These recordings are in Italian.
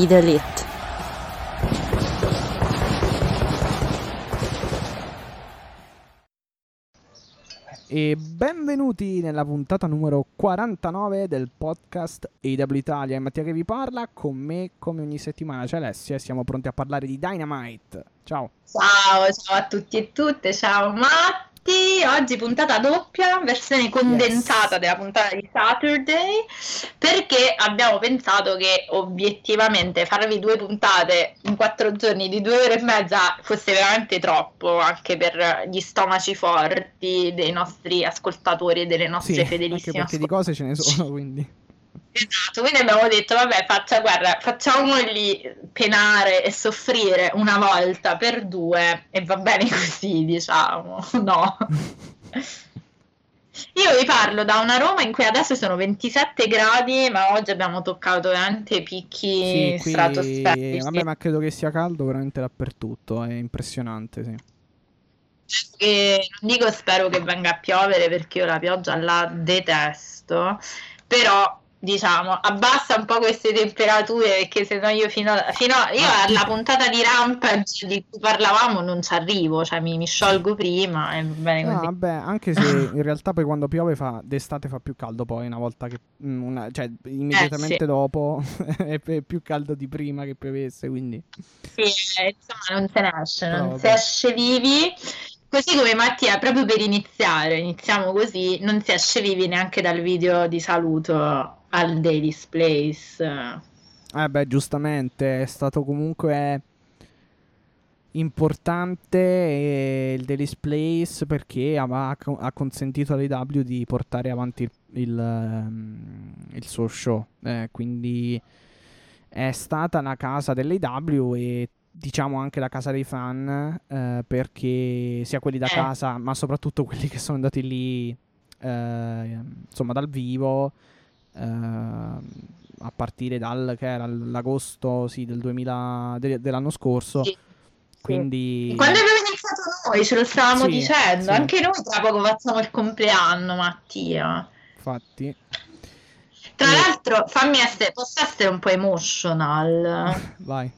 Be the elite. E benvenuti nella puntata numero 49 del podcast AW Italia. È Mattia che vi parla, con me come ogni settimana c'è Alessia e siamo pronti a parlare di Dynamite. Ciao. Ciao, ciao a tutti e tutte, ciao Matti. Oggi puntata doppia, versione condensata Yes. della puntata di Saturday, perché abbiamo pensato che obiettivamente farvi due puntate in quattro giorni di due ore e mezza fosse veramente troppo, anche per gli stomaci forti dei nostri ascoltatori e delle nostre Sì, anche fedelissime perché di cose ce ne sono, quindi. Esatto, quindi abbiamo detto, vabbè, faccia, guarda, facciamoli penare e soffrire una volta per due e va bene così, diciamo, no. Io vi parlo da una Roma in cui adesso sono 27 gradi, ma oggi abbiamo toccato veramente picchi Sì, qui... stratosferici. Vabbè, ma credo che sia caldo veramente dappertutto, è impressionante, sì. E non dico spero che venga a piovere perché io la pioggia la detesto, però diciamo abbassa un po' queste temperature perché sennò io fino, a, fino a- io Ah, alla puntata di Rampage di cui parlavamo non ci arrivo, cioè mi, mi sciolgo prima e bene No, così. vabbè, anche se in realtà poi quando piove fa d'estate fa più caldo poi una volta che mm, una- cioè immediatamente Eh, sì. dopo è più caldo di prima che piovesse, quindi Sì, eh, insomma non se ne esce, non si esce vivi. Così come Mattia, proprio per iniziare, iniziamo così, non si esce vivi neanche dal video di saluto al Daily's Place. Eh beh, giustamente è stato comunque importante eh, il Daily's Place perché ha, ha consentito all'AW di portare avanti il, il, ehm, il suo show. Eh, quindi è stata la casa dell'AW e diciamo anche la casa dei fan eh, perché sia quelli da Eh. casa ma soprattutto quelli che sono andati lì eh, insomma dal vivo a partire dal che era l'agosto sì, del 2000 de- dell'anno scorso Sì, quindi Quando abbiamo iniziato noi, ce lo stavamo Sì, dicendo, sì. anche noi tra poco facciamo il compleanno, Mattia. infatti Tra Eh. l'altro, fammi essere, posso essere un po' emotional. vai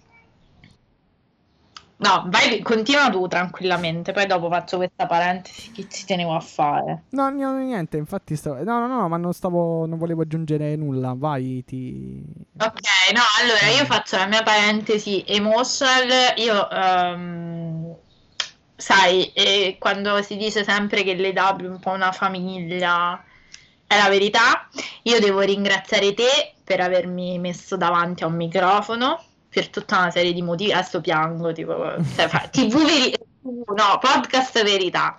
No, vai, continua tu tranquillamente, poi dopo faccio questa parentesi che ci tenevo a fare. no, no, niente infatti stavo... no no no ma non stavo non volevo aggiungere nulla vai ti Ok, no, allora io faccio la mia parentesi emotional. Io, ehm, sai, eh, quando si dice sempre che l'EW è un po' una famiglia, è la verità. Io devo ringraziare te per avermi messo davanti a un microfono per tutta una serie di motivi. Adesso piango, tipo, cioè, TV veri- no, podcast verità.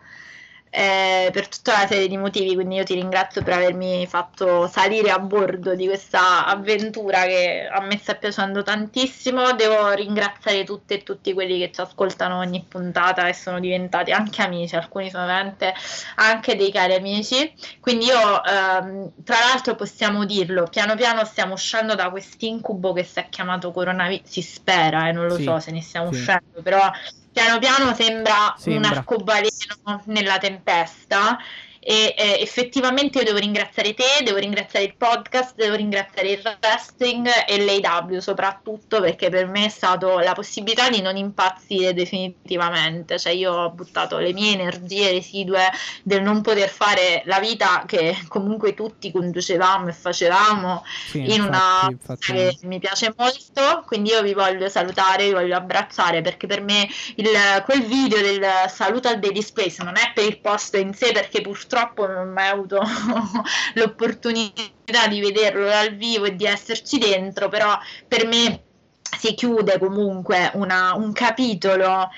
Eh, per tutta una serie di motivi, quindi io ti ringrazio per avermi fatto salire a bordo di questa avventura che a me sta piacendo tantissimo. Devo ringraziare tutte e tutti quelli che ci ascoltano ogni puntata e sono diventati anche amici, alcuni sono veramente anche dei cari amici. Quindi io, ehm, tra l'altro possiamo dirlo, piano piano stiamo uscendo da quest'incubo che si è chiamato coronavirus, si spera, e non lo Sì, so se ne stiamo sì. uscendo, però piano piano sembra, Sembra. un arcobaleno nella tempesta e eh, effettivamente io devo ringraziare te, devo ringraziare il podcast, devo ringraziare il wrestling e l'AW soprattutto perché per me è stato la possibilità di non impazzire definitivamente, cioè io ho buttato le mie energie residue del non poter fare la vita che comunque tutti conducevamo e facevamo sì, in una infatti, che infatti mi piace molto, quindi io vi voglio salutare, vi voglio abbracciare perché per me il- quel video del saluto al Daily Space non è per il posto in sé perché purtroppo non ho mai avuto l'opportunità di vederlo dal vivo e di esserci dentro, però per me si chiude comunque una- un capitolo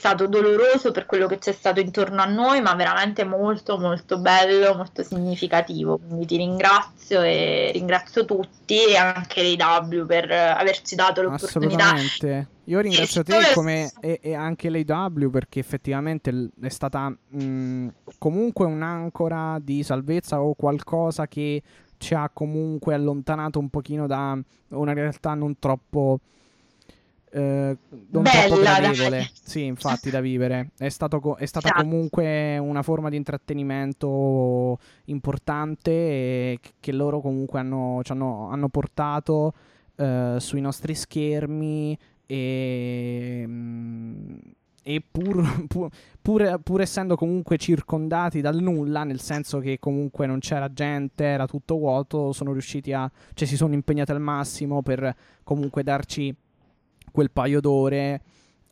stato doloroso per quello che c'è stato intorno a noi, ma veramente molto molto bello, molto significativo. Quindi ti ringrazio e ringrazio tutti e anche l'AW per averci dato l'opportunità. Assolutamente. Io ringrazio te come, e, e, anche l'AW perché effettivamente è stata mh, comunque un'ancora di salvezza o qualcosa che ci ha comunque allontanato un pochino da una realtà non troppo eh, non Bella, gradevole. Sì, infatti, da vivere. È, stato, è stata esatto. comunque una forma di intrattenimento importante che loro comunque hanno, hanno, hanno portato eh, sui nostri schermi e, mm, e pur, pur, pur, pur, essendo comunque circondati dal nulla, nel senso che comunque non c'era gente, era tutto vuoto, sono riusciti a, cioè si sono impegnati al massimo per comunque darci quel paio d'ore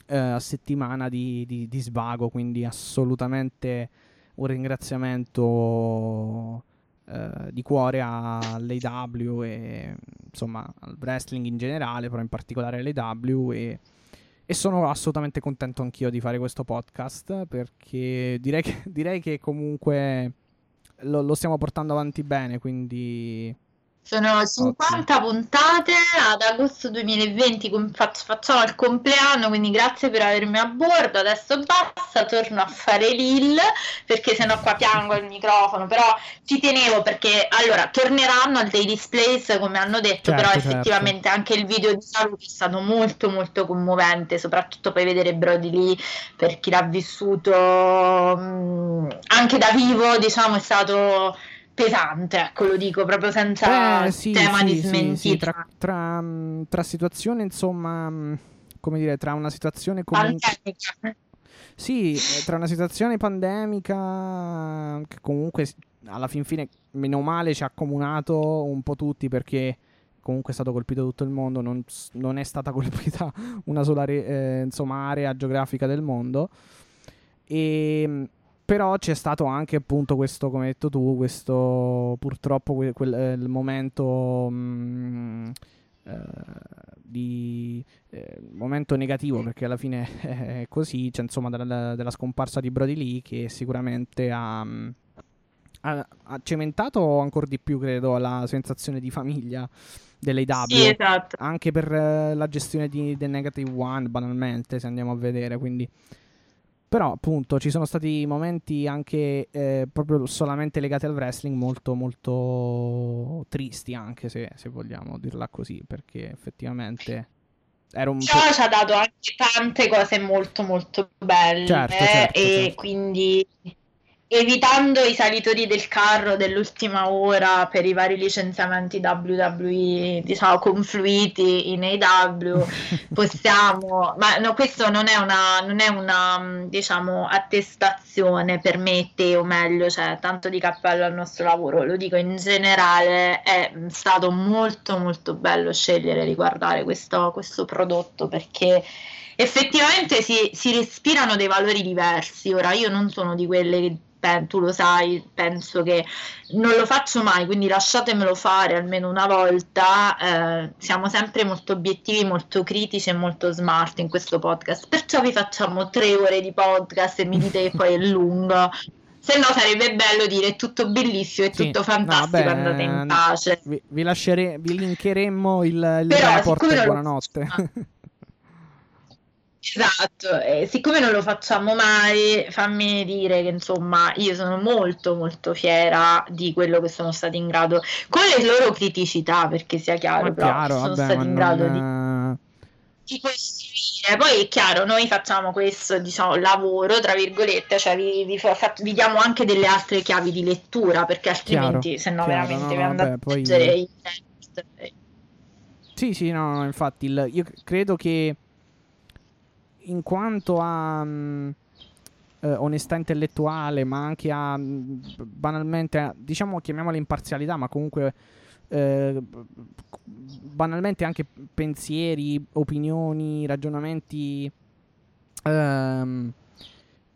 eh, a settimana di, di, di, svago, quindi assolutamente un ringraziamento eh, di cuore all'AW e insomma al wrestling in generale, però in particolare all'AW e, e sono assolutamente contento anch'io di fare questo podcast perché direi che, direi che comunque lo, lo stiamo portando avanti bene, quindi sono 50 Ottimo. puntate ad agosto 2020, facciamo il compleanno, quindi grazie per avermi a bordo. Adesso basta, torno a fare l'IL perché sennò qua piango il microfono, però ci tenevo perché allora torneranno al Day Displays come hanno detto, certo, però certo. effettivamente anche il video di saluto è stato molto molto commovente, soprattutto poi vedere Brody lì per chi l'ha vissuto mm, anche da vivo, diciamo è stato pesante, ecco lo dico proprio senza eh, sì, tema sì, di smentita. Sì, tra, tra, mm, tra, situazioni, insomma, mm, come dire, tra una situazione comunque... Pandemica. Sì, eh, tra una situazione pandemica che comunque alla fin fine, meno male, ci ha accomunato un po' tutti perché comunque è stato colpito tutto il mondo, non, non è stata colpita una sola re, eh, insomma, area geografica del mondo. E mm, però c'è stato anche appunto questo, come hai detto tu, questo purtroppo quel, quel eh, momento mh, mm, eh, di eh, momento negativo perché alla fine è così, c'è insomma della, della scomparsa di Brody Lee che sicuramente ha, ha, ha cementato ancora di più credo la sensazione di famiglia dell'AW sì, esatto. anche per eh, la gestione di The Negative One banalmente se andiamo a vedere quindi però appunto ci sono stati momenti anche eh, proprio solamente legati al wrestling molto molto tristi anche se, se vogliamo dirla così perché effettivamente era un Ciò ci ha dato anche tante cose molto molto belle certo, certo, e certo. quindi evitando i salitori del carro dell'ultima ora per i vari licenziamenti WWE, diciamo, confluiti in AW, possiamo, ma no, questo non è una, non è una, diciamo, attestazione per me te, o meglio, cioè, tanto di cappello al nostro lavoro, lo dico in generale, è stato molto molto bello scegliere di guardare questo, questo prodotto perché effettivamente si, si respirano dei valori diversi. Ora, io non sono di quelle che tu lo sai, penso che non lo faccio mai, quindi lasciatemelo fare almeno una volta. Eh, siamo sempre molto obiettivi, molto critici e molto smart in questo podcast. Perciò vi facciamo tre ore di podcast e mi dite che poi è lungo. Se no sarebbe bello dire tutto bellissimo e sì, tutto fantastico, no, andate in pace. Vi, vi, lascere, vi linkeremmo il, il Però, report buonanotte. Esatto, e siccome non lo facciamo mai, fammi dire che insomma io sono molto molto fiera di quello che sono stati in grado, con le loro criticità, perché sia chiaro, però chiaro, sono vabbè, stati in grado non... di, di costruire. Poi è chiaro, noi facciamo questo diciamo, lavoro, tra virgolette, cioè vi, vi, vi, diamo anche delle altre chiavi di lettura, perché altrimenti chiaro, se no veramente no, vi andate a leggere poi... i text. Sì, sì, no, no infatti il, io credo che in quanto a mh, mm, eh, onestà intellettuale, ma anche a mh, mm, banalmente, a, diciamo chiamiamola imparzialità, ma comunque eh, banalmente anche pensieri, opinioni, ragionamenti. Ehm,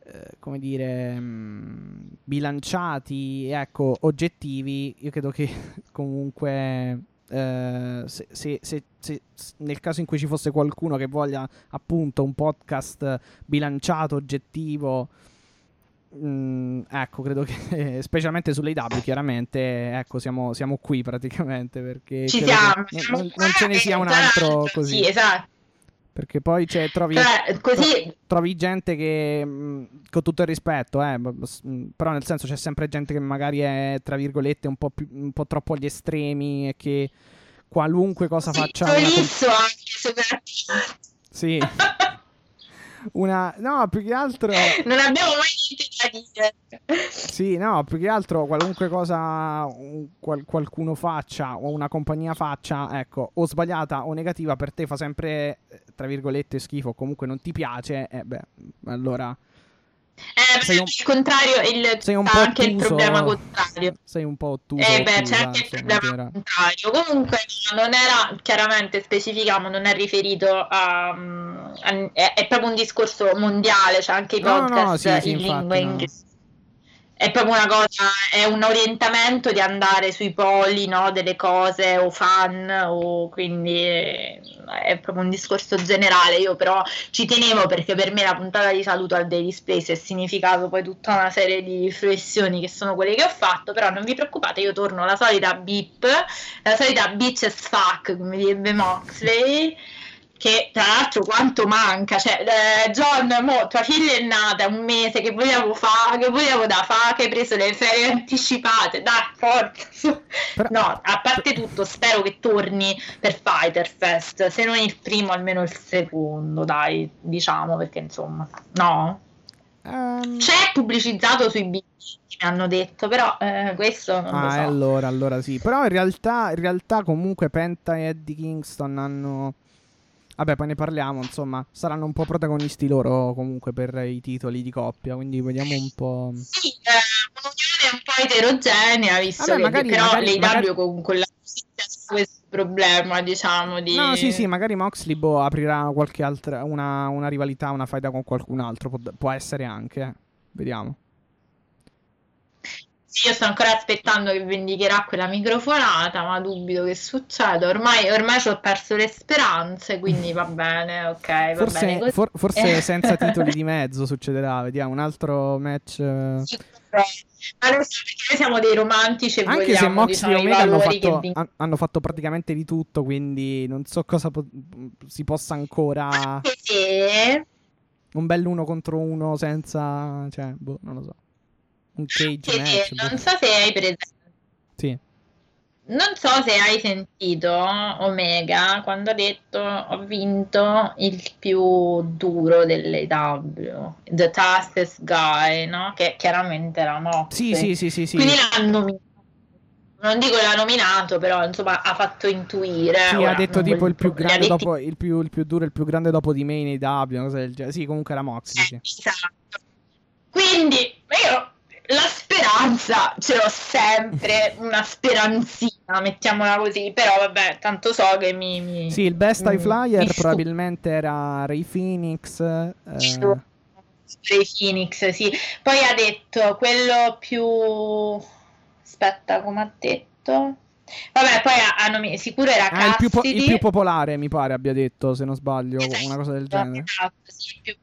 eh, come dire, mh, bilanciati, ecco, oggettivi, io credo che comunque eh, se, se- se- se- nel caso in cui ci fosse qualcuno che voglia appunto un podcast bilanciato, oggettivo, mm, ecco, credo che specialmente sull'AW, chiaramente, ecco, siamo, siamo qui praticamente perché non- non, ce ne sia un altro così. Sì, esatto. Perché poi c'è, trovi, Cioè, così trovi gente che, con tutto il rispetto, eh, però nel senso c'è sempre gente che magari è, tra virgolette, un po', più, un po' troppo agli estremi e che qualunque cosa sì, faccia una... Tolisso anche soprattutto. Sì, una... No, più che altro... Non abbiamo mai niente da dire. Sì, no, più che altro qualunque cosa qual- qualcuno faccia o una compagnia faccia, ecco, o sbagliata o negativa per te fa sempre, eh, tra virgolette, schifo, o comunque non ti piace, eh beh, allora Eh, Sei un- il contrario, il, sei un c'è po' anche il ottuso. problema contrario. sei un po' ottuso. Eh beh, c'è anche il problema generale. contrario. Comunque non era, chiaramente specifichiamo, non è riferito a... mm, a- è, è proprio un discorso mondiale, cioè anche i no, podcast no, sì, sì, in infatti, lingua no. inglese. È proprio una cosa, è un orientamento di andare sui poli, no, delle cose o fan, o quindi eh, è proprio un discorso generale. Io però ci tenevo perché per me la puntata di saluto al Daily Space è significato poi tutta una serie di riflessioni che sono quelle che ho fatto, però non vi preoccupate, io torno alla solita beep, la solita bitch as fuck, come direbbe Moxley. Che tra l'altro quanto manca, cioè eh, John, mo, tua figlia è nata, un mese che vogliamo fare, che vogliamo da fare, che hai preso le ferie anticipate, dai, forza. Però- No, a parte tutto, spero che torni per Fighter Fest, se non il primo almeno il secondo, dai, diciamo, perché insomma, no. Ehm, C'è pubblicizzato sui bici, mi hanno detto, però eh, questo non lo Ah, so. e allora, allora sì. Però in realtà, in realtà comunque Penta e Eddie Kingston hanno... Vabbè, poi ne parliamo, insomma, saranno un po' protagonisti loro comunque per i titoli di coppia, quindi vediamo un po'... Sì, eh, un'unione un po' eterogenea, visto Vabbè, che magari- però magari- l'AW magari- con, con la questo problema, diciamo, di... No, sì, sì, magari Moxley boh, aprirà qualche altra, una, una rivalità, una faida con qualcun altro, può, può essere anche, eh. Vediamo. Sì, io sto ancora aspettando che vendicherà quella microfonata, ma dubito che succeda. Ormai, ormai ci ho perso le speranze, quindi va bene, ok, va bene Forse, così. for- forse Eh. senza titoli di mezzo succederà, vediamo, un altro match... eh. Sì, vabbè. Ma lo so, perché noi siamo dei romantici e Anche se Moxley diciamo, e Omega hanno che fatto, han- hanno fatto praticamente di tutto, quindi non so cosa po- si possa ancora... Anche se... Un bel uno contro uno senza... Cioè, boh, non lo so. Un cage match. boh. non so se hai presente. Sì. Non so se hai sentito Omega quando ha detto ho vinto il più duro delle W, the toughest guy, no? Che chiaramente era Moxley. Sì, sì, sì, sì, sì. Quindi l'ha nominato. Non dico l'ha nominato, però insomma ha fatto intuire. Sì, Ora, ha detto tipo il più grande detti- dopo il più, il più duro, il più grande dopo di me nei W, una cosa del genere. Sì, comunque era Moxley, sì. Eh, esatto. Quindi io la speranza ce l'ho sempre, una speranzina, mettiamola così, però vabbè, tanto so che mi... mi- Sì, il best high flyer probabilmente era Ray Phoenix. eh, Ray Phoenix, sì. Poi ha detto quello più... Aspetta, come ha detto? Vabbè, poi ha, ha nomi- sicuro era ah, il più, po- il più popolare, mi pare abbia detto, se non sbaglio, Esatto, una cosa del genere. esatto, sì, più-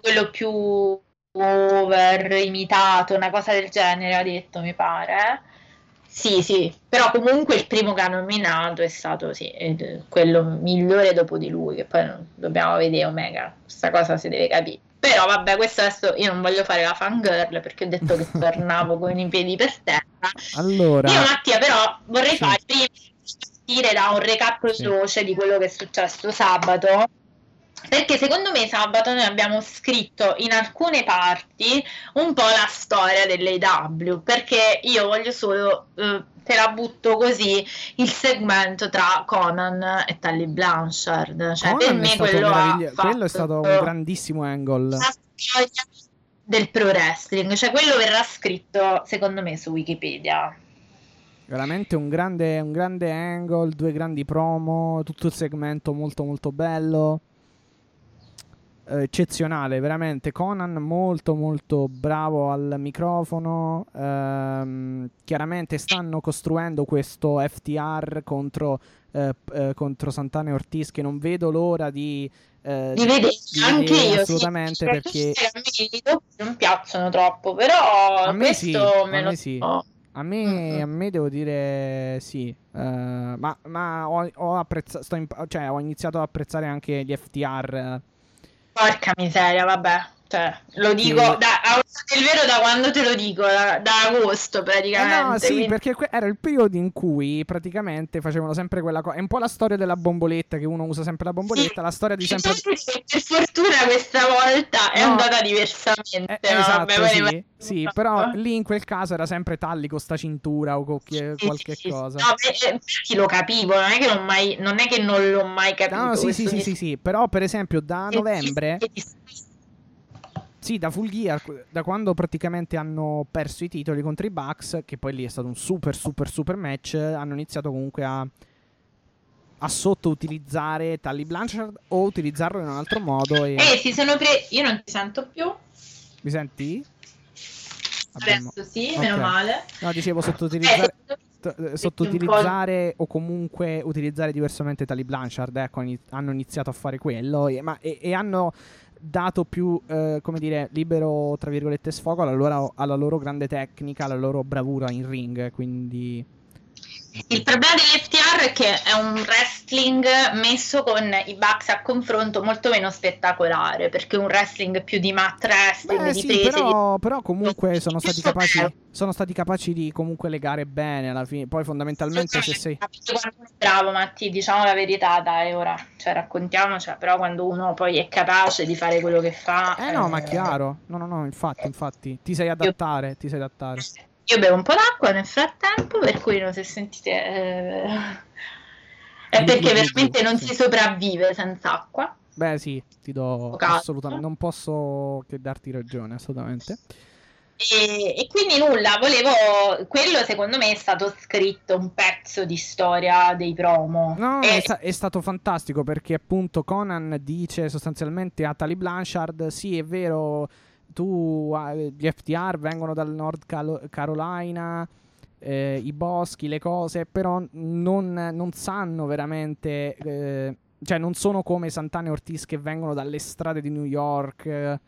quello più over imitato, una cosa del genere ha detto, mi pare. Sì, sì, però comunque il primo che ha nominato è stato sì, quello migliore dopo di lui, che poi dobbiamo vedere Omega, questa cosa si deve capire. Però vabbè, questo adesso io non voglio fare la fangirl perché ho detto che tornavo con i piedi per terra. Allora, Io Mattia però vorrei Sì. fare prima partire da un recap Sì. veloce di quello che è successo sabato. Perché secondo me sabato noi abbiamo scritto in alcune parti un po' la storia dell'AW, perché io voglio solo, eh, te la butto così, il segmento tra Conan e Tully Blanchard. Cioè, per Conan è me quello, meravigli- quello è stato un fatto grandissimo angle. la storia del pro wrestling, cioè quello verrà scritto secondo me su Wikipedia. Veramente un grande, un grande angle, due grandi promo, tutto il segmento molto molto bello. Eh, eccezionale, veramente. Conan molto molto bravo al microfono. Ehm, chiaramente stanno costruendo questo FTR contro, eh, eh, contro Santana e Ortiz che non vedo l'ora di... eh, Di vedere di anche vedere io, assolutamente sì, perché a me i doppi non piacciono troppo, però A me sì, a me lo me sì. A me, Mm-mm. a me devo dire sì, Eh, ma, ma ho, ho apprezza- imp- cioè, ho iniziato ad apprezzare anche gli FTR. Porca miseria, vabbè. Cioè, lo dico Sì. da, a del vero da quando te lo dico, da, da agosto Eh praticamente. no, sì, quindi- perché que- era il periodo in cui praticamente facevano sempre quella cosa. È un po' la storia della bomboletta, che uno usa sempre la bomboletta, Sì. la storia di sempre... Per fortuna questa volta è No. andata diversamente. Eh, ma esatto, vabbè, sì, sì, però lì in quel caso era sempre talli con sta cintura o con chi- Sì, qualche sì, cosa. No, eh, infatti lo capivo, non è che non, mai, non, è che non l'ho mai capito. No, sì, sì, sì, sì, però per esempio da novembre... Sì, da Full Gear, da quando praticamente hanno perso i titoli contro i Bucks, che poi lì è stato un super, super, super match, hanno iniziato comunque a, a sottoutilizzare Tully Blanchard o utilizzarlo in un altro modo. E... Eh, si sono presi. Io non ti sento più. Mi senti? Abbiamo- Adesso sì, Ok. meno male. No, dicevo Eh, sottoutilizzare, t- eh, sottoutilizzare o comunque utilizzare diversamente Tully Blanchard. Ecco, hanno iniziato a fare quello e, ma- e- e hanno dato più, eh, come dire, libero, tra virgolette, sfogo alla loro, alla loro grande tecnica, alla loro bravura in ring. Quindi... Il problema dell'FTR è che è un wrestling messo con i Bucks a confronto molto meno spettacolare, perché un wrestling più di mat wrestling, Beh, di sì, prese, però, però comunque sono stati, capaci, sono stati capaci di comunque legare bene alla fine. Poi di... fondamentalmente se sei... Bravo, Matti, diciamo la verità, dai, ora, cioè raccontiamocela, però quando uno poi è capace di fare quello che fa... Eh no, ma eh, chiaro. No, no, no, infatti, infatti. Ti sai adattare, ti sai adattare. Io bevo un po' d'acqua nel frattempo, per cui non se sentite... eh, È perché veramente non si sopravvive senza acqua. Beh, sì, ti do assolutamente. Non posso che darti ragione, assolutamente. E, e quindi nulla, volevo. Quello secondo me è stato scritto un pezzo di storia dei promo. No, E- è, sta- è stato fantastico perché appunto Conan dice sostanzialmente a Tali Blanchard: Sì, è vero, tu, eh, gli FTR vengono dal Nord Calo- Carolina, eh, i boschi, le cose, però non, non sanno veramente. eh, cioè, non sono come Santana e Ortiz che vengono dalle strade di New York.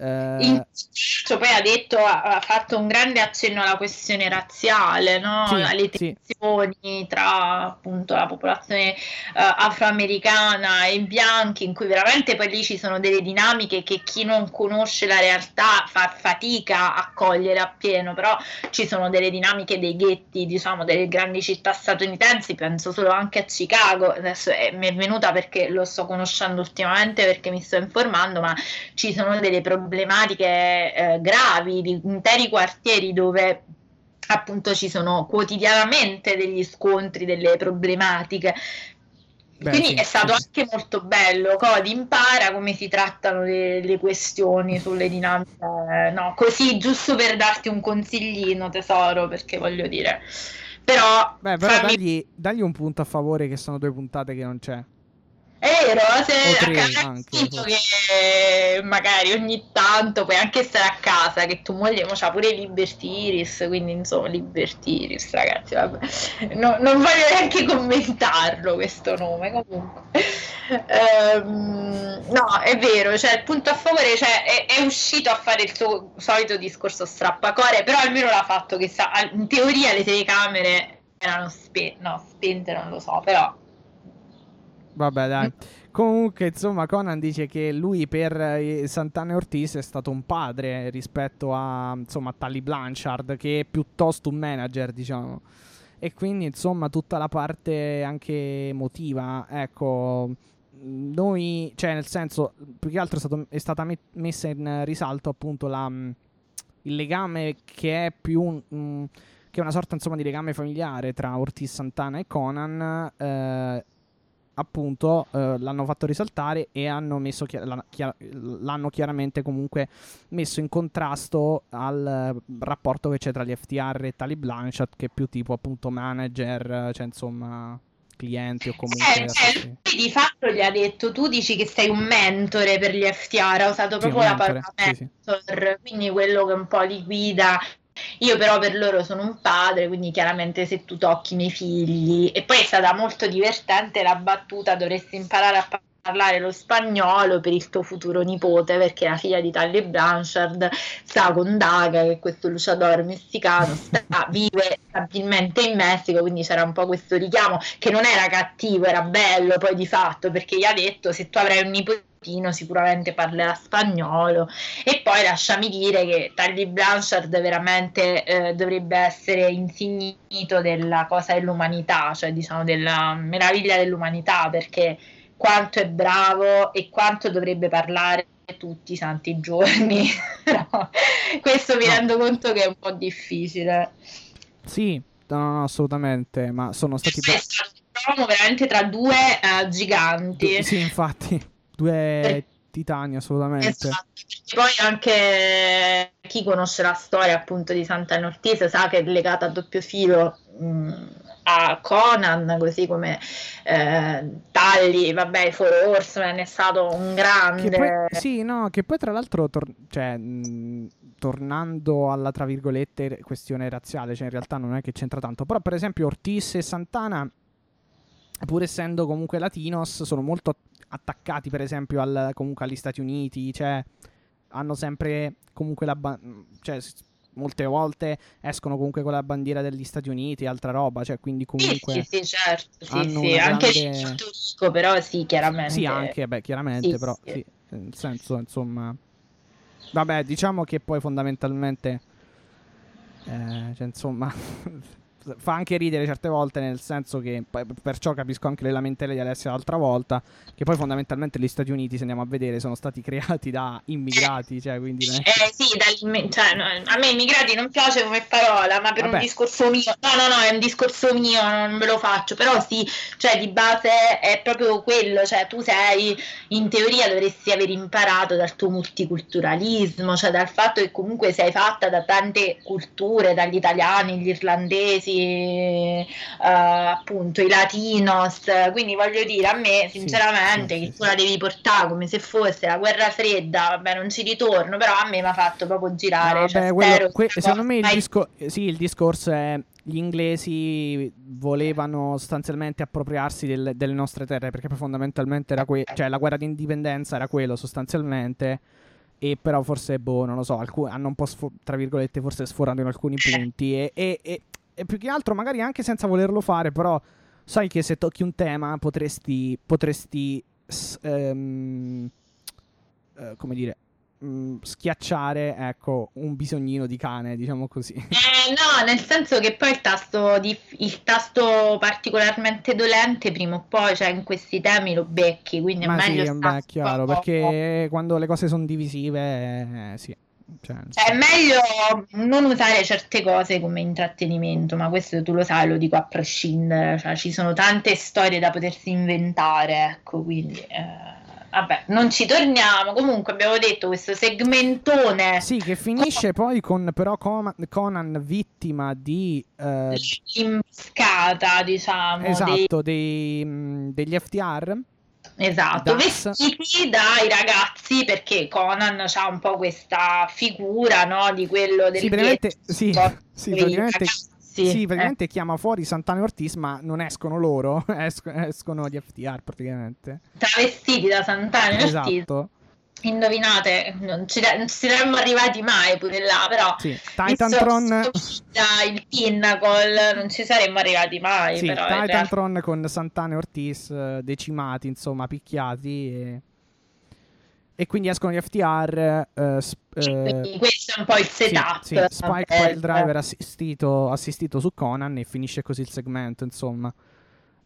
Eh, In cioè, poi ha detto, ha, fatto un grande accenno alla questione razziale, no? Sì, alle sì. tensioni tra appunto la popolazione eh, afroamericana e i bianchi, in cui veramente poi lì ci sono delle dinamiche che chi non conosce la realtà fa fatica a cogliere appieno, però ci sono delle dinamiche dei ghetti, diciamo, delle grandi città statunitensi, penso solo anche a Chicago, adesso è- mi è venuta perché lo sto conoscendo ultimamente perché mi sto informando, ma ci sono delle problematiche eh, gravi di interi quartieri dove appunto ci sono quotidianamente degli scontri, delle problematiche. Beh, Quindi sì, è stato sì. anche molto bello. Cody impara come si trattano le, le questioni sulle dinamiche. eh, No, così giusto per darti un consiglino, tesoro, perché voglio dire. Però, Beh, però fammi- dagli, dagli un punto a favore che sono due puntate che non c'è. È vero, se a forse. che magari ogni tanto puoi anche stare a casa, che tu moglie mo c'ha pure Liberty Iris, quindi insomma Liberty Iris, ragazzi, vabbè. No- non voglio neanche commentarlo questo nome, comunque. Ehm, no, è vero, cioè il punto a favore, cioè è, è uscito a fare il suo solito discorso strappacore, però almeno l'ha fatto che sa, in teoria le telecamere erano spente, no, spente non lo so, però Vabbè, dai. Mm. Comunque, insomma, Conan dice che lui per eh, Santana e Ortiz è stato un padre rispetto a, insomma, a Tully Blanchard, che è piuttosto un manager, diciamo. E quindi, insomma, tutta la parte anche emotiva, ecco, noi, cioè, nel senso, più che altro è, stato- è stata met- messa in risalto appunto la, mh, il legame che è più un, mh, che è una sorta, insomma, di legame familiare tra Ortiz Santana e Conan, eh, appunto eh, l'hanno fatto risaltare e hanno messo chi- l'hanno, chia- l'hanno chiaramente comunque messo in contrasto al eh, rapporto che c'è tra gli FTR e Tali Blanchard che è più tipo appunto manager cioè insomma clienti o comunque... Eh, cioè, lui di fatto gli ha detto tu dici che sei un mentore per gli FTR, ha usato Sì, proprio la parola sì, sì. mentor, quindi quello che un po' li guida. Io però per loro sono un padre, quindi chiaramente se tu tocchi i miei figli, e poi è stata molto divertente la battuta, dovresti imparare a pa- parlare lo spagnolo per il tuo futuro nipote, perché la figlia di Tully Blanchard sta con Daga, che è questo luciador messicano, sta- vive stabilmente in Messico, quindi c'era un po' questo richiamo che non era cattivo, era bello poi di fatto, perché gli ha detto se tu avrai un nipotino sicuramente parlerà spagnolo e poi lasciami dire che Tully Blanchard veramente eh, dovrebbe essere insignito della cosa dell'umanità, cioè diciamo della meraviglia dell'umanità, perché quanto è bravo e quanto dovrebbe parlare tutti i santi giorni. No, questo mi No. rendo conto che è un po' difficile. Sì, no, assolutamente, ma sono stati... Un uomo veramente tra due eh, giganti. Sì, infatti, due titani assolutamente. Esatto, poi anche chi conosce la storia appunto di Sant'Anna Ortiz sa che è legata a doppio filo mh, a Conan, così come eh, Tagli, vabbè, Four Horseman è stato un grande... Poi, sì, no, che poi tra l'altro, tor- cioè, mh, tornando alla tra virgolette questione razziale, cioè in realtà non è che c'entra tanto, però per esempio Ortiz e Santana, pur essendo comunque latinos, sono molto attaccati per esempio al, comunque agli Stati Uniti, cioè hanno sempre comunque la... ba- cioè, molte volte escono comunque con la bandiera degli Stati Uniti, altra roba, cioè quindi Sì, comunque... sì, sì, certo, sì, hanno sì, una anche grande- il Turco, però sì, chiaramente. Sì, anche, beh, chiaramente, Sì, però, sì. sì, nel senso, insomma... Vabbè, diciamo che poi fondamentalmente... eh, cioè, insomma... fa anche ridere certe volte, nel senso che... Perciò capisco anche le lamentele di Alessia l'altra volta, che poi fondamentalmente gli Stati Uniti, se andiamo a vedere, sono stati creati da immigrati, cioè, quindi... è- Eh sì, cioè, no, a me immigrati non piace come parola, ma per Vabbè. un discorso mio, no, no, no, è un discorso mio, non me lo faccio, però sì, cioè di base è proprio quello, cioè tu sei, in teoria dovresti aver imparato dal tuo multiculturalismo, cioè dal fatto che comunque sei fatta da tante culture, dagli italiani, gli irlandesi, eh, appunto i latinos, quindi voglio dire, a me sinceramente sì, che sì, tu la devi portare come se fosse la guerra fredda, vabbè non ci ritorno, però a me mi ha fatto proprio girare. No, cioè, quello- que- secondo me il, mai- disco- sì, il discorso è gli inglesi volevano sostanzialmente appropriarsi del- delle nostre terre perché fondamentalmente era que- cioè la guerra di indipendenza era quello sostanzialmente e però forse boh non lo so alcu- hanno un po' sfo- tra virgolette forse sforato in alcuni punti e, e- e- e più che altro magari anche senza volerlo fare però sai che se tocchi un tema potresti potresti ehm, eh, come dire mh, schiacciare ecco un bisognino di cane diciamo così. Eh, no, nel senso che poi il tasto, di- il tasto particolarmente dolente prima o poi, cioè in questi temi lo becchi, quindi è ma sì meglio stare è chiaro perché quando le cose sono divisive eh, sì cioè, Cioè, è meglio non usare certe cose come intrattenimento, ma questo tu lo sai, lo dico a prescindere, cioè ci sono tante storie da potersi inventare, ecco, quindi eh, vabbè, non ci torniamo. Comunque abbiamo detto questo segmentone sì che finisce poi con però Conan vittima di eh, imboscata, diciamo, dei- esatto dei, mh, degli FTR Esatto, Das. vestiti dai ragazzi perché Conan ha un po' questa figura, no, di quello del sì praticamente sì, sì, praticamente. Sì, Eh, praticamente chiama fuori Santana e Ortiz, ma non escono loro, esc- escono gli FTR praticamente. travestiti da Santana e Ortiz. Indovinate, non ci, non ci saremmo arrivati mai pure là, però Sì, Titantron, il Pinnacle non ci saremmo arrivati mai, sì, però Titantron con Santana e Ortiz eh, decimati, insomma, picchiati e, e quindi escono gli FTR eh, sp- eh, questo è un po' il sì, setup. sì, Spike Eh, poi il driver assistito, assistito su Conan e finisce così il segmento, insomma.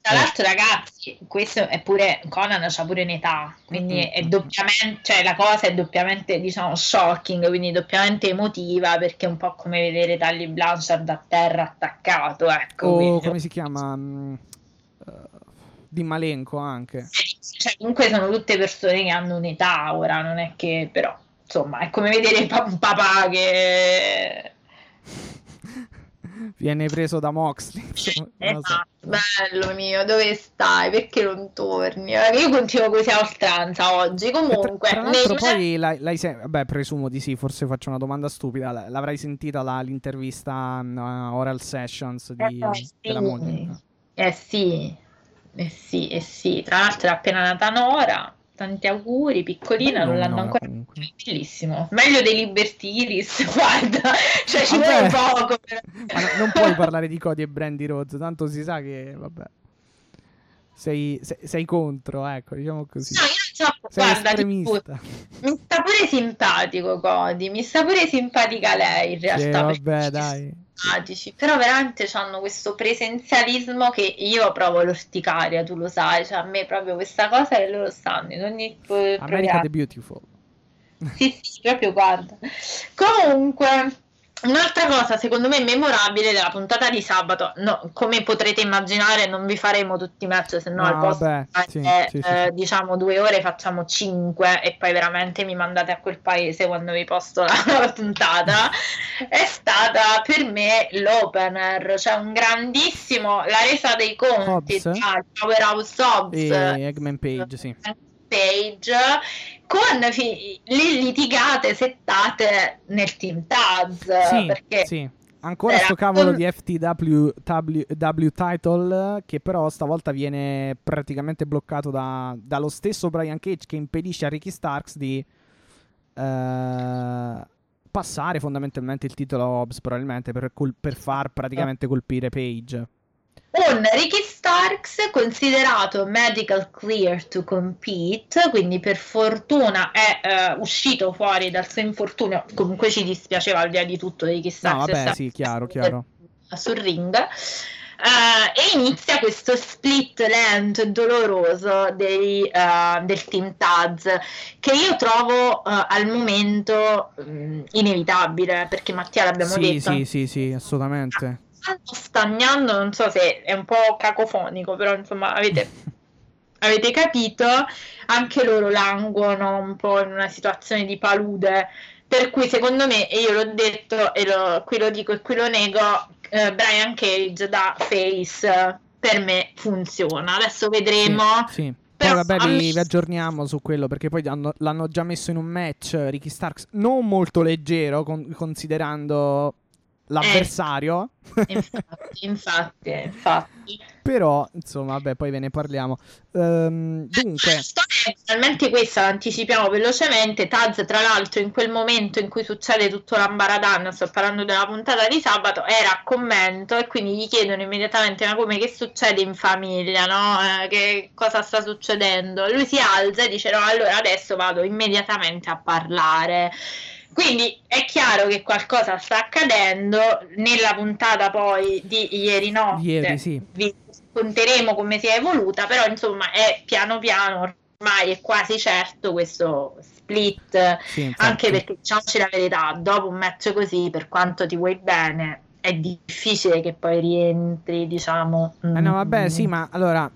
Tra Eh. l'altro, ragazzi, questo è pure Conan c'ha pure un'età, quindi Mm-mm. è doppiamente, cioè la cosa è doppiamente, diciamo, shocking, quindi doppiamente emotiva, perché è un po' come vedere Tully Blanchard a terra attaccato, ecco. O quindi- come si chiama? Mm, eh, di Malenko anche. cioè, comunque sono tutte persone che hanno un'età ora, non è che però, insomma, è come vedere un papà che Viene preso da Moxley. insomma, so. Esatto, bello mio, dove stai? Perché non torni? Io continuo così a oltranza oggi. E tra- Comunque, tra, l'altro nei- poi l'hai, l'hai se- vabbè, presumo di sì, forse faccio una domanda stupida. L'avrai sentita la- l'intervista mm, a Oral Sessions di, Eh, sì. della moglie? Eh sì, eh sì, eh sì. Tra l'altro è appena nata Nora. Tanti auguri, piccolina, Bello non l'hanno Nora, ancora. comunque. Bellissimo, meglio dei Liberty Iris, guarda, cioè ci Vabbè. vuole poco. per- Ma no- non puoi parlare di Cody e Brandy Rhodes, tanto si sa che, vabbè, sei, sei, sei contro, ecco, diciamo così. No, io non so, Sei guarda, ti estremista. Mi sta pure simpatico Cody, mi sta pure simpatica lei in Sì, realtà. perché vabbè, dai. Simpatici, però veramente hanno questo presenzialismo che io provo l'orticaria, tu lo sai, cioè a me proprio questa cosa che loro stanno in ogni eh, America programma. the Beautiful. Sì, sì, proprio guarda. Comunque, un'altra cosa secondo me memorabile della puntata di sabato, no, come potrete immaginare non vi faremo tutti i match, se no al posto di sì, fare, sì, eh, sì. diciamo due ore facciamo cinque e poi veramente mi mandate a quel paese quando vi posto la, la puntata, è stata per me l'opener, cioè un grandissimo, la resa dei conti Hobbs? tra Powerhouse Hobbs E Eggman Page, sì. Page con fi- le litigate settate nel team Taz Sì, perché sì. Ancora sto cavolo un- di FTW W, W title che però stavolta viene praticamente bloccato da- dallo stesso Brian Cage che impedisce a Ricky Starks di eh, passare fondamentalmente il titolo a Hobbs probabilmente per, col- per far praticamente colpire Page. Un Ricky Starks considerato medical clear to compete quindi per fortuna è eh, uscito fuori dal suo infortunio comunque ci dispiaceva al di là di tutto Ricky No, Starks vabbè, essere sì, chiaro, chiaro. sul ring eh, e inizia questo split lento e doloroso dei, eh, del team Taz che io trovo eh, al momento mh, inevitabile perché Mattia l'abbiamo Sì, detto sì, sì, sì, assolutamente. Stanno stagnando non so se è un po' cacofonico però insomma avete avete capito anche loro languono un po' in una situazione di palude per cui secondo me e io l'ho detto e lo- qui lo dico e qui lo nego eh, Brian Cage da face per me funziona adesso vedremo Sì, sì. Poi Però vabbè, vi, vi aggiorniamo su quello perché poi hanno- l'hanno già messo in un match eh, Ricky Starks non molto leggero con- considerando l'avversario. infatti infatti infatti Però, insomma, vabbè, poi ve ne parliamo. Ehm, La dunque, storia è finalmente questa, la anticipiamo velocemente. Taz, tra l'altro, in quel momento in cui succede tutto l'ambaradan, sto parlando della puntata di sabato, era a commento e quindi gli chiedono immediatamente: Ma come che succede in famiglia? No? Eh, che cosa sta succedendo? Lui si alza e dice: No, allora adesso vado immediatamente a parlare. Quindi è chiaro che qualcosa sta accadendo. Nella puntata poi di ieri notte ieri sì. vi racconteremo come si è evoluta, però insomma è piano piano ormai è quasi certo questo split, sì anche perché diciamoci la verità, dopo un match così, per quanto ti vuoi bene, è difficile che poi rientri, diciamo, Eh no, vabbè, sì, ma allora,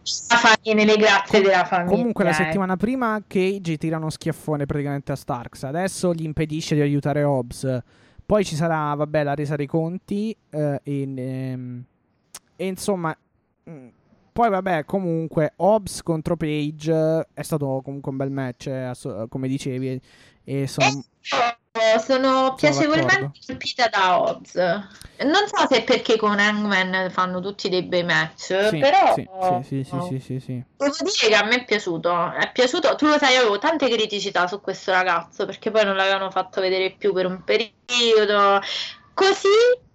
nelle grazie della famiglia. comunque la eh. settimana prima Cage tira uno schiaffone praticamente a Starks, adesso gli impedisce di aiutare Hobbs. Poi ci sarà, vabbè, la resa dei conti eh, e, ehm, e insomma, mm, poi vabbè, comunque Hobbs contro Page eh, è stato comunque un bel match, eh, come dicevi, e sono... Eh, sono piacevolmente colpita da Hobbs. Non so se è perché con Hangman fanno tutti dei bei match, Sì, però sì, sì, sì, sì, sì, sì. devo dire che a me è piaciuto. È piaciuto, tu lo sai, avevo tante criticità su questo ragazzo perché poi non l'avevano fatto vedere più per un periodo. Così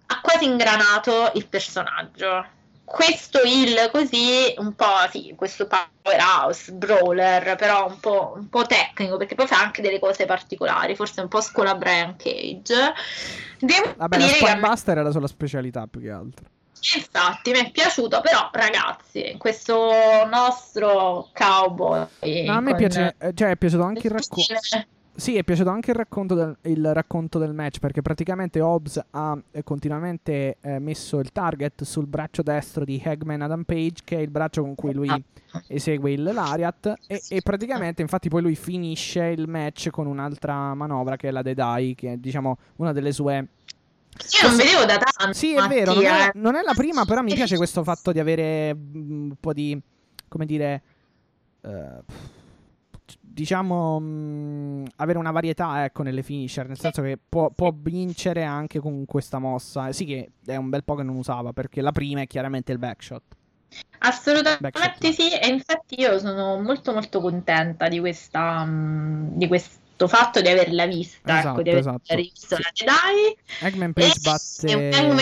ha quasi ingranato il personaggio. Questo il così, un po' sì, questo powerhouse, brawler, però un po', un po' tecnico perché poi fa anche delle cose particolari, forse un po' scuola Brian Cage. Devo Vabbè, la dire che a me Spinebuster era la sua specialità più che altro. Infatti, mi è piaciuto, però ragazzi, questo nostro cowboy... No, a me con- piace, eh, cioè è piaciuto anche il racconto. Sì, è piaciuto anche il racconto del, il racconto del match perché praticamente Hobbs ha eh, continuamente eh, messo il target sul braccio destro di Hagman Adam Page, che è il braccio con cui lui esegue il Lariat. E, e praticamente, infatti, poi lui finisce il match con un'altra manovra che è la Dedai, che è diciamo una delle sue Io non vedevo da tanto. Sì, è vero, non è, non è la prima, però mi piace questo fatto di avere mm, un po' di, come dire, eh, diciamo, mm, avere una varietà, ecco, nelle finisher, nel senso che può, può vincere anche con questa mossa. Sì che è un bel po' che non usava, perché la prima è chiaramente il backshot. Assolutamente Backshot. sì, e infatti io sono molto molto contenta di questa mm, di questo fatto di averla vista, Esatto, ecco, di aver esatto. visto la Jedi. Eggman Page è un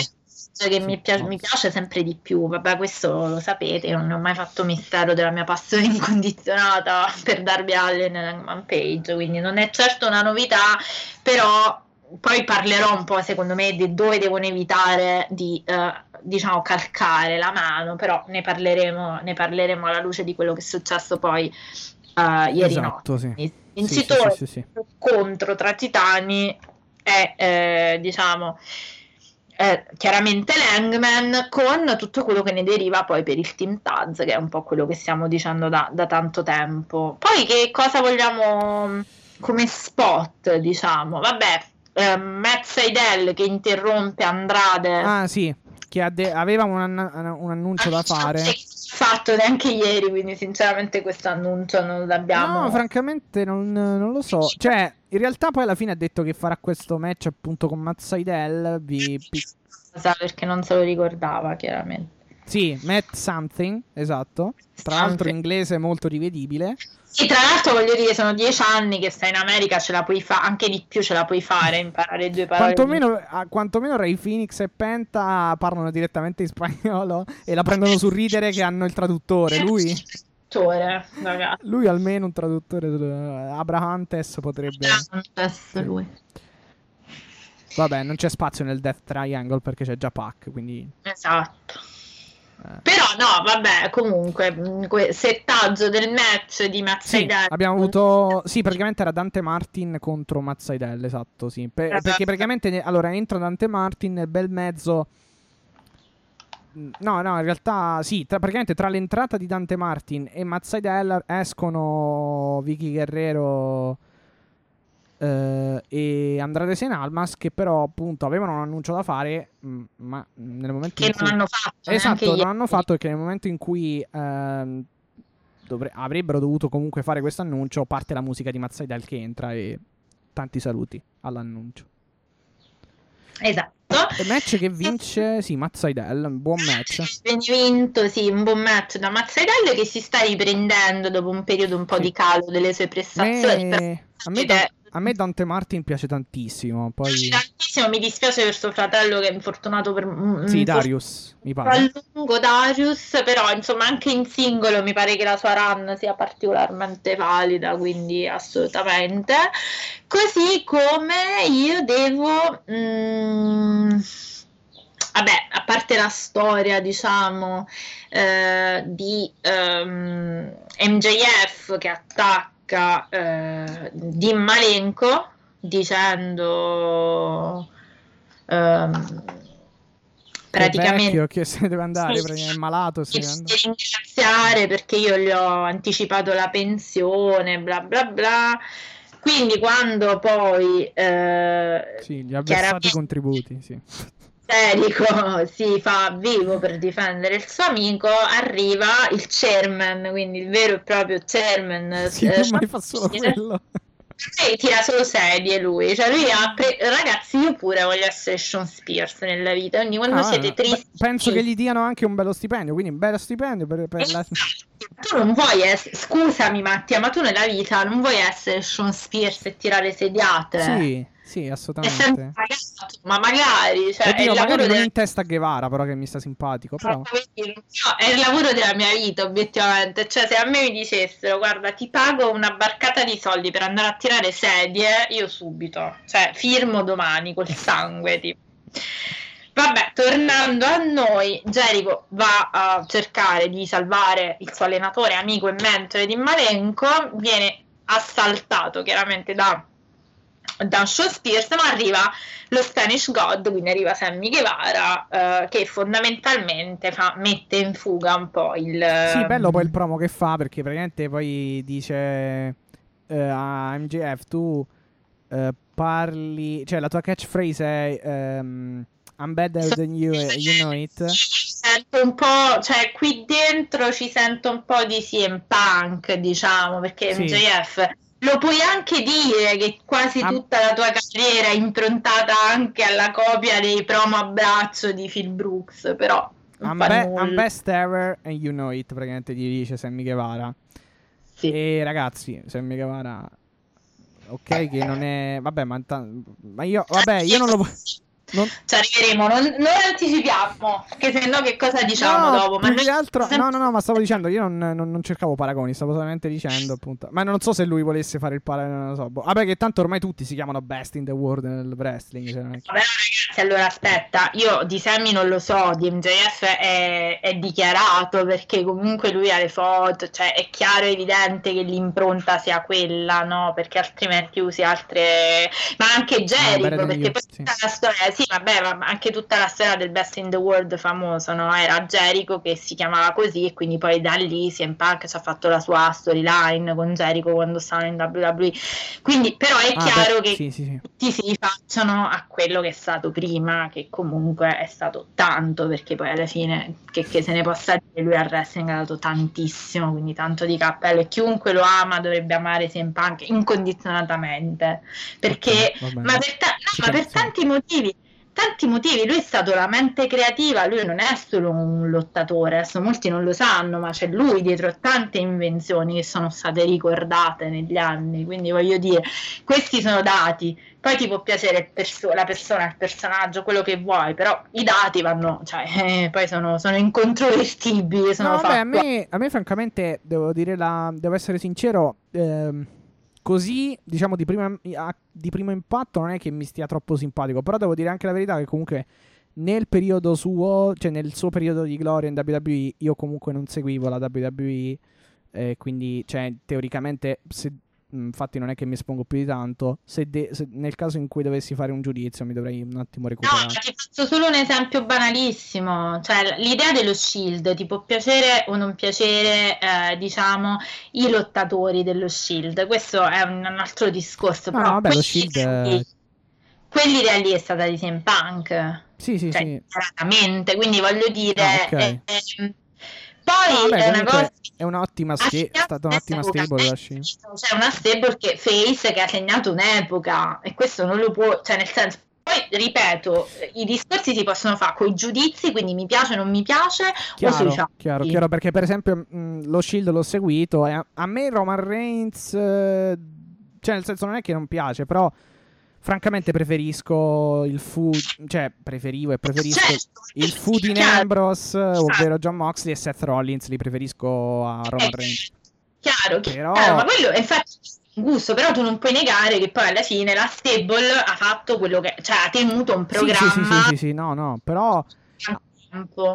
Hangman che mi, Sì, piace, mi piace sempre di più. Vabbè, questo lo sapete, non ne ho mai fatto mistero della mia passione incondizionata per Darby Allen e Hangman Page, quindi non è certo una novità, però poi parlerò un po', secondo me, di dove devono evitare di, eh, diciamo, calcare la mano, però ne parleremo, ne parleremo alla luce di quello che è successo poi eh, ieri Esatto, sì. notte. Sì, sì, Vincitore sì, sì, sì. contro tra titani è eh, diciamo è chiaramente l'Hangman con tutto quello che ne deriva poi per il Team Taz che è un po' quello che stiamo dicendo da, da tanto tempo. Poi che cosa vogliamo mh, come spot diciamo? Vabbè eh, Matt Seidel che interrompe Andrade. Ah, sì, che de- aveva un, ann- un annuncio da fare. Fatto neanche ieri quindi sinceramente questo annuncio non l'abbiamo No, francamente non, non lo so. Cioè, in realtà poi alla fine ha detto che farà questo match appunto con Matt Seidel. Vi- perché non se lo ricordava chiaramente Sì, Matt Something, esatto. Tra l'altro in inglese molto rivedibile. Sì, tra l'altro voglio dire, sono dieci anni che stai in America, ce la puoi fare, anche di più ce la puoi fare, imparare due parole. Quantomeno, ah, quantomeno Ray Phoenix e Penta parlano direttamente in spagnolo e la prendono sul ridere che hanno il traduttore. Lui, ragazzi. lui almeno un traduttore. eh, Abrahantes potrebbe... Adesso lui. Vabbè, non c'è spazio nel Death Triangle perché c'è già Pac, quindi... Esatto. Eh. Però no, vabbè, comunque, mh, que- settaggio del match di Matt Sì, abbiamo avuto. Sì, praticamente era Dante Martin contro Mazzaidel, esatto. Sì. Per- Esatto. Perché praticamente. ne- Allora, entra Dante Martin nel bel mezzo. Mm, No, no, in realtà sì. tra- praticamente tra l'entrata di Dante Martin e Mazzaidel escono Vicky Guerrero eh, e Andrade Sen Almas. Che però, appunto, avevano un annuncio da fare. mm, Ma nel momento che in cui. non hanno fatto. Esatto, non hanno fatto perché nel momento in cui ehm, dovre- avrebbero dovuto comunque fare questo annuncio, parte la musica di Mazzaidel che entra e tanti saluti all'annuncio. Esatto. E match che vince, sì, Mazzaidel, un buon match. Viene vinto, sì, un buon match da Mazzaidel che si sta riprendendo dopo un periodo un po' Sì. di calo delle sue prestazioni. me, a me Da- a me Dante Martin piace tantissimo, Mi piace poi tantissimo, mi dispiace per suo fratello che è infortunato per sì, Darius, mi pare. a lungo Darius, però insomma anche in singolo mi pare che la sua run sia particolarmente valida, quindi assolutamente. Così come io devo mm, vabbè, a parte la storia, diciamo, eh, di ehm, MJF che attacca eh, Dean Malenko dicendo ehm, praticamente vecchio, che se ne deve andare, Sì. è malato, se ringraziare perché io gli ho anticipato la pensione, bla bla bla. Quindi quando poi eh, Sì, gli ha versato i contributi, sì. Erico si fa vivo per difendere il suo amico, arriva il chairman, quindi il vero e proprio chairman. Sì, eh, ma fa solo quello. e tira solo sedie lui, cioè lui ha pre- ragazzi io pure voglio essere Sean Spears nella vita, quindi quando Ah, siete beh, tristi penso che gli diano anche un bello stipendio, quindi un bello stipendio per, per la... Tu non vuoi essere, scusami Mattia, ma tu nella vita non vuoi essere Sean Spears e tirare sediate? Sì, sì, assolutamente. pagato, ma magari, cioè, è Oddio, il lavoro magari non della in testa Guevara, però che mi sta simpatico, però... No, è il lavoro della mia vita, obiettivamente. Cioè, se a me mi dicessero, guarda, ti pago una barcata di soldi per andare a tirare sedie, io subito, cioè, firmo domani col sangue. Tipo. Vabbè, tornando a noi, Jericho va a cercare di salvare il suo allenatore, amico e mentore di Malenko, viene assaltato chiaramente da, da Spears, ma arriva lo Spanish God, quindi arriva Sammy Guevara, eh, che fondamentalmente fa- mette in fuga un po' il... Sì, bello poi il promo che fa, perché praticamente poi dice eh, a MJF, tu... eh, parli, cioè la tua catchphrase è ehm, I'm better than you, eh, you know it. Sento un po', cioè qui dentro ci sento un po' di CM Punk, diciamo, perché Sì. MJF lo puoi anche dire che quasi Am- tutta la tua carriera è improntata anche alla copia dei promo a braccio di Phil Brooks, però I'm, be-. I'm best ever and you know it, praticamente gli dice Sammy Guevara. Sì. E ragazzi, Sammy Guevara, ok che non è... Vabbè, ma, ta- ma io... Vabbè, io non lo... Non... Ci arriveremo, non, non anticipiamo, che se no che cosa diciamo No, dopo? Ma più noi- altro, no, no, no, ma stavo dicendo, io non, non- non cercavo paragoni, stavo solamente dicendo, appunto. Ma non so se lui volesse fare il paragone, non lo so. boh. Vabbè, che tanto ormai tutti si chiamano best in the world nel wrestling. cioè, Vabbè, ragazzi, allora aspetta, io di Sammy non lo so, di MJF è, è dichiarato perché comunque lui ha le foto, cioè è chiaro e evidente che l'impronta sia quella, no? Perché altrimenti usi altre... Ma anche Ah, Jericho, than perché poi sì. tutta la storia, sì, vabbè, ma anche tutta la storia del Best in the World famoso, no? Era Jericho che si chiamava così e quindi poi da lì CM Punk ci ha fatto la sua storyline con Jericho quando stavano in WWE. Quindi, però è Ah, chiaro beh, che sì, sì. tutti si rifacciano a quello che è stato prima, che comunque è stato tanto, perché poi alla fine, che, che se ne possa dire, lui al wrestling ha dato tantissimo, quindi tanto di cappello e chiunque lo ama dovrebbe amare CM Punk incondizionatamente, perché, Ok, va bene. ma per, ta- no, ma per tanti motivi. Tanti motivi, lui è stato la mente creativa, lui non è solo un lottatore, adesso molti non lo sanno, ma c'è lui dietro a tante invenzioni che sono state ricordate negli anni, quindi voglio dire, questi sono dati, poi ti può piacere perso- la persona, il personaggio, quello che vuoi, però i dati vanno, cioè, eh, poi sono, sono incontrovertibili, sono No, vabbè, a me, a me francamente, devo dire la, devo essere sincero, ehm, così, diciamo, di, prima, di primo impatto non è che mi stia troppo simpatico, però devo dire anche la verità che comunque nel periodo suo, cioè nel suo periodo di gloria in WWE, io comunque non seguivo la WWE, eh, quindi, cioè, teoricamente, se, infatti non è che mi espongo più di tanto, se, de- se nel caso in cui dovessi fare un giudizio mi dovrei un attimo No, recuperare. ma ti faccio solo un esempio banalissimo, cioè l'idea dello Shield ti può piacere o non piacere, eh, diciamo, i lottatori dello Shield, questo è un, un altro discorso, No, però no, vabbè, lo quell'idea Shield, lì- eh, quell'idea lì è stata di CM Punk, Sì, sì, cioè, sì. quindi voglio dire, Ah, ok. eh, poi No, vabbè, è una cosa è un'ottima sta- è stata un'ottima stable la eh, Shield. C'è una stable che face che ha segnato un'epoca e questo non lo può, cioè nel senso, poi ripeto, i discorsi si possono fare con i giudizi, quindi mi piace o non mi piace, Chiaro, chiaro, chiaro, perché per esempio mh, lo Shield l'ho seguito e a, a me Roman Reigns, eh, cioè nel senso non è che non piace, però francamente preferisco il food, cioè preferivo e preferisco Certo, il food in Ambrose, ovvero John Moxley e Seth Rollins, li preferisco a Roman eh, Reigns. Chiaro, Però- chiaro, ma quello è infatti un gusto, però tu non puoi negare che poi alla fine la stable ha fatto quello che, cioè ha tenuto un Sì, sì, sì, programma sì, sì, sì, no, no, però.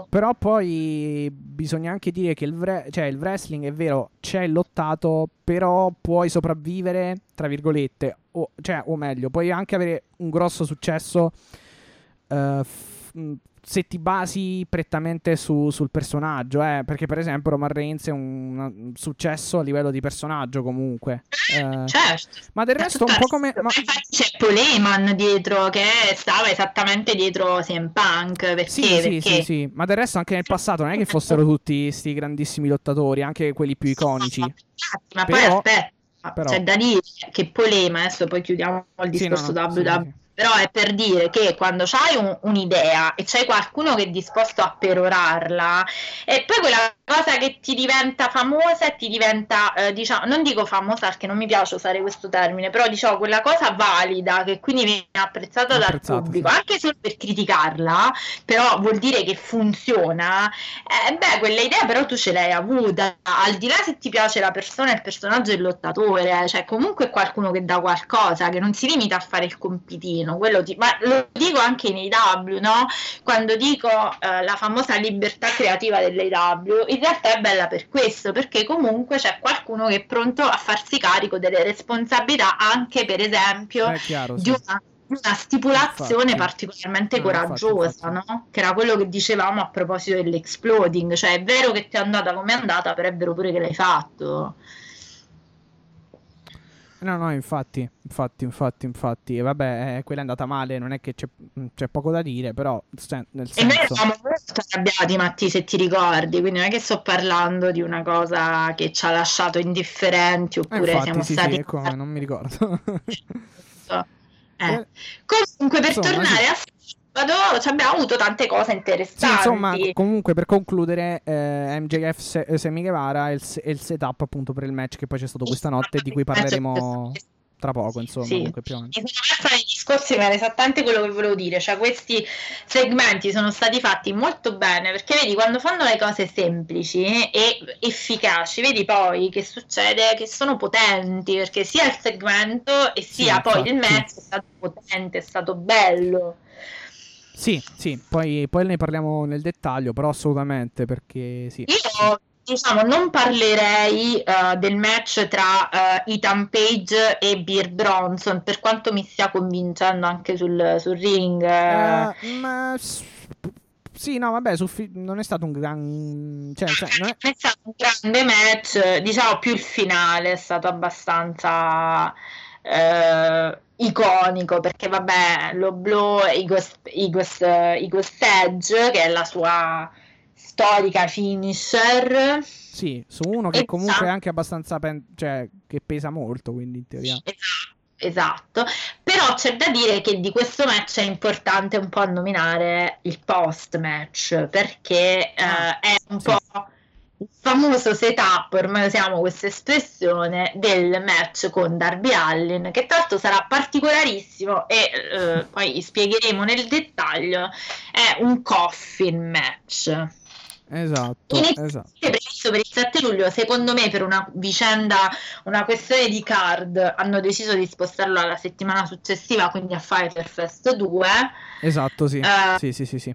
Però poi bisogna anche dire che il, vre- cioè, il wrestling è vero, c'è lottato, però puoi sopravvivere, tra virgolette, o, cioè, o meglio, puoi anche avere un grosso successo eh, f- mh, se ti basi prettamente su- sul personaggio, eh, perché per esempio Roman Reigns è un, un successo a livello di personaggio comunque. Eh, Certo. ma del resto un po' come... ma- c'è Poleman dietro che stava esattamente dietro CM Punk perché, Sì, sì, perché sì, sì, ma del resto anche nel passato non è che fossero tutti sti grandissimi lottatori, anche quelli più iconici. Ma Però- poi aspetta, però- c'è da dire che Polema, adesso poi chiudiamo il Sì, no, discorso no, WWE, sì. Però è per dire che quando c'hai un- un'idea e c'hai qualcuno che è disposto a perorarla, e poi quella cosa che ti diventa famosa e ti diventa, eh, diciamo, non dico famosa perché non mi piace usare questo termine, però diciamo quella cosa valida che quindi viene apprezzata dal pubblico, sì. anche solo per criticarla, però vuol dire che funziona, eh, beh, quella idea però tu ce l'hai avuta, al di là se ti piace la persona, il personaggio e il lottatore, cioè comunque è qualcuno che dà qualcosa, che non si limita a fare il compitino, quello ti- ma lo dico anche nei W, no? Quando dico eh, la famosa libertà creativa delle W, in realtà è bella per questo, perché comunque c'è qualcuno che è pronto a farsi carico delle responsabilità anche per esempio chiaro, di una, una stipulazione Infatti. particolarmente No, infatti, coraggiosa, infatti. no? Che era quello che dicevamo a proposito dell'exploding, cioè è vero che ti è andata come è andata, però è vero pure che l'hai fatto. No, no, infatti, infatti, infatti, infatti. E vabbè, eh, quella è andata male, non è che c'è, c'è poco da dire, però sen- nel E noi senso... eravamo molto arrabbiati, Matti, se ti ricordi, quindi non è che sto parlando di una cosa che ci ha lasciato indifferenti Eh, oppure infatti, siamo sì, stati... sì, come, non mi ricordo. Eh. Eh, Comunque, per insomma, tornare a sabato, ci abbiamo avuto tante cose Sì, interessanti. insomma, comunque per concludere, eh, MJF Se- eh, Sammy Guevara è il, se- il setup appunto per il match che poi c'è stato questa notte, di cui parleremo tra poco, insomma, Sì. comunque più sono persa nei discorsi, ma era esattamente quello che volevo dire. Cioè, questi segmenti sono stati fatti molto bene perché vedi quando fanno le cose semplici e efficaci, vedi poi che succede che sono potenti perché sia il segmento e sia Sì, poi il infatti. match è stato potente, è stato bello. Sì, sì, poi, poi ne parliamo nel dettaglio, però assolutamente perché sì. Io diciamo non parlerei eh, del match tra eh, Ethan Page e Beer Bronson per quanto mi stia convincendo anche sul, sul ring. Eh, ma sì, no, vabbè, suffi- non è stato un gran... Cioè, cioè, non è- è stato un grande match, diciamo più il finale è stato abbastanza eh, iconico perché vabbè lo blow Igos, Igos, Igos Edge che è la sua storica finisher sì, su uno che comunque è Esatto. anche abbastanza... pen- cioè, che pesa molto, quindi in teoria... Esatto, però c'è da dire che di questo match è importante un po' nominare il post match perché eh, Ah, è un sì. po' il famoso setup, ormai usiamo questa espressione, del match con Darby Allin, che tra l'altro sarà particolarissimo e eh, poi spiegheremo nel dettaglio, è un coffin match. Esatto, Inizialmente esatto. previsto per il 7 luglio, secondo me per una vicenda, una questione di card, hanno deciso di spostarlo alla settimana successiva, quindi a Fighter Fest 2. Esatto, sì. Eh, Sì, sì, sì, sì.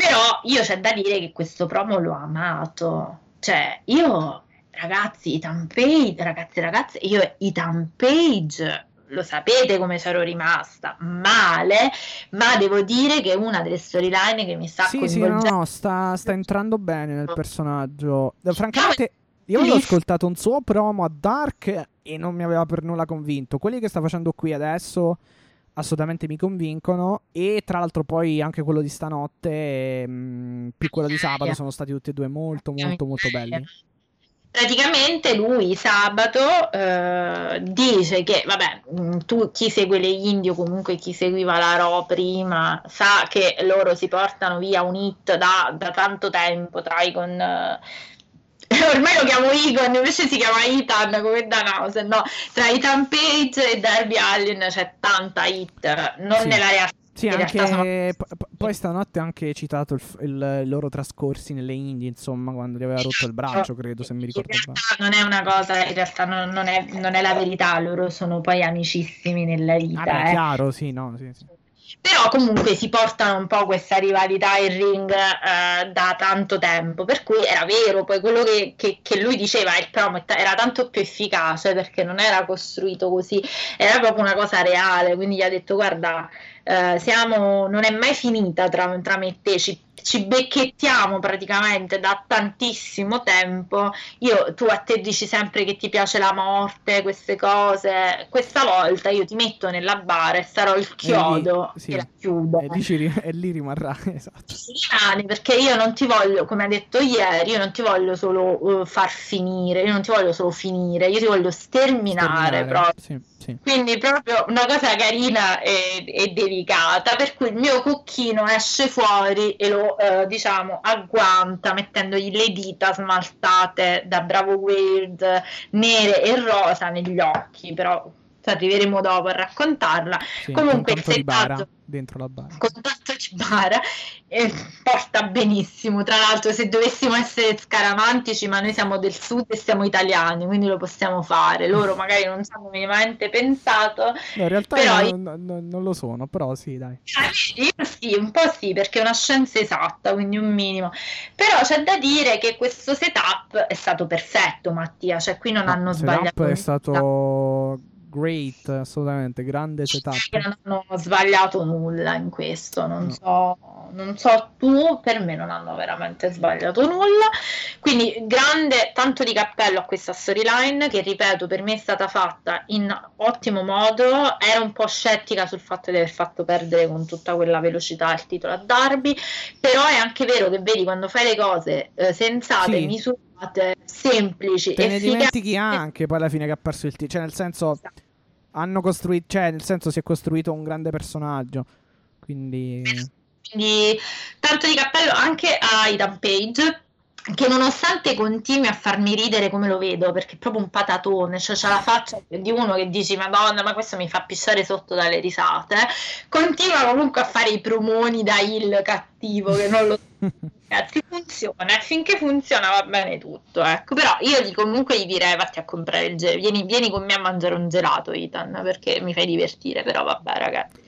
Però io c'è da dire che questo promo l'ho amato. Cioè, io, ragazzi, Ethan Page, ragazzi e ragazze, io Ethan Page, lo sapete come c'ero rimasta, male, ma devo dire che è una delle storyline che mi sta Sì, sì, no, coinvolgendo. no, sta, sta entrando bene nel personaggio. Eh, Francamente, io avevo ascoltato un suo promo a Dark e non mi aveva per nulla convinto. Quelli che sta facendo qui adesso assolutamente mi convincono. E tra l'altro poi anche quello di stanotte, mh, più quello di sabato, sono stati tutti e due molto, molto, molto belli. Praticamente lui sabato eh, dice che, vabbè, mh, tu chi segue le indie o comunque chi seguiva la Raw prima sa che loro si portano via un hit da, da tanto tempo tra Icon. eh, ormai lo chiamo Icon, invece si chiama Ethan come Danhausen, no? Tra Ethan Page e Darby Allin c'è tanta hit, non Sì. nella realtà. Sì, anche sono- p- poi stanotte ha anche citato il, il- i loro trascorsi nelle Indie, insomma, quando gli aveva rotto il braccio, credo, se mi ricordo bene. non è una cosa, in realtà non, non è, non è la verità, loro sono poi amicissimi nella vita. Vabbè, eh. chiaro, sì, no, sì, sì. Però comunque si portano un po' questa rivalità in ring eh, da tanto tempo, per cui era vero, poi quello che, che- che lui diceva, il promo era tanto più efficace perché non era costruito così, era proprio una cosa reale, quindi gli ha detto guarda, eh, siamo, non è mai finita tra, tra me e te, ci, ci becchettiamo praticamente da tantissimo tempo, io, tu a te dici sempre che ti piace la morte, queste cose, questa volta io ti metto nella bara e sarò il chiodo sì. che la chiudo. E lì, ci e lì rimarrà, esatto. Ci rimani, perché io non ti voglio, come ha detto ieri, io non ti voglio solo eh, far finire, io non ti voglio solo finire, io ti voglio sterminare, Sterminare, proprio. Sì, sì. Quindi proprio una cosa carina e, e delicata, per cui il mio cucchino esce fuori e lo eh, diciamo agguanta mettendogli le dita smaltate da Bravo Weird nere e rosa negli occhi, però arriveremo dopo a raccontarla. sì, Comunque, bara settaggio- dentro la bara. con tanto di bara e porta benissimo. Tra l'altro, se dovessimo essere scaramantici, ma noi siamo del sud e siamo italiani, quindi lo possiamo fare. Loro magari non ci hanno minimamente pensato. No, in realtà Però io non, non- non lo sono, però sì, dai. Eh, Io sì, un po' sì, perché è una scienza esatta, quindi un minimo. Però c'è da dire che questo setup è stato perfetto, Mattia. Cioè, qui non No, hanno il setup sbagliato. è stato great, assolutamente, grande setup. Non hanno sbagliato nulla in questo, non, no. so, non so tu, per me non hanno veramente sbagliato nulla. Quindi grande, tanto di cappello a questa storyline che ripeto per me è stata fatta in ottimo modo. Ero un po' scettica sul fatto di aver fatto perdere con tutta quella velocità il titolo a Darby, però è anche vero che vedi quando fai le cose eh, sensate, sì. misurate, semplici. Te ne dimentichi anche poi alla fine che ha perso il titolo, cioè nel senso hanno costruito, cioè nel senso si è costruito un grande personaggio, quindi... Quindi tanto di cappello anche a Ethan Page che nonostante continui a farmi ridere come lo vedo, perché è proprio un patatone, cioè c'ha la faccia di uno che dici Madonna, ma questo mi fa pisciare sotto dalle risate, continua comunque a fare i promoni da il cattivo, che non lo ragazzi funziona, finché funziona va bene tutto, ecco, però io di, comunque gli direi vatti a comprare il gelato, vieni, vieni con me a mangiare un gelato Ethan, perché mi fai divertire, però vabbè ragazzi.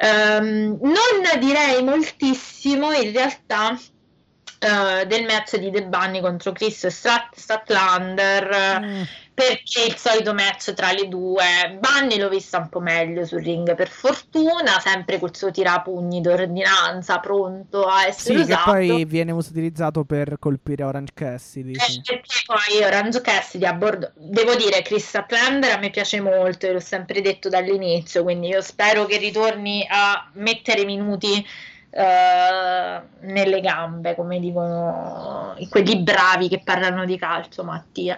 Um, non direi moltissimo in realtà uh, del match di The Bunny contro Chris Strat- Statlander mm. Perché il solito match tra le due Bunny l'ho vista un po' meglio sul ring per fortuna sempre col suo tirapugni d'ordinanza pronto a essere sì, usato che poi viene utilizzato per colpire Orange Cassidy sì. perché poi Orange Cassidy a bordo devo dire Chris Statlander a me piace molto e l'ho sempre detto dall'inizio quindi io spero che ritorni a mettere minuti Uh, nelle gambe, come dicono quelli bravi che parlano di calcio, Mattia.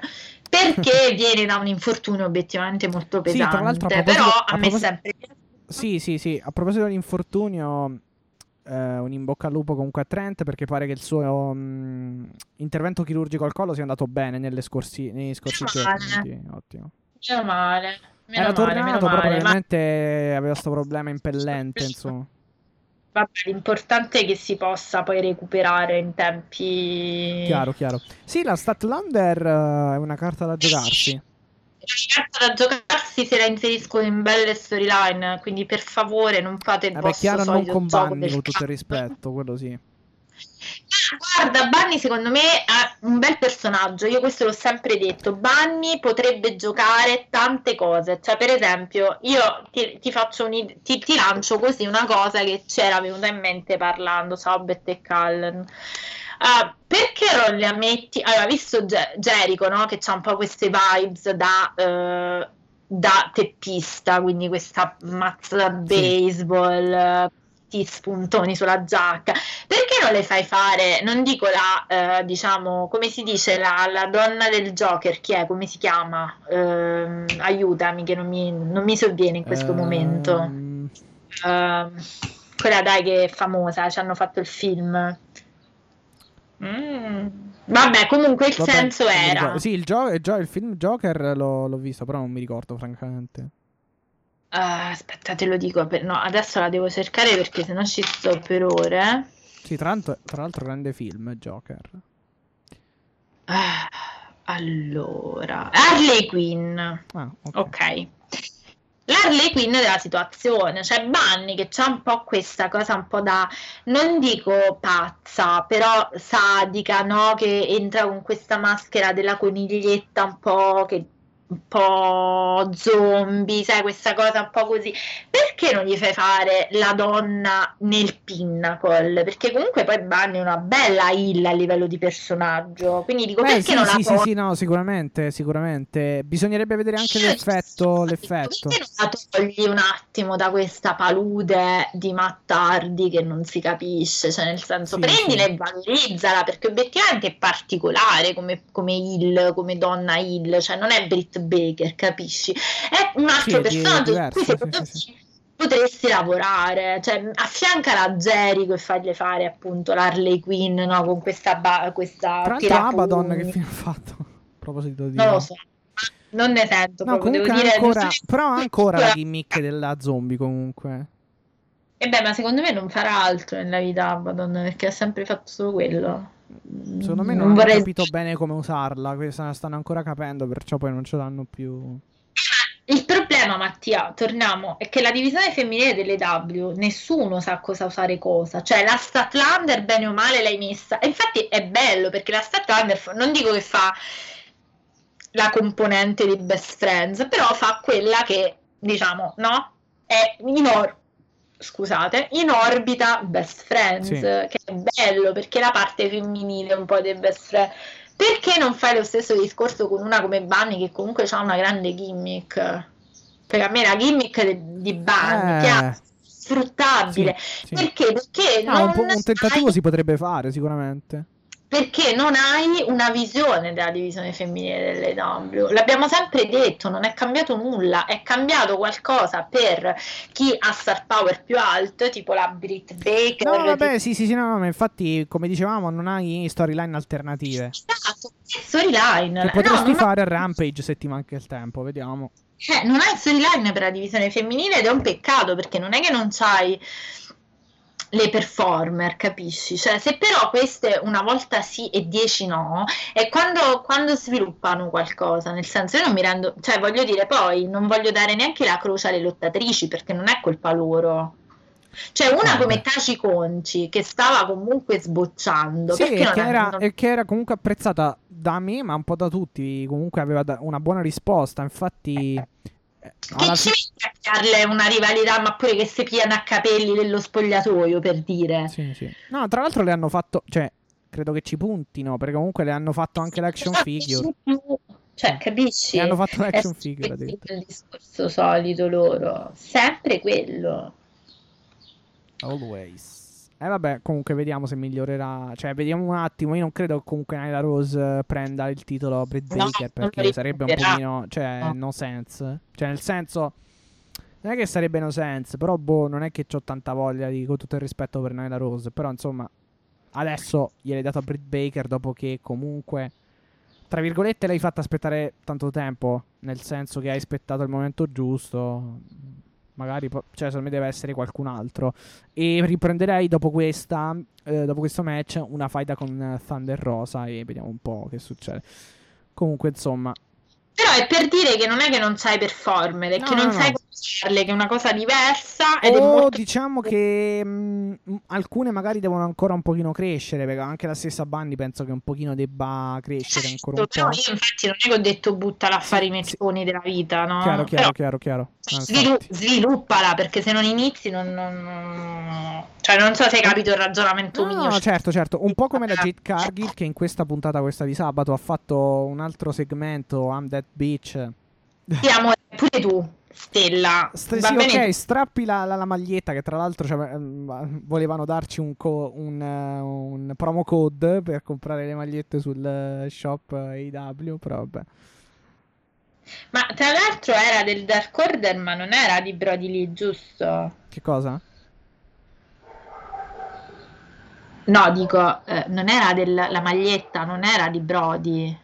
Perché viene da un infortunio obiettivamente molto pesante, sì, a però a, a me sempre Sì, sì, sì, a proposito dell'infortunio eh, un in bocca al lupo comunque a Trent perché pare che il suo um, intervento chirurgico al collo sia andato bene nelle scorsi, nei scorsi giorni. Ottimo. Meno male. Meno Era male, tornato, meno però male, probabilmente ma... aveva questo problema impellente, insomma. Vabbè, l'importante è che si possa poi recuperare in tempi. Chiaro, chiaro. Sì, la Statlander uh, è una carta da giocarsi. È una carta da giocarsi se la inseriscono in belle storyline. Quindi per favore non fate il Vabbè, vostro chiaro, non Bunny, con tutto il rispetto, quello sì. Guarda, Bunny secondo me è un bel personaggio, io questo l'ho sempre detto, Bunny potrebbe giocare tante cose, cioè per esempio io ti, ti faccio un, ti, ti, lancio così una cosa che c'era venuta in mente parlando, Saubet e Callen. Uh, perché non le ammetti? Allora, visto Ge- Jericho, no? che ha un po' queste vibes da, uh, da teppista, quindi questa mazza da baseball, tutti spuntoni sulla giacca, perché non le fai fare, non dico la, eh, diciamo, come si dice, la, la, donna del Joker, chi è, come si chiama? Eh, aiutami, che non mi, non mi sovviene in questo um... momento. Uh, quella dai che è famosa, ci hanno fatto il film. Mm. Vabbè, comunque il Vabbè, senso era. Sì, il, gio- il, gio- il film Joker l'ho, l'ho visto, però non mi ricordo, francamente. Uh, aspetta, te lo dico. Per... No, adesso la devo cercare perché sennò ci sto per ore. Sì, tra l'altro, tra l'altro grande film, Joker. Uh, allora, Harley Quinn. Ah, ok. okay. L'Harley Quinn della situazione, cioè Bunny che c'ha un po' questa cosa un po' da, non dico pazza, però sadica, no? Che entra con questa maschera della coniglietta un po' che un po' zombie, sai, questa cosa un po' così. Perché non gli fai fare la donna nel pinnacle? Perché comunque poi Bunny è una bella hill a livello di personaggio. Quindi dico, Beh, perché sì, non sì, la sì, sì, no, sicuramente, sicuramente. Bisognerebbe vedere anche l'effetto, l'effetto. Perché non la togli un attimo da questa palude di mattardi che non si capisce? Cioè, nel senso, sì, prendila sì. e valorizzala, perché obiettivamente è particolare come, come hill, come donna hill. Cioè, non è Brit Baker, capisci? È un altro sì, personaggio su cui secondo sì, potresti lavorare, cioè affianca la Jericho e fargli fare appunto l'Harley Quinn no? con questa, ba- questa Tra Abaddon che fine ha fatto? A proposito di... Non lo so. Non ne sento, no, comunque dire, ancora, però ancora la gimmick della zombie comunque. E beh, ma secondo me non farà altro nella vita Abaddon perché ha sempre fatto solo quello. Secondo me non, non vorrei... hanno capito bene come usarla, questa la stanno ancora capendo, perciò poi non ce l'hanno più. Il problema, Mattia, torniamo, è che la divisione femminile delle W nessuno sa cosa usare cosa. Cioè, la Statlander, bene o male, l'hai messa. E infatti è bello perché la Statlander, non dico che fa la componente di Best Friends, però fa quella che, diciamo, no? È in, or- scusate, in orbita Best Friends, Sì. che è bello perché è la parte femminile un po' dei Best Friends. Perché non fai lo stesso discorso con una come Bunny che comunque ha una grande gimmick? Perché a me la gimmick de- di Bunny, Eh. ha sfruttabile. Sì, sì. Perché? Perché Ah, un, non po- un tentativo hai- si potrebbe fare sicuramente. Perché non hai una visione della divisione femminile dell'EW. L'abbiamo sempre detto, non è cambiato nulla, è cambiato qualcosa per chi ha star power più alte, tipo la Britt Baker. No, vabbè, tipo- sì, sì, sì, no, no, ma infatti, come dicevamo, non hai storyline alternative. Esatto, storyline. Che No, potresti non, fare a Rampage se ti manca il tempo, vediamo. eh, non hai storyline per la divisione femminile ed è un peccato perché non è che non c'hai le performer, capisci? Cioè, se però queste una volta sì e dieci no, è quando, quando sviluppano qualcosa, nel senso io non mi rendo, cioè voglio dire poi non voglio dare neanche la croce alle lottatrici perché non è colpa loro. Cioè una come Taci Conci che stava comunque sbocciando, Sì, perché e che, era, non- che era comunque apprezzata da me, ma un po' da tutti. Comunque aveva una buona risposta. Infatti, Che ci metti a crearle una rivalità, ma pure che si piano a capelli dello spogliatoio per dire. Sì, sì. No, tra l'altro le hanno fatto. Cioè, credo che ci puntino. Perché comunque le hanno fatto anche l'action Esatto, figure. Cioè, capisci? Le hanno fatto l'action figure. il discorso solito loro, sempre quello. Always. E vabbè, comunque vediamo se migliorerà. Cioè, vediamo un attimo. Io non credo che comunque Nyla Rose eh, prenda il titolo Britt No, Baker. non perché sarebbe un pochino. Cioè, No. no sense. Cioè, nel senso. Non è che sarebbe no sense. Però, boh, non è che ho tanta voglia di. Con tutto il rispetto per Nyla Rose. Però, insomma. Adesso gliel'hai dato a Britt Baker. Dopo che comunque. Tra virgolette, l'hai fatta aspettare tanto tempo. Nel senso che hai aspettato il momento giusto. Magari, cioè, secondo me deve essere qualcun altro. E riprenderei dopo questa, eh, dopo questo match, una faida con Thunder Rosa e vediamo un po' che succede. Comunque, insomma, Però è per dire che non è che non sai performer, è No, che non no, sai no. come farle, che è una cosa diversa ed o molto diciamo che mh, mh, alcune magari devono ancora un pochino crescere, perché anche la stessa Bunny penso che un pochino debba crescere ancora un Però po'. io infatti non è che ho detto buttala a fare i sì. mettoni della vita, no? Chiaro, chiaro, Però chiaro, chiaro. No, svilu- infatti. sviluppala perché se non inizi non, non- cioè non so se hai capito il ragionamento No, mio. no, certo, certo. Un po' come la Jade Cargill che in questa puntata, questa di sabato, ha fatto un altro segmento, I'm That Bitch. Sì, amore, pure tu, Stella. St- sì, ok, strappi la, la- la maglietta che tra l'altro cioè, ehm, volevano darci un, co- un, eh, un promo code per comprare le magliette sul eh, shop eh, AW, però vabbè. Ma tra l'altro era del Dark Order, ma non era di Brody Lee, giusto? Che cosa? No, dico, eh, non era del, la maglietta, non era di Brody.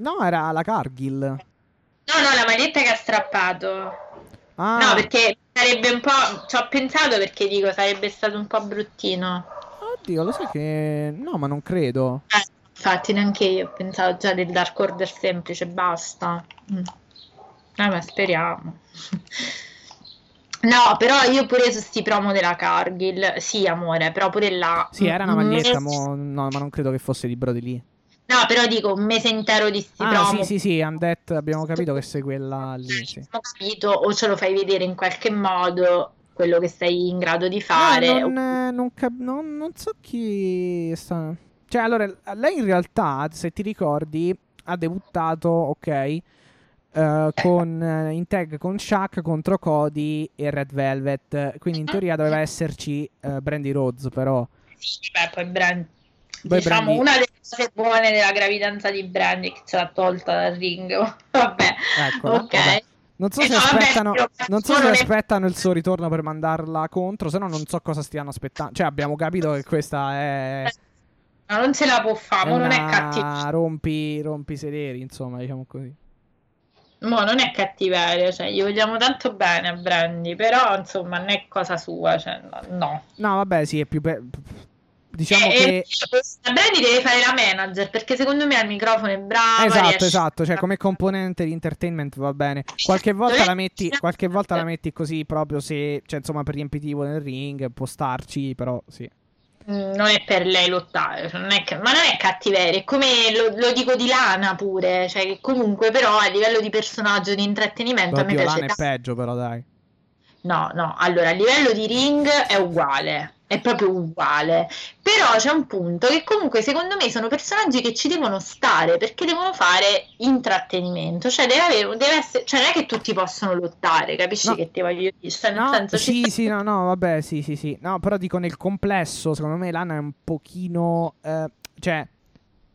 No, era la Cargill. No, no, la maglietta che ha strappato. Ah, No, perché sarebbe un po'. Ci ho pensato perché dico sarebbe stato un po' bruttino. oddio, lo sai che... No, ma non credo. Eh, infatti, neanche io ho pensato già del Dark Order semplice, basta. Mm. Vabbè, speriamo. No, però io pure su sti promo della Cargill, sì, amore, però pure là. Sì, era una un maglietta, mo- no, ma non credo che fosse di Brody Lee. No, però dico un mese intero di sti Ah, promo. sì, sì, sì, Undead, abbiamo capito che sei quella lì, sì. Abbiamo capito, o ce lo fai vedere in qualche modo quello che sei in grado di No, fare. non, eh, non cap- non- non so chi sta. Cioè, allora, lei in realtà, se ti ricordi, ha debuttato, ok, eh, con, eh, in tag con Shaq contro Cody e Red Velvet. Quindi in teoria doveva esserci eh, Brandy Rhodes, però. Sì, beh, poi Brand... Diciamo una delle cose buone della gravidanza di Brandy che ce l'ha tolta dal ring. Vabbè, Eccola, ok. vabbè. Non so Eh se no, vabbè, aspettano, però non so se è- aspettano il suo ritorno per mandarla contro, se no non so cosa stiano aspettando. Cioè, abbiamo capito che questa è, Ma non ce la può fare, è mo non è una cattiveria. rompi, rompi sederi, insomma, diciamo così. Mo non è cattiveria, cioè gli vogliamo tanto bene a Brandy, però insomma non è cosa sua, cioè no. no. No, vabbè, sì, è più... pe- Diciamo E- che... e la Brandy deve fare la manager perché secondo me al microfono è brava. Esatto, riesce- esatto, cioè come componente di entertainment va bene. Qualche volta la metti, qualche volta la metti così proprio se, cioè insomma per riempitivo nel ring, può starci, però sì. mm, non è per lei lottare, non è, ma non è cattiveria, è come lo, lo, dico di Lana pure, cioè che comunque però a livello di personaggio, di intrattenimento Oddio, a me piace Lana è peggio però dai. No, no, allora a livello di ring è uguale, è proprio uguale. Però c'è un punto che comunque secondo me sono personaggi che ci devono stare perché devono fare intrattenimento, cioè deve avere, deve essere, cioè non è che tutti possono lottare, capisci no. che ti voglio dire? Cioè, no, senso, sì, sì, no, no, vabbè, sì, sì, sì. No, però dico nel complesso, secondo me Lana è un pochino, eh, cioè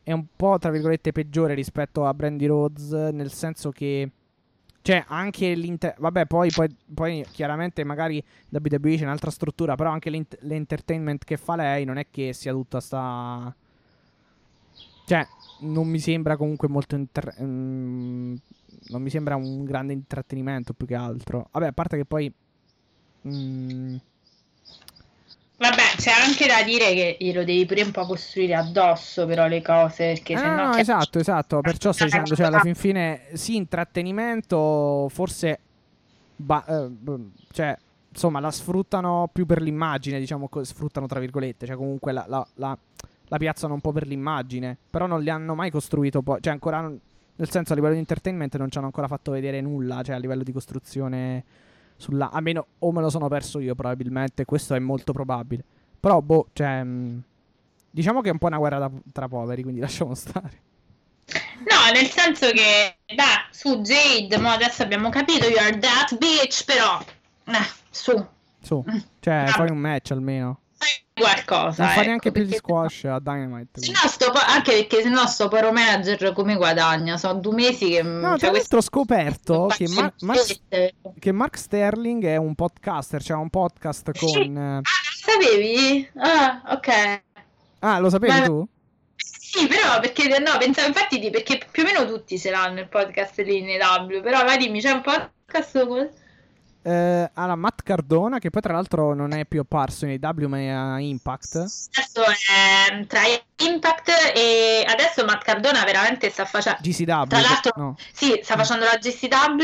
è un po' tra virgolette peggiore rispetto a Brandy Rhodes, nel senso che cioè, anche l'inter... Vabbè, poi, poi, poi, chiaramente magari WWE c'è un'altra struttura, però anche l'int- l'entertainment che fa lei non è che sia tutta sta... Cioè, non mi sembra comunque molto... Inter... Mm, non mi sembra un grande intrattenimento più che altro. Vabbè, a parte che poi... Mm, Vabbè, c'è anche da dire che glielo devi pure un po' costruire addosso, però le cose. Perché eh, se no. esatto, esatto. Perciò sto dicendo, cioè, alla fin fine, sì, intrattenimento, forse. Ba- eh, cioè, insomma, la sfruttano più per l'immagine, diciamo, sfruttano tra virgolette. Cioè, comunque la, la, la, la piazzano un po' per l'immagine. Però non li hanno mai costruito poi. Cioè, ancora. Nel senso, a livello di entertainment non ci hanno ancora fatto vedere nulla. Cioè, a livello di costruzione sulla... A meno o me lo sono perso io probabilmente, questo è molto probabile. Però, boh, cioè... Mh, diciamo che è un po' una guerra da, tra poveri, quindi lasciamo stare. No, nel senso che, dai, su Jade, mo adesso abbiamo capito, you are that bitch, però... Eh, su. Su, cioè, fai un match almeno. Qualcosa. Non fa ecco, neanche più di squash a Dynamite. No, po- anche perché se no sto poro manager come guadagna? Sono due mesi che... No, cioè, tra l'altro ho scoperto che, Mar- Mar- che Mark Sterling è un podcaster, cioè un podcast con... eh, Ah, sapevi? Ah, ok. Ah, lo sapevi Ma- tu? Sì, però perché no, pensavo infatti di perché più o meno tutti ce l'hanno il podcast lì in EW, però vai dimmi, c'è un podcast con... Eh, allora, Matt Cardona, che poi tra l'altro non è più apparso in AW ma è a Impact. Adesso è tra Impact e adesso Matt Cardona veramente sta facendo GCW. Tra l'altro- no. Sì, sta facendo la GCW,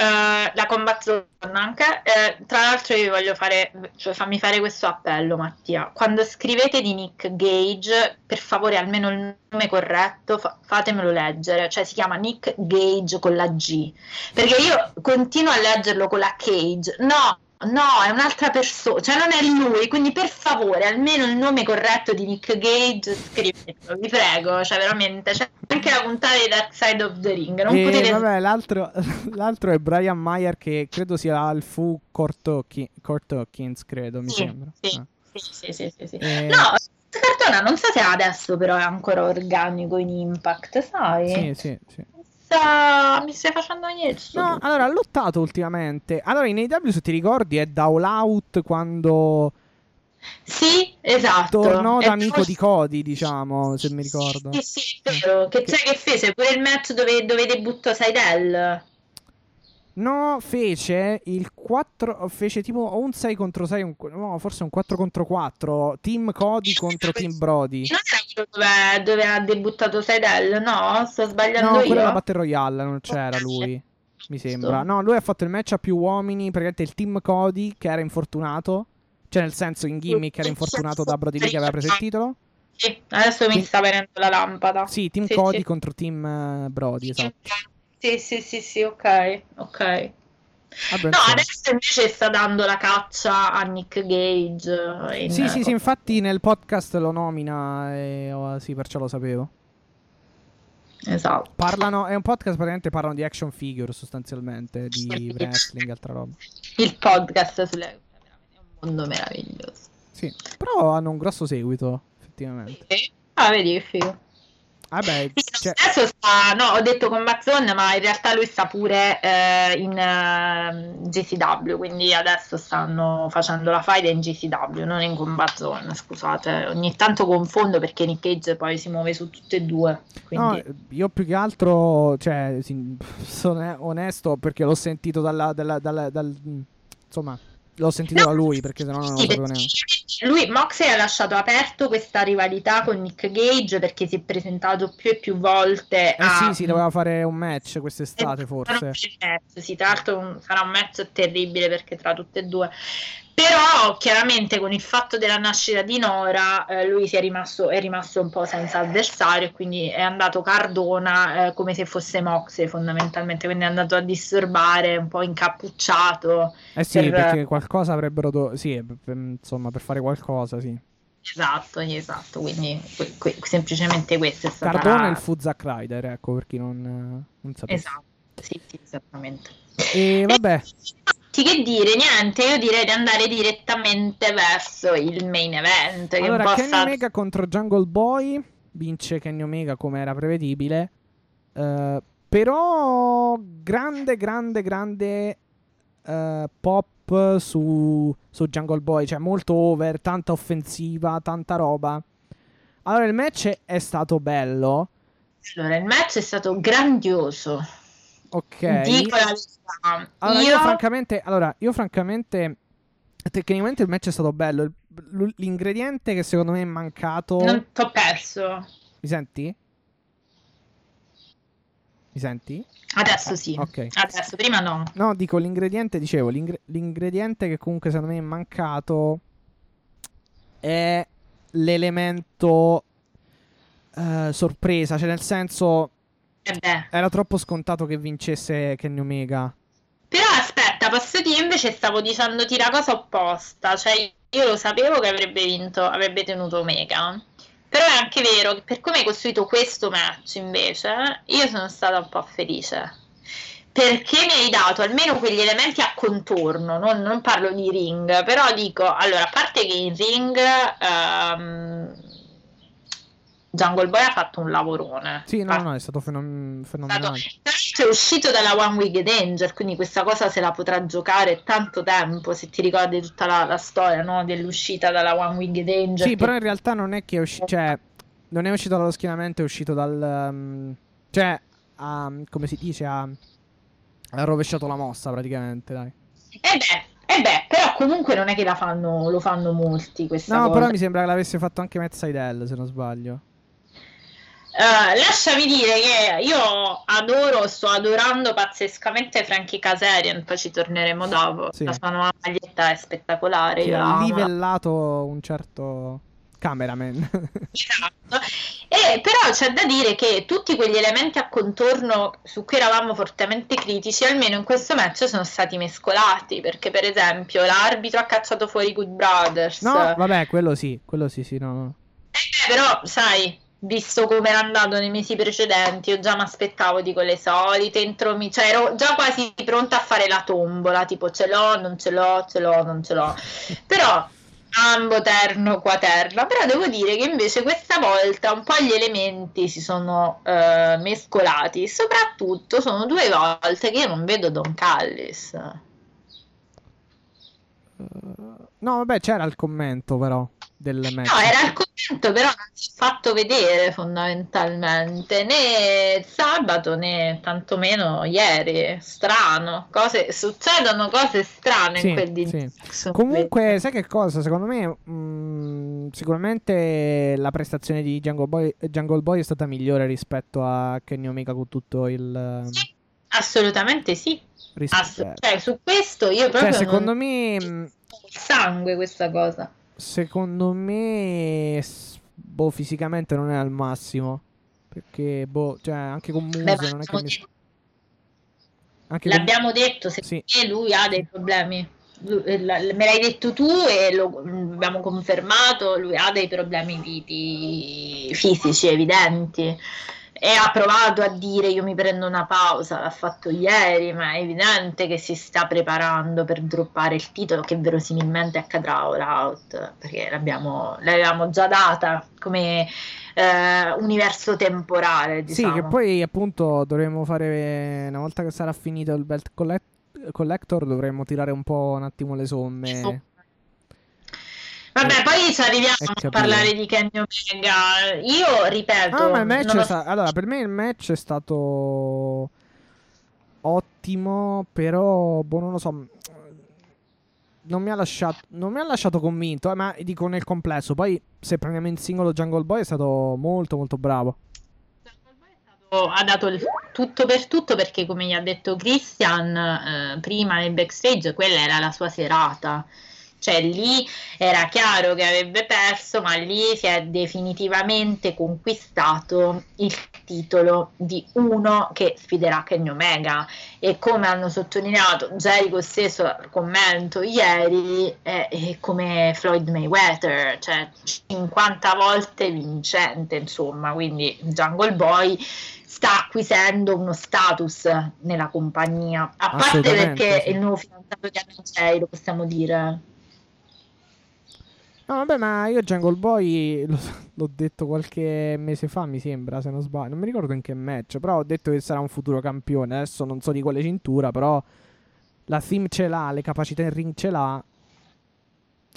eh, la Combat Zone anche. Eh, tra l'altro io voglio fare, cioè fammi fare questo appello Mattia. Quando scrivete di Nick Gage, per favore almeno il nome corretto, fa- fatemelo leggere. Cioè si chiama Nick Gage con la G. Perché io continuo a leggerlo con la Cage. No! No, è un'altra persona, cioè non è lui, quindi per favore, almeno il nome corretto di Nick Gage scrivetelo, vi prego, cioè veramente, c'è anche la puntata di Dark Side of the Ring, non E potete vabbè, l'altro, l'altro è Brian Mayer, che credo sia il Fu Hawkins, credo, mi Sì, sembra. sì. Ah. Sì, sì, sì, sì, sì. Eh, No, Cartona non so se adesso però è ancora organico in Impact, sai? Sì, sì, sì. Sta- Mi stai facendo il No, allora ha lottato ultimamente. Allora, in AW, se ti ricordi, è da All Out quando Sì, esatto. tornò da amico poi- di Cody, diciamo, se mi ricordo. Sì, sì, è vero. Che c'è che fece pure il match dove, dove debuttò Seidel. No, fece il 4. Fece tipo un 6 contro 6. Un, no, forse un 4 contro 4. Team Cody contro Team Brody. Non era quello dove, dove ha debuttato Seidel, no? Sto sbagliando No, io. quella era Battle Royale, non c'era Ok. lui. Mi sembra. No, lui ha fatto il match a più uomini. Praticamente il Team Cody che era infortunato. Cioè, nel senso, in gimmick era infortunato da Brody Lee che aveva preso il titolo. Sì, adesso mi sta venendo la lampada. Sì, Team Sì, Cody sì. contro Team eh, Brody, esatto. Sì, sì, sì, sì, ok, ok. Vabbè, No, insomma. adesso invece sta dando la caccia a Nick Gage. eh, in- Sì, sì, sì, infatti nel podcast lo nomina e oh, sì, perciò lo sapevo. Esatto. Parlano, è un podcast praticamente parlano di action figure sostanzialmente, di wrestling e altra roba. Il podcast sulle... è un mondo meraviglioso. Sì, però hanno un grosso seguito, effettivamente. Ah, vedi che figo. Vabbè, Sì, cioè, Adesso sta, no, ho detto con Zone, ma in realtà lui sta pure eh, in eh, GCW, quindi adesso stanno facendo la fight in GCW, non in Combat Zone, scusate. Ogni tanto confondo perché Nick Cage poi si muove su tutte e due. no, Quindi... io più che altro, cioè, sono onesto perché l'ho sentito dalla, dalla- dalla- dal, insomma, l'ho sentito da lui perché sennò non lo sapevo neanche. lui Moxley ha lasciato aperto questa rivalità con Nick Gage perché si è presentato più e più volte Eh a sì, sì, doveva fare un match quest'estate forse. match, Sì, tra l'altro sarà un match terribile perché tra tutte e due. Però chiaramente con il fatto della nascita di Nora eh, lui si è rimasto, è rimasto un po' senza avversario e quindi è andato Cardona eh, come se fosse Moxe fondamentalmente, quindi è andato a disturbare un po' incappucciato. Eh sì, per- perché qualcosa avrebbero dovuto... Sì, per- insomma, per fare qualcosa, sì. Esatto, esatto, quindi que- que- semplicemente questo è stato... Cardone e il fu Zack Ryder, ecco, per chi non, non sapesse. Esatto, sì, sì, esattamente. E vabbè, Sì, che dire, niente, io direi di andare direttamente verso il main event. Che allora un po' Kenny Omega contro Jungle Boy, vince Kenny Omega come era prevedibile. Eh, però grande, grande, grande eh, pop su, su Jungle Boy, cioè molto over, tanta offensiva, tanta roba. Allora il match è stato bello, Allora, il match è stato grandioso. Ok. Dico la verità. Allora, io... io francamente, allora, io francamente, tecnicamente il match è stato bello. Il- l'ingrediente che secondo me è mancato. non t'ho perso. Mi senti? Mi senti? Adesso sì. Ok. Adesso, prima no. No, dico l'ingrediente, dicevo, l'ingre- l'ingrediente che comunque secondo me è mancato è l'elemento eh, sorpresa, cioè nel senso Eh era troppo scontato che vincesse Kenny Omega. Però aspetta, posso dire invece stavo dicendoti la cosa opposta, cioè io lo sapevo che avrebbe vinto, avrebbe tenuto Omega. Però è anche vero che per come hai costruito questo match invece, io sono stata un po' felice. Perché mi hai dato almeno quegli elementi a contorno, non, non parlo di ring, però dico, allora, a parte che in ring ehm, Jungle Boy ha fatto un lavorone. Sì, no, no, è stato fenom- fenomenale. l'altro è uscito dalla One Winged Angel, quindi questa cosa se la potrà giocare tanto tempo, se ti ricordi tutta la, la storia no, dell'uscita dalla One Winged Angel. Sì, che- però in realtà non è che è uscito, cioè, non è uscito dallo schienamento, è uscito dal... um, cioè, ha, come si dice, ha, ha rovesciato la mossa praticamente, dai. Eh beh, eh beh, però comunque non è che la fanno, lo fanno molti questa No, cosa. però mi sembra che l'avesse fatto anche Matt Seidel, se non sbaglio. Eh, lasciami dire che io adoro, sto adorando pazzescamente Frankie Kazarian, poi ci torneremo dopo. Sì. La sua nuova maglietta è spettacolare. Che ha livellato un certo cameraman. Esatto. E però c'è da dire che tutti quegli elementi a contorno su cui eravamo fortemente critici, almeno in questo match sono stati mescolati, perché per esempio l'arbitro ha cacciato fuori Good Brothers. no, vabbè, quello sì, quello sì, sì, no. Eh, però, sai, visto come era andato nei mesi precedenti, io già mi aspettavo di quelle solite, intromi- cioè ero già quasi pronta a fare la tombola, tipo ce l'ho, non ce l'ho, ce l'ho, non ce l'ho. Però ambo terno quaterna, però devo dire che invece questa volta un po' gli elementi si sono eh, mescolati, soprattutto sono due volte che io non vedo Don Callis. No, vabbè, c'era il commento però del match. No, era al commento, però non si è fatto vedere fondamentalmente né sabato né tantomeno ieri. Strano, cose, succedono cose strane Sì, in quel di sì. Comunque, sai che cosa? Secondo me, mh, sicuramente la prestazione di Jungle Boy, Jungle Boy è stata migliore rispetto a Kenny Omega con tutto il Sì, assolutamente sì. ris- Ass- cioè, su questo io proprio cioè, secondo non... me, mh, sangue questa cosa. Secondo me, boh, fisicamente non è al massimo. Perché, boh, cioè, anche con Muse Beh, non è che l'abbiamo mi... detto- Anche con- L'abbiamo detto, se Sì. lui ha dei problemi. Eh, me l'hai detto tu e lo mm, abbiamo confermato, lui ha dei problemi di- di- fisici evidenti e ha provato a dire io mi prendo una pausa, l'ha fatto ieri, ma è evidente che si sta preparando per droppare il titolo che verosimilmente accadrà all out, perché l'abbiamo, l'avevamo già data come eh, universo temporale, Sì, diciamo. che poi appunto dovremmo fare, una volta che sarà finito il Belt collect- Collector, dovremmo tirare un po' un attimo le somme. Vabbè, poi ci arriviamo E a parlare di Kenny Omega. Io ripeto, Ah, ma il match è sta- allora, per me il match è stato ottimo, però boh, non lo so. Non mi ha lasciato, non mi ha lasciato convinto, eh, ma dico nel complesso. Poi, se prendiamo in singolo Jungle Boy, è stato molto, molto bravo. ha dato il tutto per tutto perché, come gli ha detto Christian eh, prima nel backstage, quella era la sua serata. Cioè lì era chiaro che avrebbe perso, ma lì si è definitivamente conquistato il titolo di uno che sfiderà Kenny Omega. E come hanno sottolineato Jericho stesso al commento ieri, è, è come Floyd Mayweather, cioè 50 volte vincente, insomma, quindi Jungle Boy sta acquisendo uno status nella compagnia, a parte perché è il nuovo fidanzato di Anna lo possiamo dire. No, vabbè, ma io Jungle Boy lo, l'ho detto qualche mese fa, mi sembra, se non sbaglio. Non mi ricordo in che match, però ho detto che sarà un futuro campione. Adesso non so di quale cintura, però la theme ce l'ha, le capacità in ring ce l'ha.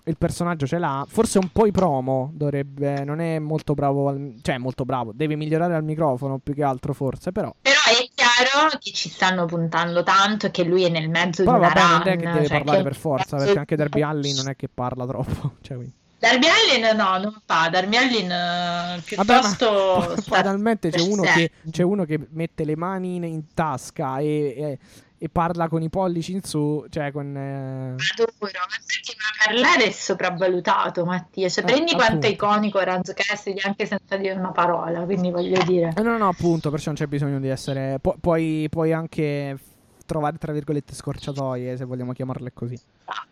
Il personaggio ce l'ha. Forse un po' i promo dovrebbe. Non è molto bravo. Al, cioè, molto bravo. Deve migliorare al microfono più che altro, forse. Però. Però è chiaro che ci stanno puntando tanto e che lui è nel mezzo però, di una vabbè, run, non è che deve cioè parlare che per forza. Perché anche Derby Allin non è che parla troppo. Cioè, quindi. Darby Allin no, non fa. Darby Allin uh, piuttosto. Vabbè, banalmente c'è uno, che, c'è uno, che, mette le mani in, in tasca e, e, e, parla con i pollici in su. Cioè, con. Eh... Adoro, ma perché parlare è sopravvalutato, Mattia. Cioè, eh, prendi appunto. quanto è iconico Ranzo Cassidy anche senza dire una parola. Quindi voglio dire. Eh, no, no, appunto, perciò non c'è bisogno di essere. Pu- puoi, puoi anche trovare, tra virgolette, scorciatoie, se vogliamo chiamarle così. Ah,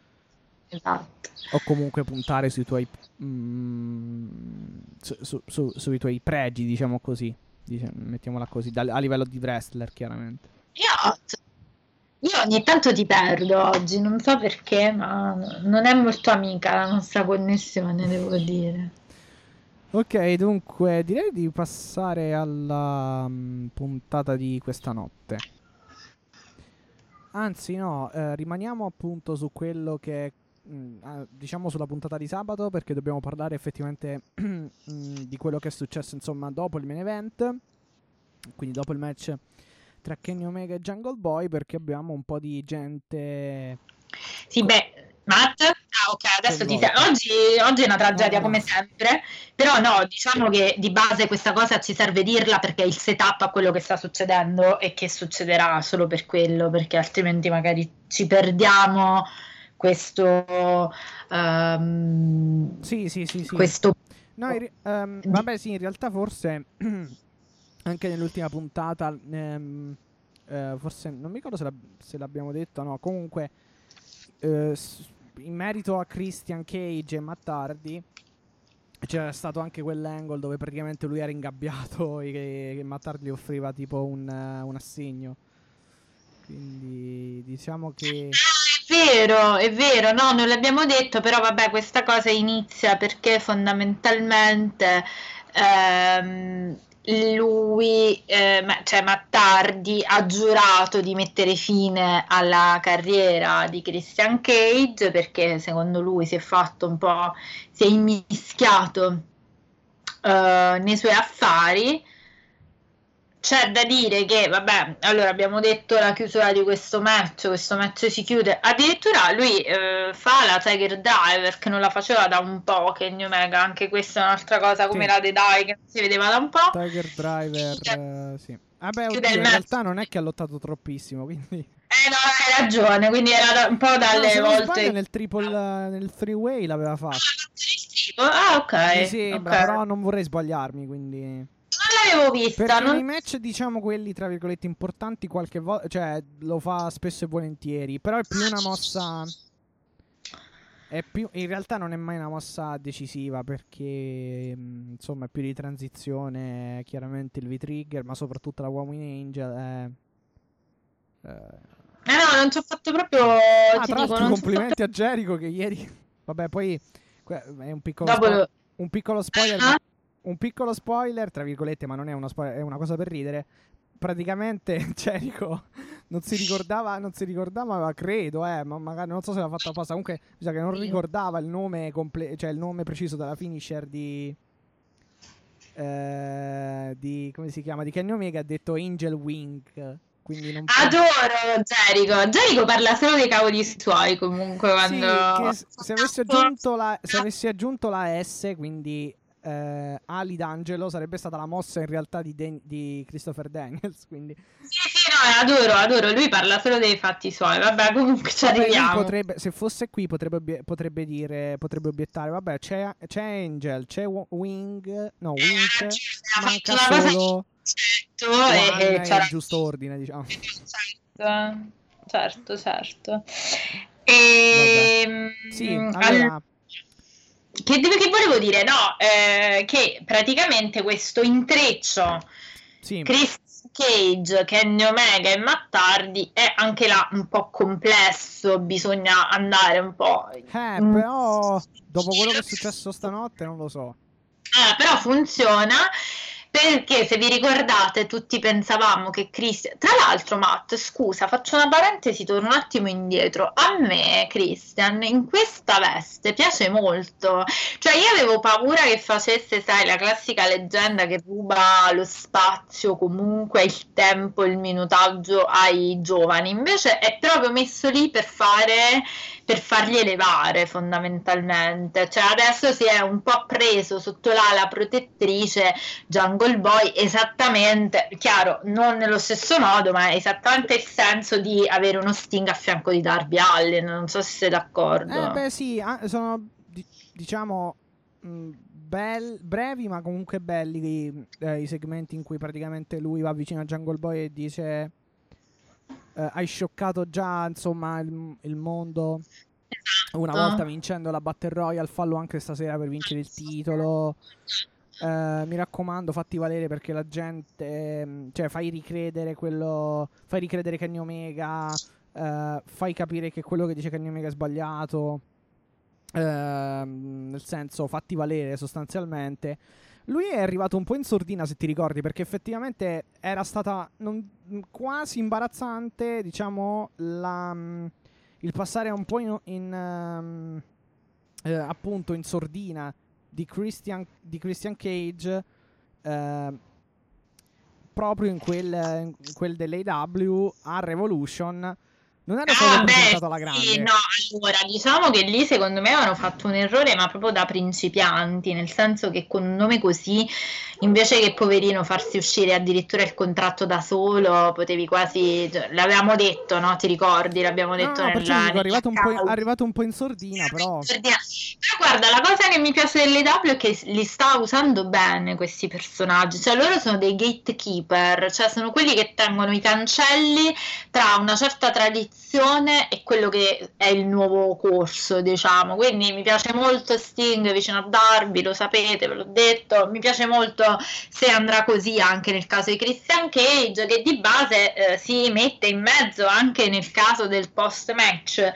esatto o comunque puntare sui tuoi mm, su, su, su, sui tuoi pregi, diciamo così. Diciamo, mettiamola così, da, a livello di wrestler, chiaramente. Io, io ogni tanto ti perdo oggi, non so perché, ma non è molto amica la nostra connessione, devo dire. Ok, dunque direi di passare alla um, puntata di questa notte. Anzi, no, eh, rimaniamo appunto su quello che Mm, diciamo sulla puntata di sabato perché dobbiamo parlare effettivamente mm, di quello che è successo insomma dopo il main event. Quindi dopo il match tra Kenny Omega e Jungle Boy perché abbiamo un po' di gente sì beh Matt? Ah ok adesso ti sei... oggi, oggi, è una tragedia no, no. come sempre. Però no diciamo che di base questa cosa ci serve dirla perché è il setup a quello che sta succedendo e che succederà solo per quello perché altrimenti magari ci perdiamo questo... Um, sì, sì, sì, sì. Questo... No, in, um, vabbè sì, in realtà forse anche nell'ultima puntata, um, uh, forse non mi ricordo se, la, se l'abbiamo detto, no, comunque uh, in merito a Christian Cage e Mattardi c'era stato anche quell'angle dove praticamente lui era ingabbiato e che, che Mattardi gli offriva tipo un, un assegno. Quindi diciamo che vero, è vero, no, non l'abbiamo detto, però vabbè, questa cosa inizia perché fondamentalmente ehm, lui, eh, cioè Mattardi, ha giurato di mettere fine alla carriera di Christian Cage perché secondo lui si è fatto un po', si è immischiato eh, nei suoi affari c'è da dire che, vabbè, allora abbiamo detto la chiusura di questo match, questo match si chiude. Addirittura lui eh, fa la Tiger Diver che non la faceva da un po', che New Omega, anche questa è un'altra cosa come sì. la The Die che non si vedeva da un po'. Tiger Driver, eh, sì. Vabbè, oddio, in realtà non è che ha lottato troppissimo, quindi... Eh no, hai ragione, quindi era un po' dalle no, volte... Nel triple, nel three way l'aveva fatto. Ah, ok. Mi sembra, okay. però non vorrei sbagliarmi, quindi l'avevo vista. Perché non... nei match, diciamo, quelli tra virgolette importanti, qualche volta, cioè, lo fa spesso e volentieri. Però è più una mossa. È più, in realtà non è mai una mossa decisiva perché mm, insomma è più di transizione. Chiaramente il V-Trigger, ma soprattutto la Woman Angel è. Eh, eh no, non ci ho fatto proprio. Ah, tra dico, complimenti a Jericho che ieri. Vabbè, poi è un piccolo, spo- un piccolo spoiler. Uh-huh un piccolo spoiler, tra virgolette, ma non è, spoiler, è una cosa per ridere. Praticamente Jericho non si ricordava, non si ricordava, credo, eh, ma magari non so se l'ha fatto apposta. Comunque, mi sa che non ricordava il nome, comple- cioè il nome preciso della finisher di. Eh, di come si chiama? Di Kenny Omega ha detto Angel Wing. Quindi non Adoro Jericho. Jericho parla solo dei cavoli suoi comunque quando... Sì, se, avessi aggiunto la, se avessi aggiunto la S, quindi eh, Ali D'Angelo sarebbe stata la mossa in realtà di, Dan- di Christopher Daniels. Quindi... Sì, sì, no, adoro, adoro. Lui parla solo dei fatti suoi. Vabbè, comunque ci arriviamo. potrebbe, se fosse qui potrebbe, potrebbe dire, potrebbe obiettare, vabbè, c'è, c'è Angel, c'è Wing, no, Eh, Wink, cioè, ha manca solo Certo, e c'era- giusto ordine, diciamo. Certo, certo, certo. E, Sì, al- allora, che, che volevo dire? No, eh, che praticamente questo intreccio sì, Chris Cage, Kenny Omega e Matt Hardy è anche là un po' complesso, bisogna andare un po'. eh, però dopo quello che è successo stanotte non lo so. Eh, però funziona perché se vi ricordate tutti pensavamo che Christian tra l'altro Matt scusa faccio una parentesi torno un attimo indietro. A me Christian in questa veste piace molto. Cioè io avevo paura che facesse sai la classica leggenda che ruba lo spazio comunque il tempo il minutaggio ai giovani. Invece è proprio messo lì per fare per farli elevare fondamentalmente cioè adesso si è un po' preso sotto l'ala protettrice Jungle Boy esattamente, chiaro, non nello stesso modo, ma è esattamente il senso di avere uno Sting a fianco di Darby Allin, non so se sei d'accordo. Eh, beh, sì, ah, sono di- diciamo mh, bel- brevi, ma comunque belli eh, i segmenti in cui praticamente lui va vicino a Jungle Boy e dice: eh, Hai scioccato già, insomma, il, il mondo. Una Esatto. volta vincendo la Battle Royale, fallo anche stasera per vincere il titolo. Eh, mi raccomando, fatti valere perché la gente. ehm, cioè, fai ricredere quello. Fai ricredere Kenny Omega. eh, fai capire che quello che dice Kenny Omega è sbagliato. Ehm, nel senso, fatti valere sostanzialmente. Lui è arrivato un po' in sordina, se ti ricordi, perché effettivamente era stata non- quasi imbarazzante, diciamo, la, mm, il passare un po' in, in, ehm, eh, appunto in sordina di Christian, di Christian Cage eh, proprio in quel, in quel dell'AW a Revolution. Non era stato Ah, beh, grande. sì, no, allora diciamo che lì secondo me avevano fatto un errore, ma proprio da principianti, nel senso che con un nome così, invece che poverino farsi uscire addirittura il contratto da solo, potevi quasi, cioè, l'avevamo detto, no? Ti ricordi? L'abbiamo detto no, nella, perciò dico, è arrivato un, po in, arrivato un po' in sordina, però. Però guarda, la cosa che mi piace dell'EW è che li sta usando bene questi personaggi, cioè loro sono dei gatekeeper, cioè sono quelli che tengono i cancelli tra una certa tradizione e quello che è il nuovo corso, diciamo. Quindi mi piace molto Sting vicino a Darby, lo sapete, ve l'ho detto. Mi piace molto se andrà così anche nel caso di Christian Cage, che di base eh, si mette in mezzo anche nel caso del post-match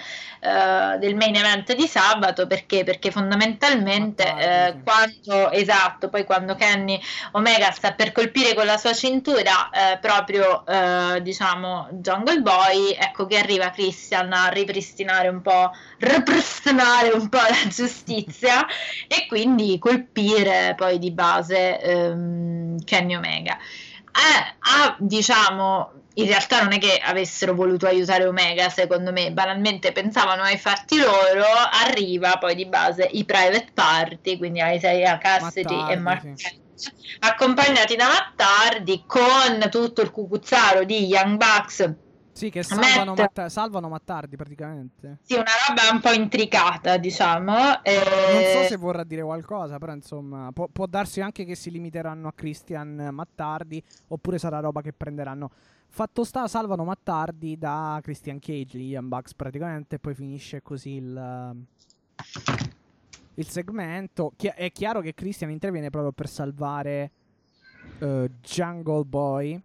eh, del main event di sabato perché, perché fondamentalmente Ah, eh, quando esatto poi quando Kenny Omega sta per colpire con la sua cintura eh, proprio eh, diciamo Jungle Boy ecco che arriva Christian a ripristinare un po' ripristinare un po' la giustizia e quindi colpire poi di base ehm, Kenny Omega. Eh, ha diciamo in realtà non è che avessero voluto aiutare Omega, secondo me, banalmente pensavano ai fatti loro, arriva poi di base i private party, quindi Isaiah Cassidy Mattardi, e Mark sì. Accompagnati da Mattardi con tutto il cucuzzaro di Young Bucks. Sì, che Matt- salvano, Matt- salvano Mattardi praticamente. Sì, una roba un po' intricata, diciamo. eh, Non so se vorrà dire qualcosa, però insomma, può, può darsi anche che si limiteranno a Christian Mattardi, oppure sarà roba che prenderanno. Fatto sta, salvano Mattardi da Christian Cage, Young Bucks praticamente, e poi finisce così il, il segmento. Chi- è chiaro che Christian interviene proprio per salvare eh, Jungle Boy.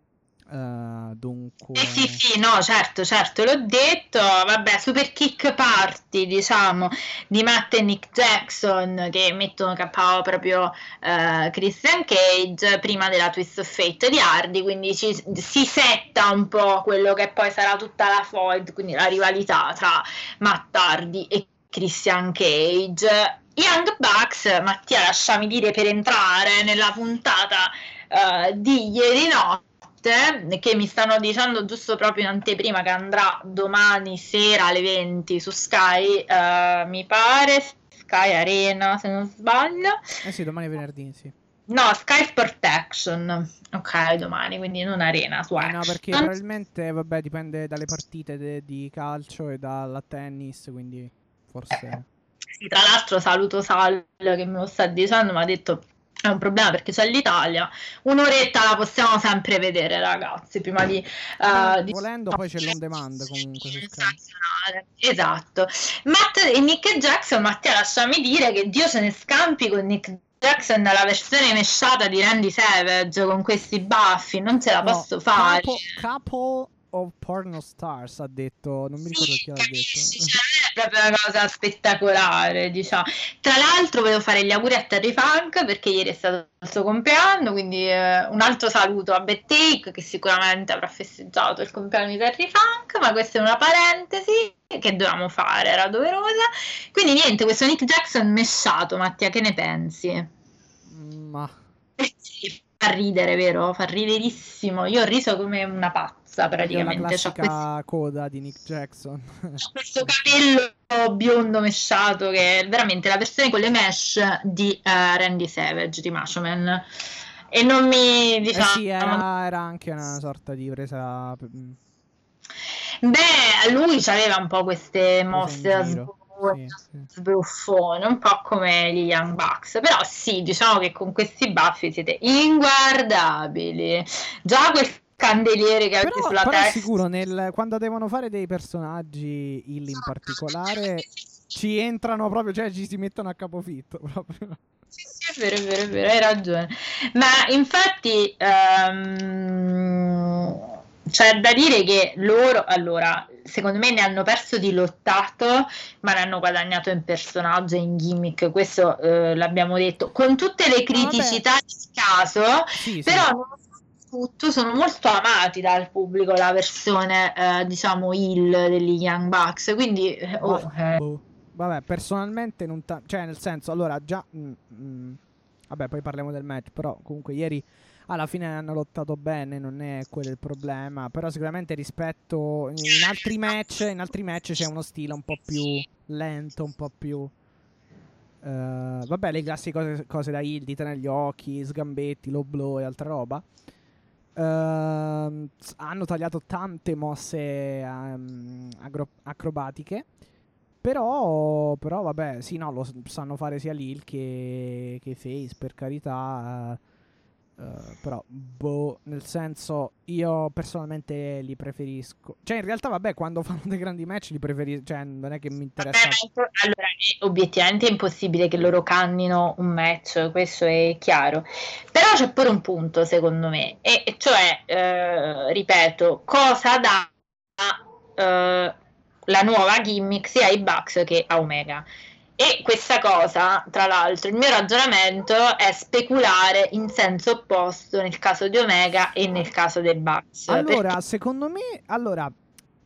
Eh, dunque... Sì, sì, sì, no, certo, certo, l'ho detto, vabbè, super kick party, diciamo, di Matt e Nick Jackson che mettono KO proprio eh, Christian Cage prima della Twist of Fate di Hardy, quindi ci- si setta un po' quello che poi sarà tutta la fold, quindi la rivalità tra Matt Hardy e Christian Cage. Young Bucks, Mattia, lasciami dire per entrare nella puntata eh, di ieri notte che mi stanno dicendo giusto proprio in anteprima che andrà domani sera alle 20 su Sky, eh, mi pare Sky Arena se non sbaglio. Eh sì, domani è venerdì, sì. No, Sky Sport Action. Ok, domani, quindi non Arena su Eh, no, perché probabilmente, vabbè, dipende dalle partite de- di calcio e dalla tennis, quindi forse... Sì, tra l'altro saluto Sal che me lo sta dicendo, mi ha detto è un problema perché c'è l'Italia. Un'oretta la possiamo sempre vedere, ragazzi, prima di... eh, di- Volendo poi c'è l'on demand comunque. Esatto. Matt e Nick Jackson, Mattia, lasciami dire che Dio se ne scampi con Nick Jackson dalla versione mesciata di Randy Savage con questi baffi, non ce la No, posso fare. Couple, couple of porno stars ha detto, non mi ricordo chi l'ha capisci, detto. cioè, è proprio una cosa spettacolare, diciamo. Tra l'altro volevo fare gli auguri a Terry Funk perché ieri è stato il suo compleanno, quindi eh, un altro saluto a Bettake che sicuramente avrà festeggiato il compleanno di Terry Funk, ma questa è una parentesi che dovevamo fare, era doverosa. Quindi niente, questo Nick Jackson mesciato, Mattia, che ne pensi? Mm, Ma Sì, Fa ridere, vero? Fa riderissimo. Io ho riso come una pazza praticamente. Questo classica coda di Nick Jackson. questo capello biondo mesciato che è veramente la versione con le mesh di eh, Randy Savage di Mashoman e non mi Eh diciamo sì, era, era anche una sorta di presa... mm, beh lui aveva un po' queste mosse Sì, sì. sbruffone, un po' come gli Young Bucks però sì diciamo che con questi baffi siete inguardabili già quel candeliere che avete Però, sulla però testa sicuro, nel- quando devono fare dei personaggi Hill in particolare, ci entrano proprio, cioè ci si mettono a capofitto proprio. Sì, sì, è vero, è vero, è vero, hai ragione. Ma infatti ehm, c'è da dire che loro, allora, secondo me ne hanno perso di lottato, ma ne hanno guadagnato in personaggio e in gimmick, questo eh, l'abbiamo detto, con tutte le criticità del caso, Sì, sì. però nonostante tutto sono molto amati dal pubblico la versione, eh, diciamo, Hill degli Young Bucks, quindi... eh, oh, eh, boh. Vabbè, personalmente non ta- cioè nel senso, allora già mm, mm, vabbè, poi parliamo del match, però comunque ieri alla fine hanno lottato bene, non è quello il problema, però sicuramente rispetto in altri match, in altri match c'è uno stile un po' più lento, un po' più eh, vabbè, le classiche cose, cose da heal, dita negli occhi, sgambetti, low blow e altra roba. S- hanno tagliato tante mosse ehm, agro- acrobatiche. Però, però, vabbè, sì, no, lo sanno fare sia Lil che, che Face, per carità. eh, eh, però, boh, nel senso, io personalmente li preferisco. Cioè, in realtà, vabbè, quando fanno dei grandi match li preferisco. Cioè, non è che mi interessa. Vabbè, allora, è obiettivamente è impossibile che loro cannino un match, questo è chiaro. Però c'è pure un punto, secondo me, e e cioè, eh, ripeto, cosa dà eh, la nuova gimmick sia ai Bucks che a Omega? E questa cosa, tra l'altro, il mio ragionamento è speculare in senso opposto nel caso di Omega e nel caso dei Bucks. Allora, perché- secondo me, allora,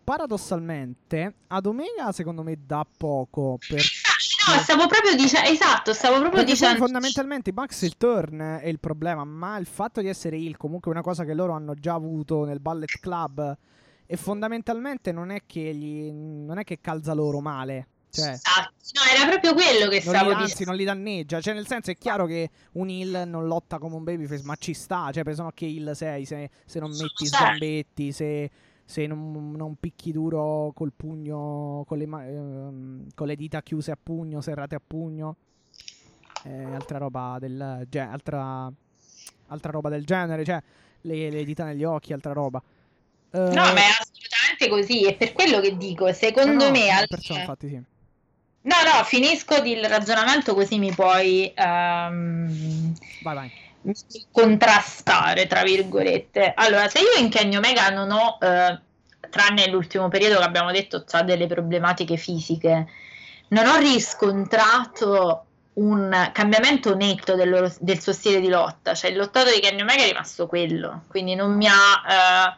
paradossalmente, ad Omega, secondo me, dà poco. Per... No, stavo proprio dicendo, esatto, stavo proprio Perché dicendo. fondamentalmente Bucks il turn è il problema, ma il fatto di essere heel comunque è una cosa che loro hanno già avuto nel Ballet Club e fondamentalmente non è che gli non è che calza loro male, cioè Esatto. No, era proprio quello che stavo li, anzi dicendo. non li danneggia, cioè nel senso è chiaro che un heel non lotta come un babyface, ma ci sta, cioè penso che heel sei se, se non metti Certo. sgambetti, se, se non, non picchi duro col pugno, con le, ehm, con le dita chiuse a pugno, serrate a pugno. Eh, altra roba del ge- altra, altra roba del genere, cioè le, le dita negli occhi, altra roba. Eh, No, ma è assolutamente così. È per quello che dico, secondo no, me. no, al- perciò infatti sì. No, no, finisco il ragionamento così mi puoi ehm, Vai, vai. contrastare, tra virgolette. Allora, se io in Kenny Omega non ho, eh, tranne l'ultimo periodo che abbiamo detto, ha delle problematiche fisiche, non ho riscontrato un cambiamento netto del, loro- del suo stile di lotta, cioè il lottato di Kenny Omega è rimasto quello, quindi non mi ha eh,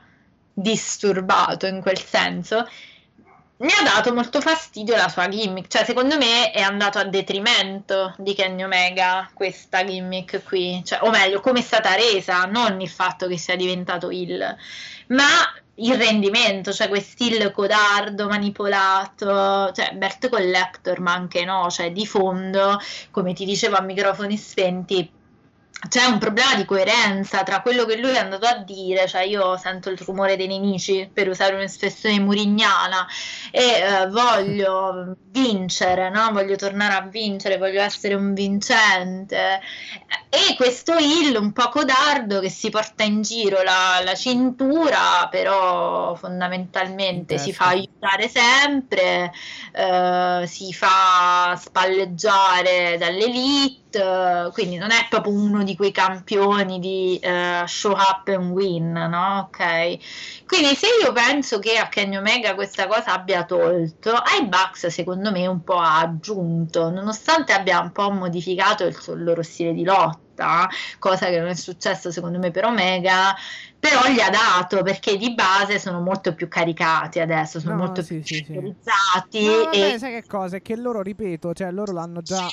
disturbato in quel senso. Mi ha dato molto fastidio la sua gimmick, cioè secondo me è andato a detrimento di Kenny Omega questa gimmick qui, cioè, o meglio come è stata resa, non il fatto che sia diventato il, ma il rendimento, cioè quest'il codardo, manipolato, cioè Bert Collector, ma anche no, cioè di fondo, come ti dicevo a microfoni spenti, c'è un problema di coerenza tra quello che lui è andato a dire, cioè io sento il rumore dei nemici per usare un'espressione murignana e eh, voglio vincere, no? voglio tornare a vincere, voglio essere un vincente e questo Hill un po' codardo che si porta in giro la, la cintura però fondamentalmente si fa aiutare sempre, eh, si fa spalleggiare dall'elite quindi non è proprio uno di quei campioni di uh, show up and win, no? Ok. Quindi se io penso che a Kenny Omega questa cosa abbia tolto, ai Bucks secondo me un po' ha aggiunto, nonostante abbia un po' modificato il, il loro stile di lotta, cosa che non è successo secondo me per Omega, però gli ha dato perché di base sono molto più caricati adesso, sono No, molto sì, più sì, sì. utilizzati No, vabbè, e sai che cosa? È che loro, ripeto, cioè loro l'hanno già...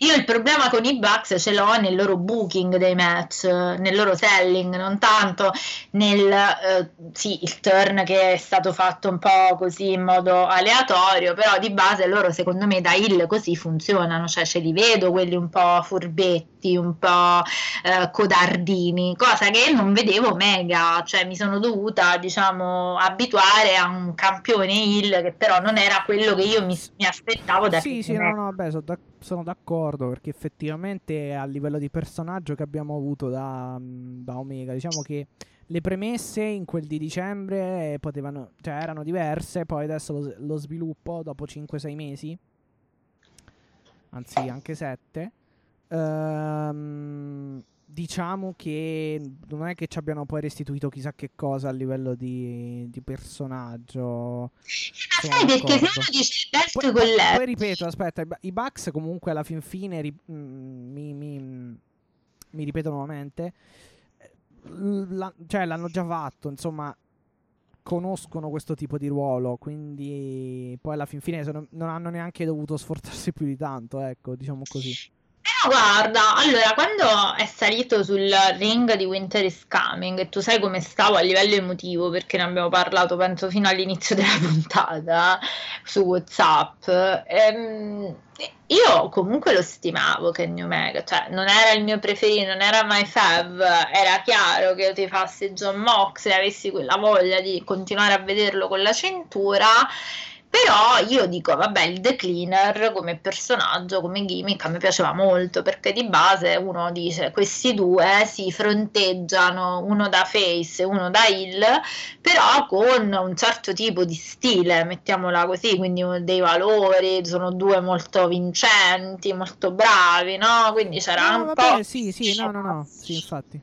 Io il problema con i Bucks ce l'ho nel loro booking dei match, nel loro selling, non tanto nel eh, sì, il turn che è stato fatto un po' così in modo aleatorio, però di base loro secondo me da Hill così funzionano, cioè ce li vedo quelli un po' furbetti, un po' eh, codardini, cosa che non vedevo mega, cioè mi sono dovuta diciamo abituare a un campione Hill che però non era quello che io mi, mi aspettavo da Sì, sì, no, no, vabbè, sono, d'ac- sono d'accordo perché effettivamente a livello di personaggio che abbiamo avuto da, da Omega, diciamo che le premesse in quel di dicembre potevano, cioè erano diverse, poi adesso lo, lo sviluppo dopo 5-6 mesi, anzi anche 7, ehm, diciamo che non è che ci abbiano poi restituito chissà che cosa a livello di, di personaggio. Ma Sono sai perché se uno dice best Poi, poi ripeto, aspetta, i Bucks comunque alla fin fine, ri- mm, mi, mi- mi ripeto nuovamente, eh, la- cioè l'hanno già fatto, insomma, conoscono questo tipo di ruolo, quindi poi alla fin fine sono- non hanno neanche dovuto sforzarsi più di tanto, ecco, diciamo così. No, guarda, allora, quando è salito sul ring di Winter is Coming, e tu sai come stavo a livello emotivo, perché ne abbiamo parlato, penso, fino all'inizio della puntata su WhatsApp, ehm, io comunque lo stimavo Kenny Omega, cioè non era il mio preferito, non era my fav, era chiaro che io ti fassi John Moxley, avessi quella voglia di continuare a vederlo con la cintura, però io dico, vabbè, il The Cleaner come personaggio, come gimmick, a me piaceva molto perché di base uno dice questi due si fronteggiano, uno da face e uno da heel, però con un certo tipo di stile, mettiamola così, quindi dei valori, sono due molto vincenti, molto bravi, no? Quindi c'era No, un vabbè, po'... sì, sì, no, no, no, sì, infatti.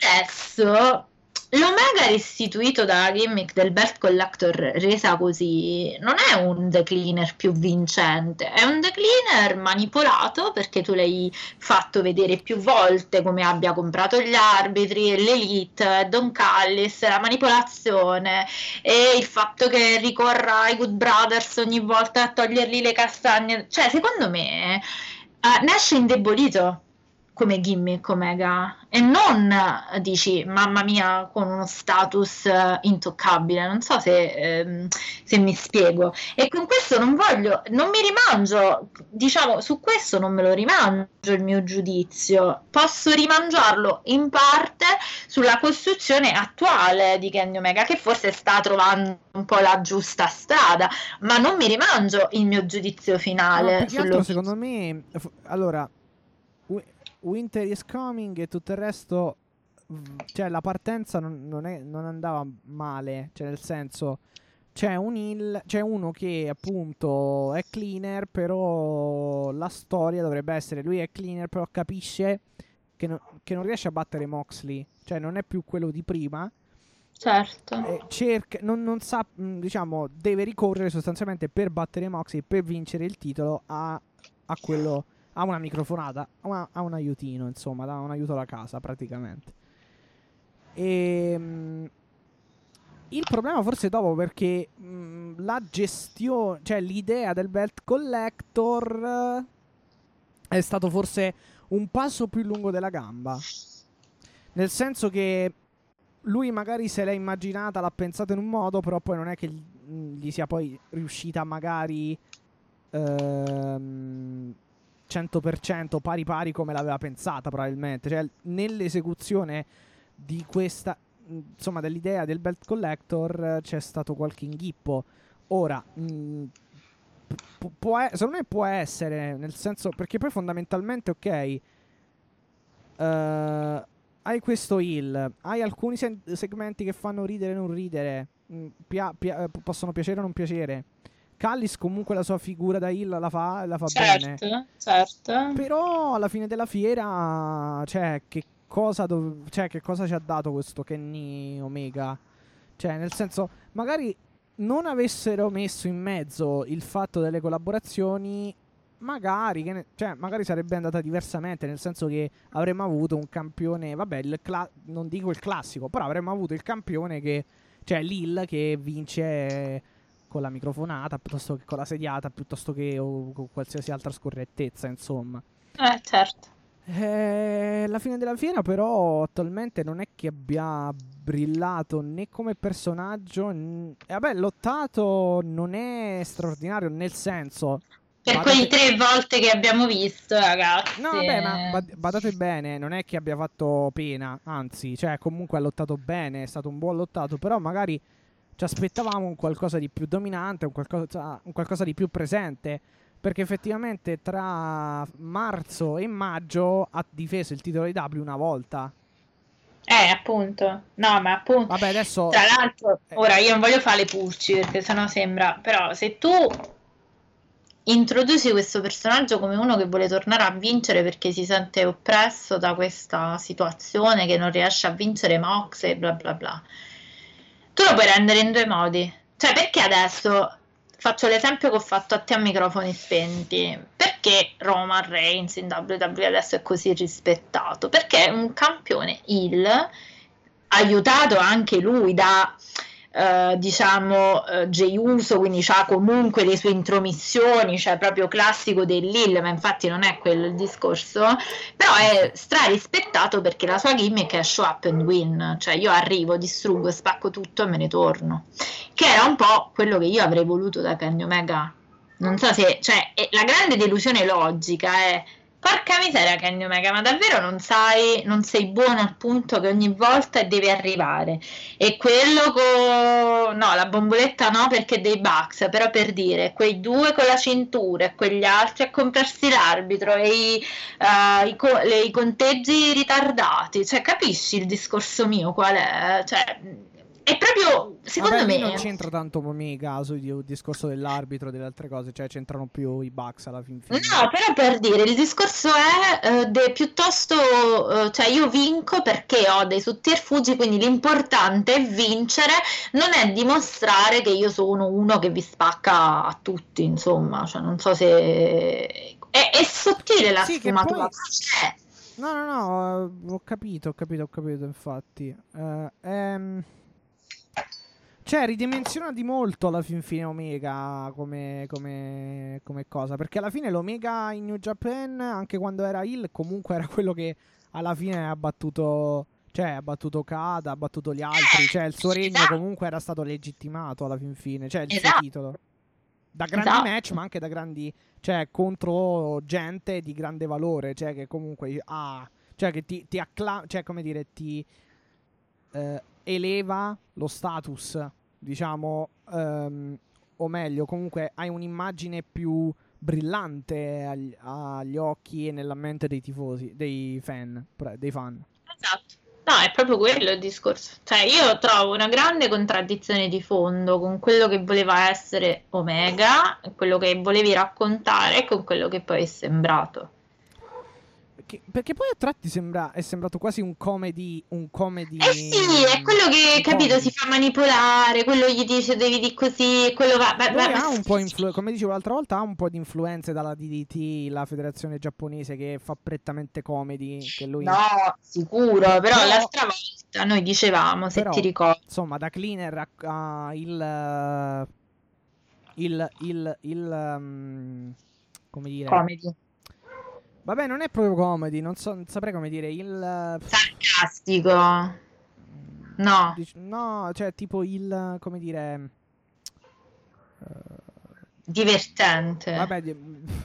Adesso l'Omega restituito dalla gimmick del Belt Collector resa così non è un decliner più vincente, è un decliner manipolato perché tu l'hai fatto vedere più volte come abbia comprato gli arbitri l'elite, Don Callis, la manipolazione e il fatto che ricorra ai Good Brothers ogni volta a togliergli le castagne. Cioè, secondo me, eh, Nash è indebolito come gimmick Omega e non dici mamma mia con uno status eh, intoccabile. Non so se, ehm, se mi spiego. E con questo non voglio non mi rimangio diciamo su questo non me lo rimangio il mio giudizio. Posso rimangiarlo in parte sulla costruzione attuale di Kenny Omega che forse sta trovando un po' la giusta strada ma non mi rimangio il mio giudizio No, finale che sullo- altro, secondo me, allora, Winter is coming e tutto il resto, cioè la partenza non, non è- non andava male, cioè nel senso, c'è un heal, c'è uno che appunto è cleaner, però la storia dovrebbe essere, lui è cleaner, però capisce che, no- che non riesce a battere Moxley, cioè non è più quello di prima, certo. Eh, cerca, non, non sa, mh, diciamo, deve ricorrere sostanzialmente per battere Moxley, per vincere il titolo a, a quello, a una microfonata, a, una- a un aiutino, insomma, da un aiuto alla casa praticamente. E, mh, il problema forse dopo perché mh, la gestione, cioè l'idea del belt collector eh, è stato forse un passo più lungo della gamba. Nel senso che lui magari se l'è immaginata, l'ha pensato in un modo, però poi non è che gli sia poi riuscita magari ehm, 100% pari pari come l'aveva pensata probabilmente. Cioè, nell'esecuzione di questa, insomma, dell'idea del belt collector c'è stato qualche inghippo. Ora, mh, pu- può secondo me può essere, nel senso, perché poi fondamentalmente, ok, eh, hai questo heal, hai alcuni sen- segmenti che fanno ridere e non ridere, mh, pia- pia- eh, possono piacere o non piacere. Callis comunque la sua figura da heal la fa, la fa bene. Certo, certo. Però alla fine della fiera, cioè, che cosa, dov- cioè, che cosa ci ha dato questo Kenny Omega? Cioè, nel senso, magari non avessero messo in mezzo il fatto delle collaborazioni, magari, che ne- cioè, magari sarebbe andata diversamente, nel senso che avremmo avuto un campione, vabbè, il cla- non dico il classico, però avremmo avuto il campione che, cioè Lil che vince con la microfonata piuttosto che con la sediata, piuttosto che o con qualsiasi altra scorrettezza, insomma. Eh, certo. Eh, alla fine della fiera, però, attualmente non è che abbia brillato né come personaggio. n- e vabbè, lottato non è straordinario, nel senso. Per badate- quei tre volte che abbiamo visto, ragazzi. No, vabbè, ma eh, bad- badate bene, non è che abbia fatto pena, anzi, cioè, comunque ha lottato bene, è stato un buon lottato, però magari ci aspettavamo un qualcosa di più dominante, un qualcosa, un qualcosa di più presente, perché effettivamente tra marzo e maggio ha difeso il titolo di W una volta. Eh, appunto. No, ma appunto. Vabbè, adesso... Tra l'altro, Eh. ora io non voglio fare le pulci perché sennò sembra. Però, se tu introduci questo personaggio come uno che vuole tornare a vincere perché si sente oppresso da questa situazione, che non riesce a vincere Mox e bla bla bla, tu lo puoi rendere in due modi. Cioè, perché adesso faccio l'esempio che ho fatto a te a microfoni spenti? Perché Roman Reigns in WWE adesso è così rispettato? Perché è un campione heel aiutato anche lui da eh, diciamo eh, Jey Uso quindi ha comunque le sue intromissioni cioè proprio classico dell'Hill ma infatti non è quello il discorso però è stra rispettato perché la sua gimmick è show up and win cioè io arrivo, distruggo, spacco tutto e me ne torno che era un po' quello che io avrei voluto da Kenny Omega. Non so se, cioè, la grande delusione logica è Porca miseria Kenny Omega, ma davvero non sai, non sei buono al punto che ogni volta deve arrivare. E quello con... no, la bomboletta no perché dei Bucks, però per dire, quei due con la cintura e quegli altri a comprarsi l'arbitro e i, eh, i co- le- i conteggi ritardati, cioè capisci il discorso mio qual è? Cioè, è proprio, secondo Vabbè, me... non c'entra tanto Omega sul di- discorso dell'arbitro e delle altre cose, cioè c'entrano più i Bucks alla fin fine. No, però per dire, il discorso è eh, de- piuttosto, eh, cioè io vinco perché ho dei sotterfugi, quindi l'importante è vincere, non è dimostrare che io sono uno che vi spacca a tutti, insomma, cioè non so se... È, è sottile la Sì, sfumatura. No, no, no, ho capito, ho capito, ho capito, infatti. Eh, ehm, Cioè, ridimensiona di molto alla fin fine Omega come, come, come cosa. Perché alla fine l'Omega in New Japan, anche quando era Hill, comunque era quello che alla fine ha battuto. Cioè, ha battuto Kada, ha battuto gli altri. Cioè, il suo regno Esatto. comunque era stato legittimato alla fin fine. Cioè, il suo Esatto. titolo. Da grandi Esatto. match, ma anche da grandi. Cioè, contro gente di grande valore. Cioè, che comunque ha. Cioè, che ti, ti acclama. Cioè, come dire, ti. eh, eleva lo status, diciamo. ehm, o meglio, comunque hai un'immagine più brillante agli, agli occhi e nella mente dei tifosi, dei fan. dei fan. Esatto. No, è proprio quello il discorso. Cioè, io trovo una grande contraddizione di fondo con quello che voleva essere Omega, quello che volevi raccontare e con quello che poi è sembrato. Che- perché poi a tratti sembra, è sembrato quasi un comedy. Un comedy. Eh sì, è quello che, capito, si fa manipolare, quello gli dice devi di così, quello va... va- va- ha un po' influ- come dicevo l'altra volta, ha un po' di influenze dalla DDT, la federazione giapponese che fa prettamente comedy. Che lui, No, sicuro, però Però- l'altra volta noi dicevamo, se Però- ti ricordi. insomma, da cleaner a, a il, il, il, il, um, come dire, Comedy. Vabbè, non è proprio comedy, non, so, non saprei come dire, il, eh, Sarcastico. No. dic- no, cioè tipo il, come dire, eh, divertente. Vabbè,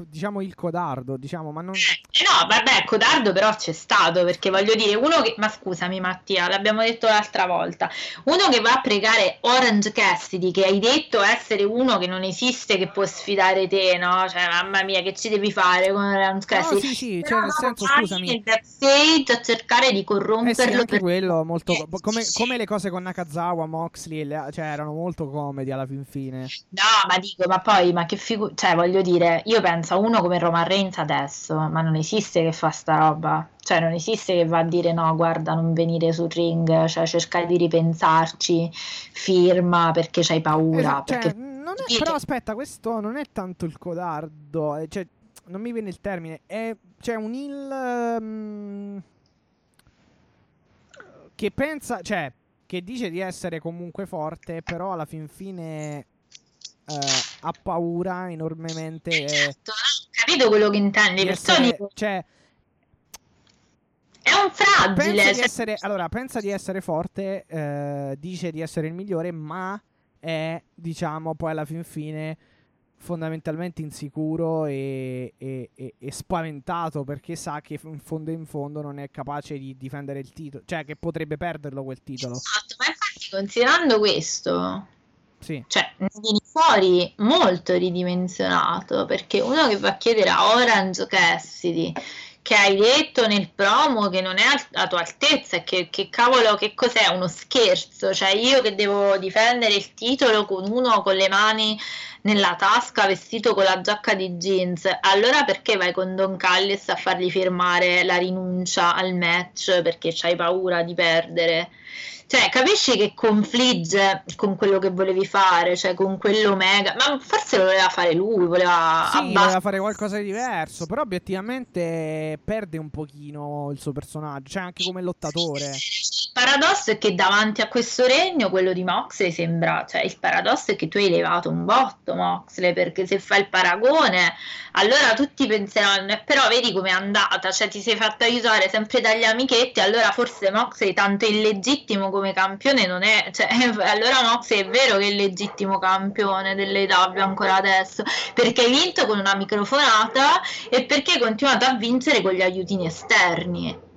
diciamo il codardo, diciamo, ma non... Eh no, vabbè, codardo però c'è stato, perché voglio dire, uno che... Ma scusami Mattia, l'abbiamo detto l'altra volta, uno che va a pregare Orange Cassidy, che hai detto essere uno che non esiste, che può sfidare te, no? Cioè, mamma mia, che ci devi fare con Orange Cassidy? No, sì, sì, cioè, nel senso, scusami... Backstage a cercare di corromperlo. Eh sì, anche per... quello, molto... Come, come, le cose con Nakazawa, Moxley, le... cioè, erano molto comedi alla fin fine. No, ma dico, ma poi, ma che figura... Cioè, voglio dire, io penso a uno come Roman Reigns adesso, ma non esiste che fa sta roba. Cioè, non esiste che va a dire no, guarda, non venire sul ring, cioè cercare di ripensarci, firma perché c'hai paura. Esatto, perché... cioè, è, però aspetta, questo non è tanto il codardo, eh, cioè, non mi viene il termine, è cioè, un il um, che pensa, cioè, che dice di essere comunque forte, però alla fin fine eh, ha paura enormemente. Eh, certo, capito quello che intendi? Essere, cioè, è un fragile. Pensa di essere, allora, pensa di essere forte, eh, dice di essere il migliore, ma è, diciamo, poi alla fin fine fondamentalmente insicuro e, e, e, e, spaventato perché sa che in fondo in fondo non è capace di difendere il titolo, cioè che potrebbe perderlo quel titolo. Esatto, ma infatti considerando questo, sì. Cioè, vieni fuori molto ridimensionato perché uno che va a chiedere a Orange Cassidy che hai detto nel promo che non è a tua altezza che, che, cavolo che cos'è? Uno scherzo. Cioè io che devo difendere il titolo con uno con le mani nella tasca vestito con la giacca di jeans allora perché vai con Don Callis a fargli firmare la rinuncia al match perché c'hai paura di perdere cioè, capisci che confligge con quello che volevi fare, cioè con quello mega. Ma forse lo voleva fare lui, voleva. Sì, abbast- voleva fare qualcosa di diverso. Però obiettivamente perde un pochino il suo personaggio, cioè anche come lottatore. Il paradosso è che davanti a questo regno, quello di Moxley sembra. Cioè, il paradosso è che tu hai levato un botto, Moxley, perché se fai il paragone, allora tutti penseranno, eh, però vedi com'è andata, cioè ti sei fatta aiutare sempre dagli amichetti, allora forse Moxley tanto illegittimo come campione non è, cioè, allora Moxley è vero che è il legittimo campione dell'AW ancora adesso, perché hai vinto con una microfonata e perché hai continuato a vincere con gli aiutini esterni.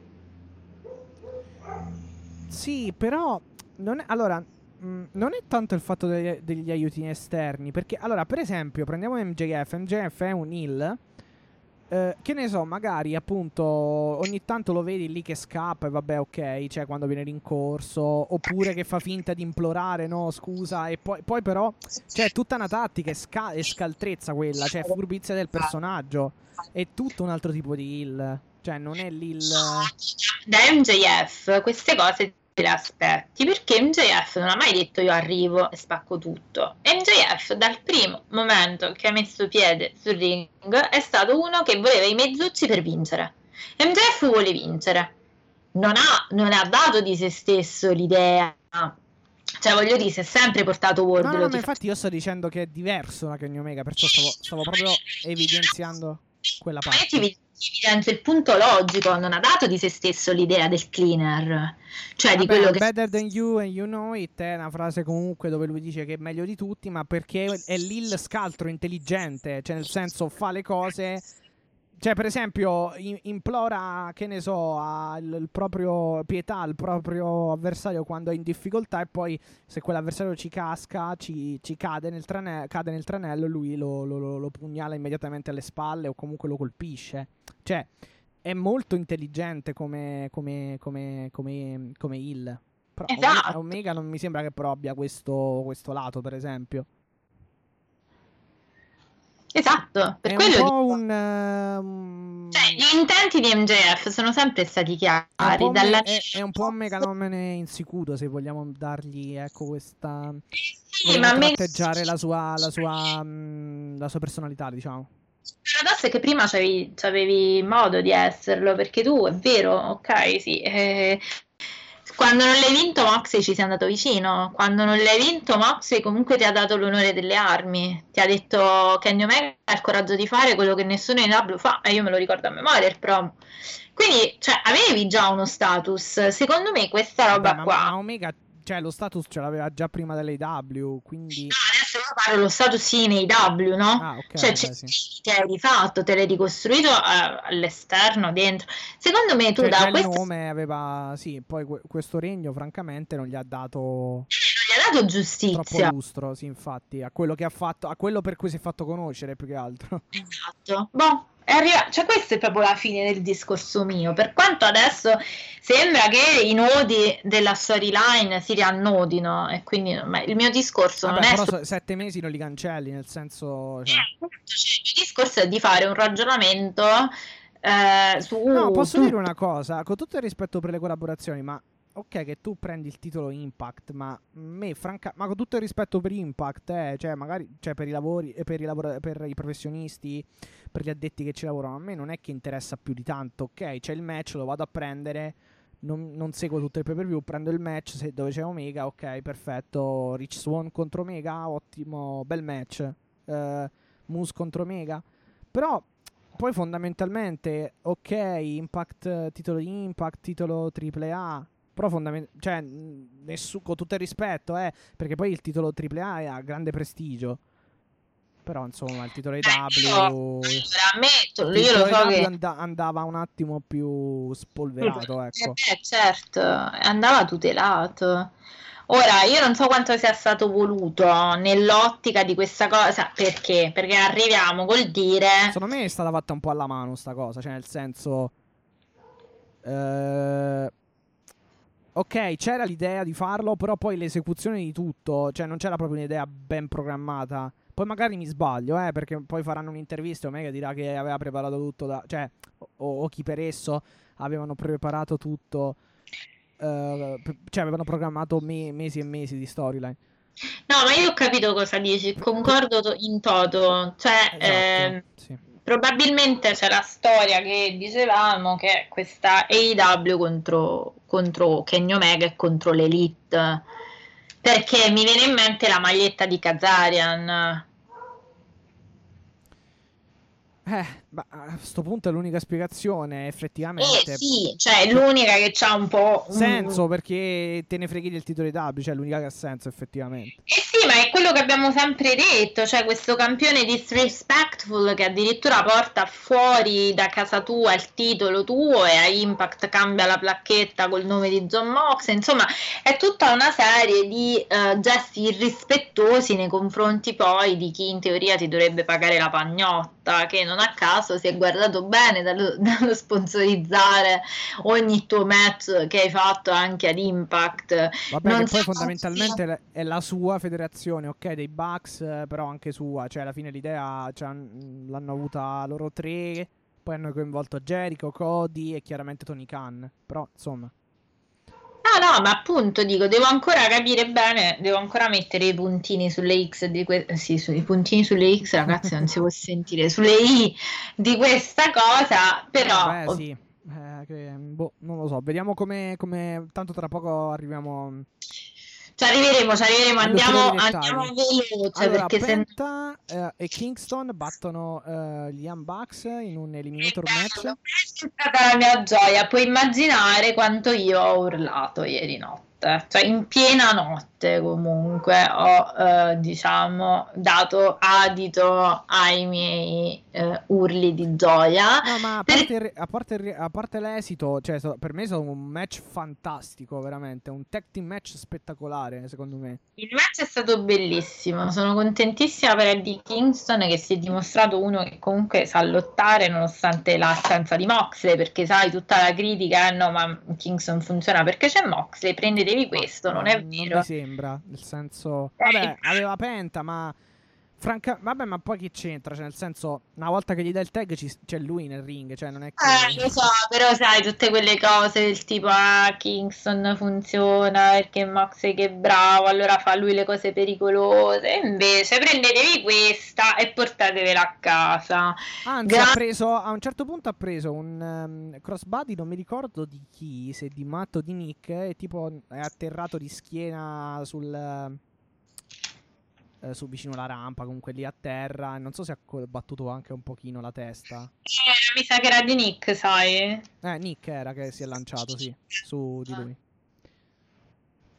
Sì, però non è, allora mh, non è tanto il fatto degli, degli aiutini esterni, perché allora, per esempio, prendiamo MJF, MJF è un heal eh, che ne so, magari appunto ogni tanto lo vedi lì che scappa e vabbè, ok, cioè quando viene rincorso, oppure che fa finta di implorare, no, scusa, e poi, poi però c'è tutta una tattica e, sca- scaltrezza quella, cioè furbizia del personaggio, è tutto un altro tipo di heal, cioè non è l'heal... Da MJF queste cose te le aspetti perché MJF non ha mai detto io arrivo e spacco tutto MJF dal primo momento che ha messo piede sul ring è stato uno che voleva i mezzucci per vincere. MJF vuole vincere. Non ha, non ha dato di se stesso l'idea. Cioè voglio dire si è sempre portato Wardlow no, no, ma infatti io sto dicendo che è diverso da Kenny Omega perciò stavo, stavo proprio evidenziando quella parte. evidenzio il punto logico, non ha dato di se stesso l'idea del cleaner, cioè Vabbè, di quello che... Better than you and you know it è una frase comunque dove lui dice che è meglio di tutti, ma perché è lì il scaltro intelligente, cioè nel senso fa le cose cioè, per esempio, in- implora, che ne so, al il proprio pietà al proprio avversario quando è in difficoltà e poi se quell'avversario ci casca, ci, ci cade, nel trane- cade, nel tranello, lui lo, lo, lo, lo, pugnala immediatamente alle spalle o comunque lo colpisce. Cioè, è molto intelligente come, come, come, come, come heal. Però esatto. Omega non mi sembra che però abbia questo, questo lato, per esempio. Esatto, per è quello un po' un, um... cioè, gli intenti di MJF sono sempre stati chiari. È un, dalla... è, è un po' un megalomane insicuro, se vogliamo dargli ecco questa. Sì, ma tratteggiare me... la, sua, la, sua, mm, la sua personalità, diciamo. Il paradosso è che prima c'avevi, c'avevi, modo di esserlo, perché tu è vero, ok, sì, eh, quando non l'hai vinto Moxley ci sei andato vicino, quando non l'hai vinto Moxley comunque ti ha dato l'onore delle armi, ti ha detto Kenny Omega ha il coraggio di fare quello che nessuno in AW fa e io me lo ricordo a memoria il promo. Quindi, cioè, avevi già uno status. Secondo me questa roba Vabbè, qua... Ma Omega cioè lo status ce l'aveva già prima dell'AW, quindi... No, adesso io parlo lo status in AW, no? Ah, ok. Cioè, vabbè, ci- sì. te l'hai rifatto, te l'hai ricostruito eh, all'esterno, dentro. Secondo me tu Cioè, da questo non nome aveva... Sì, poi que- questo regno francamente non gli ha dato gli ha dato troppo giustizia. lustro, sì, infatti, a quello che ha fatto, a quello per cui si è fatto conoscere più che altro. Esatto. Boh, è arri- cioè questa è proprio la fine del discorso mio. Per quanto adesso sembra che i nodi della storyline si riannodino e quindi ma il mio discorso Vabbè, non è però su- sette mesi non li cancelli, nel senso... cioè- Cioè, il mio discorso è di fare un ragionamento eh, su No, posso dire una cosa, con tutto il rispetto per le collaborazioni, ma ok che tu prendi il titolo Impact, ma me franca, ma con tutto il rispetto per Impact, eh, cioè magari cioè per i lavori e per i lavora- per i professionisti, per gli addetti che ci lavorano, a me non è che interessa più di tanto, ok? C'è il match, lo vado a prendere. Non, non seguo tutto il pay per view, prendo il match se- dove c'è Omega, ok, perfetto. Rich Swan contro Omega, ottimo, bel match. Eh, Moose contro Omega. Però poi fondamentalmente, ok, Impact, eh, titolo di Impact, titolo AAA. Però fondamentalmente, cioè, nessu- con tutto il rispetto, eh, perché poi il titolo AAA ha grande prestigio. Però insomma, il titolo Eh, AW. io, il io lo so che and- andava un attimo più spolverato, Eh ecco. beh, certo, andava tutelato. Ora, io non so quanto sia stato voluto nell'ottica di questa cosa, perché? Perché arriviamo col dire Secondo me è stata fatta un po' alla mano sta cosa, cioè nel senso... eh, ok, c'era l'idea di farlo, però poi l'esecuzione di tutto, cioè non c'era proprio un'idea ben programmata. Poi magari mi sbaglio, eh, perché poi faranno un'intervista e Omega dirà che aveva preparato tutto da... Cioè, o, o chi per esso avevano preparato tutto... eh, cioè avevano programmato me- mesi e mesi di storyline. No, ma io ho capito cosa dici, concordo in toto, cioè Esatto, ehm, sì. Probabilmente c'è la storia che dicevamo che è questa AEW contro, contro Kenny Omega e contro l'Elite, perché mi viene in mente la maglietta di Kazarian. Eh, ma a sto punto è l'unica spiegazione, Eh effettivamente. sì, cioè è l'unica che c'ha un po' un- senso perché te ne freghi del titolo di W, cioè l'unica che ha senso effettivamente. Eh sì, ma è quello che abbiamo sempre detto, cioè questo campione disrespectful che addirittura porta fuori da casa tua il titolo tuo e a Impact cambia la placchetta col nome di John Mox, insomma è tutta una serie di eh, gesti irrispettosi nei confronti poi di chi in teoria ti dovrebbe pagare la pagnotta, che non a caso si è guardato bene dallo, dallo sponsorizzare ogni tuo match che hai fatto anche ad Impact. Vabbè, Non poi fondamentalmente le- è la sua federazione, ok, dei Bucks, eh, però anche sua, cioè alla fine l'idea cioè, l'hanno avuta loro tre, poi hanno coinvolto Jericho, Cody e chiaramente Tony Khan, però insomma. No, no, ma appunto dico, devo ancora capire bene, devo ancora mettere i puntini sulle X di que- sì, sui puntini sulle X, ragazzi, non si può sentire, sulle I di questa cosa, però Vabbè, sì. Eh, che, boh, non lo so, vediamo come, come tanto tra poco arriviamo ci arriveremo, ci arriveremo, andiamo, andiamo veloce Allora, perché se Penta eh, e Kingston battono eh, gli Bucks in un eliminator match. È stata la mia gioia, puoi immaginare quanto io ho urlato ieri notte, cioè in piena notte comunque ho eh, diciamo dato adito ai miei eh, urli di gioia. No, ma a parte, il- a parte a parte l'esito, cioè, so- per me è stato un match fantastico, veramente. Un tag team match spettacolare, secondo me. Il match è stato bellissimo, sono contentissima per Eddie Kingston che si è dimostrato uno che comunque sa lottare nonostante l'assenza di Moxley, perché sai tutta la critica, eh no ma Kingston funziona perché c'è Moxley, prendetevi questo, non è Non vero. mi sembra, nel senso... Eh, Vabbè, aveva Penta, ma... Franca... Vabbè, ma poi chi c'entra? Cioè, nel senso, una volta che gli dai il tag ci- c'è lui nel ring, cioè non è che... Eh, lo so, però sai, tutte quelle cose del tipo, ah, Kingston funziona perché Moxley che è bravo, allora fa lui le cose pericolose, invece prendetevi questa e portatevela a casa. Anzi, Gra- ha preso, a un certo punto ha preso un ehm, crossbody, non mi ricordo di chi, se di Matto o di Nick, e tipo è atterrato di schiena sul... eh, su vicino alla rampa, comunque lì a terra. e Non so se ha battuto anche un pochino la testa. Eh, mi sa che era di Nick, sai? Eh, Nick era che si è lanciato, sì, su di lui.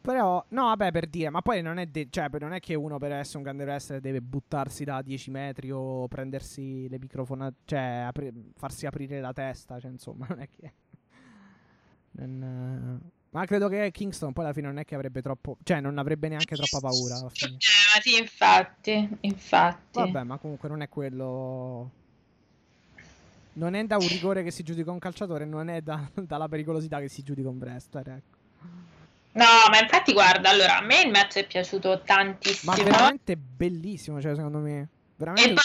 Però, no, vabbè, per dire, ma poi non è, de- cioè, non è che uno per essere un grande wrestler deve buttarsi da 10 metri o prendersi le microfonate, cioè apri- farsi aprire la testa, cioè, insomma, non è che... Non, eh, Ma credo che Kingston poi alla fine non è che avrebbe troppo, cioè non avrebbe neanche troppa paura alla fine. Eh, sì, infatti, infatti. Vabbè, ma comunque non è quello... Non è da un rigore che si giudica un calciatore, non è da- dalla pericolosità che si giudica un wrestler, ecco. No, ma infatti guarda, allora, a me il match è piaciuto tantissimo. Ma veramente bellissimo, cioè, secondo me. E Veramente... poi,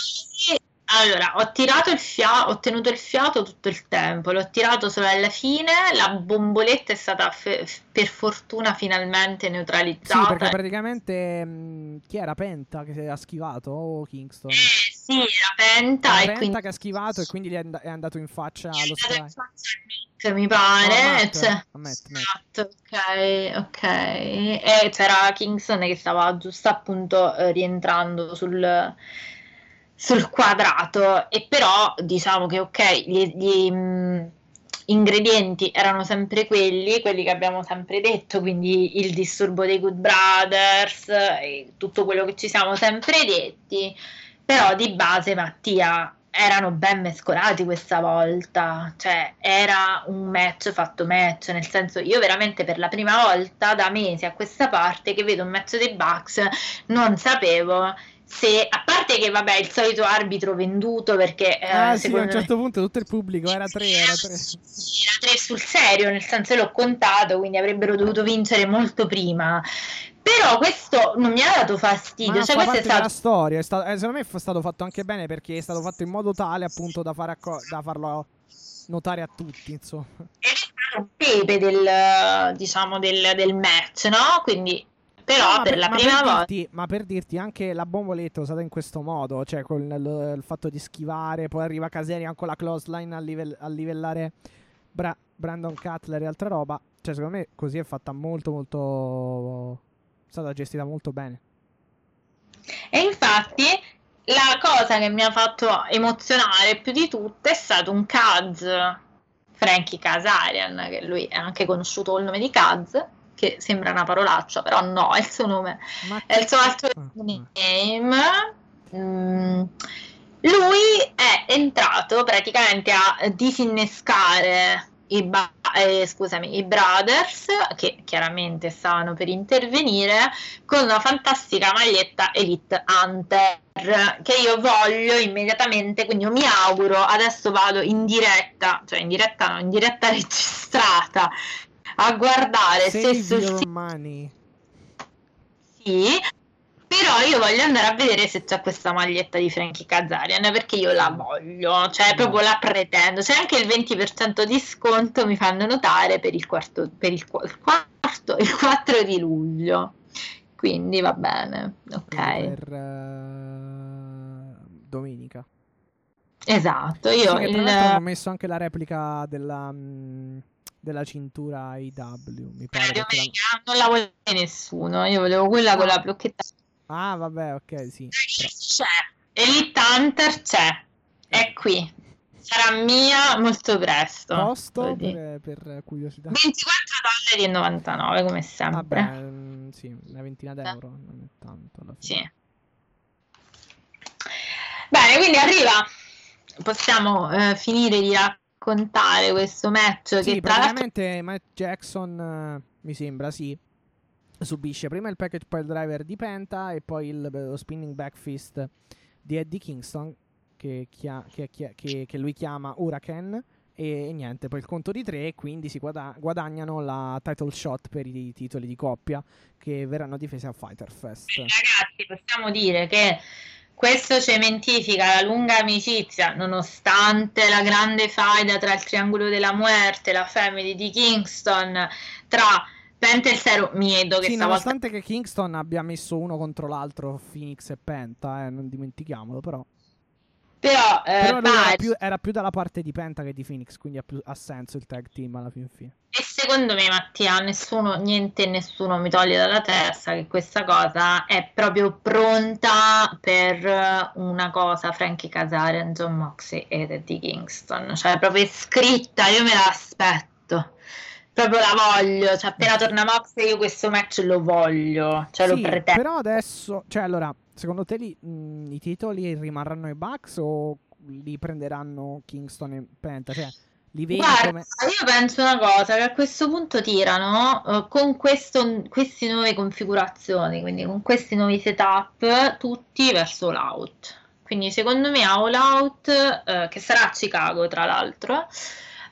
allora, ho tirato il fiato, ho tenuto il fiato tutto il tempo, l'ho tirato solo alla fine, la bomboletta è stata fe- per fortuna finalmente Sì, neutralizzata. perché praticamente... mh, chi era? Penta che ha schivato? O Kingston? Eh, sì, era penta Era e Penta quindi che ha schivato e quindi gli è, and- è andato in faccia allo strike. mi pare. No, a Matt, cioè- Matt, Matt. Esatto, ok, ok. E c'era Kingston che stava giusto appunto eh, rientrando sul, sul quadrato e però diciamo che ok, gli, gli, mh, ingredienti erano sempre quelli, quelli che abbiamo sempre detto, quindi il disturbo dei Good Brothers e tutto quello che ci siamo sempre detti, però di base Mattia erano ben mescolati questa volta, cioè era un match fatto match, nel senso io veramente per la prima volta da mesi a questa parte che vedo un match dei Bucks non sapevo se, a parte che vabbè il solito arbitro venduto perché eh, Ah sì, a un me- certo punto tutto il pubblico era tre, era tre. era tre sul serio, nel senso l'ho contato, quindi avrebbero dovuto vincere molto prima. Però questo non mi ha dato Ma fastidio, fa cioè questo è della stato storia. è sta- eh, secondo me è stato fatto anche bene perché è stato fatto in modo tale appunto da, fare acco- da farlo notare a tutti, insomma. è stato un pepe del, diciamo, del, del match, no? Quindi, però No, ma per la ma prima volta... ma per dirti anche la bomboletta usata in questo modo, cioè con il, il fatto di schivare, poi arriva Caserian con la close line a, livel- a livellare Bra- Brandon Cutler e altra roba. Cioè, secondo me così è fatta molto, molto. È stata gestita molto bene. E infatti la cosa che mi ha fatto emozionare più di tutto è stato un Kaz, Frankie Kazarian, che lui è anche conosciuto col nome di Kaz, che sembra una parolaccia, però no, è il suo nome, Ma è il suo altro name. Mm, Lui è entrato praticamente a disinnescare i, ba- eh, scusami, i brothers che chiaramente stavano per intervenire con una fantastica maglietta Elite Hunter che io voglio immediatamente, quindi io mi auguro, adesso vado in diretta, cioè in diretta no, in diretta registrata a guardare se Save sul your sito sì, però io voglio andare a vedere se c'è questa maglietta di Frankie Kazarian perché io la voglio, cioè proprio la pretendo. C'è anche il 20% di sconto, mi fanno notare per il quarto, per il, qu- il quarto, il 4 di luglio. Quindi va bene, ok. Per eh, domenica. Esatto, Sì, io tra il- hanno messo anche la replica della, mm, della cintura IW, mi pare. l'hanno- domenica non la vuole nessuno, io volevo quella con Ah. la blocchetta. Ah, vabbè, ok, sì. però- C'è, Elite Hunter c'è, è qui. Sarà mia molto presto. Costo dire. per, per curiosità. 24,99 come sempre. Vabbè, mm, sì, una ventina d'euro, non è tanto. Sì. Bene, quindi arriva. Possiamo eh, finire di raccontare questo match Sì, che praticamente Matt Jackson, eh, mi sembra, sì, subisce prima il package pile driver di Penta e poi il, lo spinning back fist di Eddie Kingston che, chia- che- che- che- che lui chiama Huracan e, niente, poi il conto di tre e quindi si guada- guadagnano la title shot per i titoli di coppia che verranno difesi a Fighter Fest. ragazzi possiamo dire che questo cementifica la lunga amicizia nonostante la grande faida tra il triangolo della muerte, la family di Kingston, tra Penta e il Zero Miedo che Sì, nonostante che Kingston abbia messo uno contro l'altro Phoenix e Penta, eh, non dimentichiamolo però. Però, eh, Però era più, era più dalla parte di Penta che di Phoenix, quindi ha, più- ha senso il tag team alla fin fine. E secondo me, Mattia, nessuno, niente e nessuno mi toglie dalla testa che questa cosa è proprio pronta per eh, una cosa Frankie Kazarian, John Moxley ed Eddie Kingston. Cioè, è proprio scritta, io me l'aspetto. proprio la voglio. Cioè, appena torna Mox, io questo match lo voglio. Cioè, Sì, lo pretendo. però adesso, cioè allora, secondo te li- mh, i titoli rimarranno ai Bucks o li prenderanno Kingston e Penta? Cioè, li vedi Guarda, come... io penso una cosa, che a questo punto tirano eh, con questo, queste nuove configurazioni, quindi con questi nuovi setup, tutti verso l'out. Quindi secondo me All Out, eh, che sarà a Chicago tra l'altro,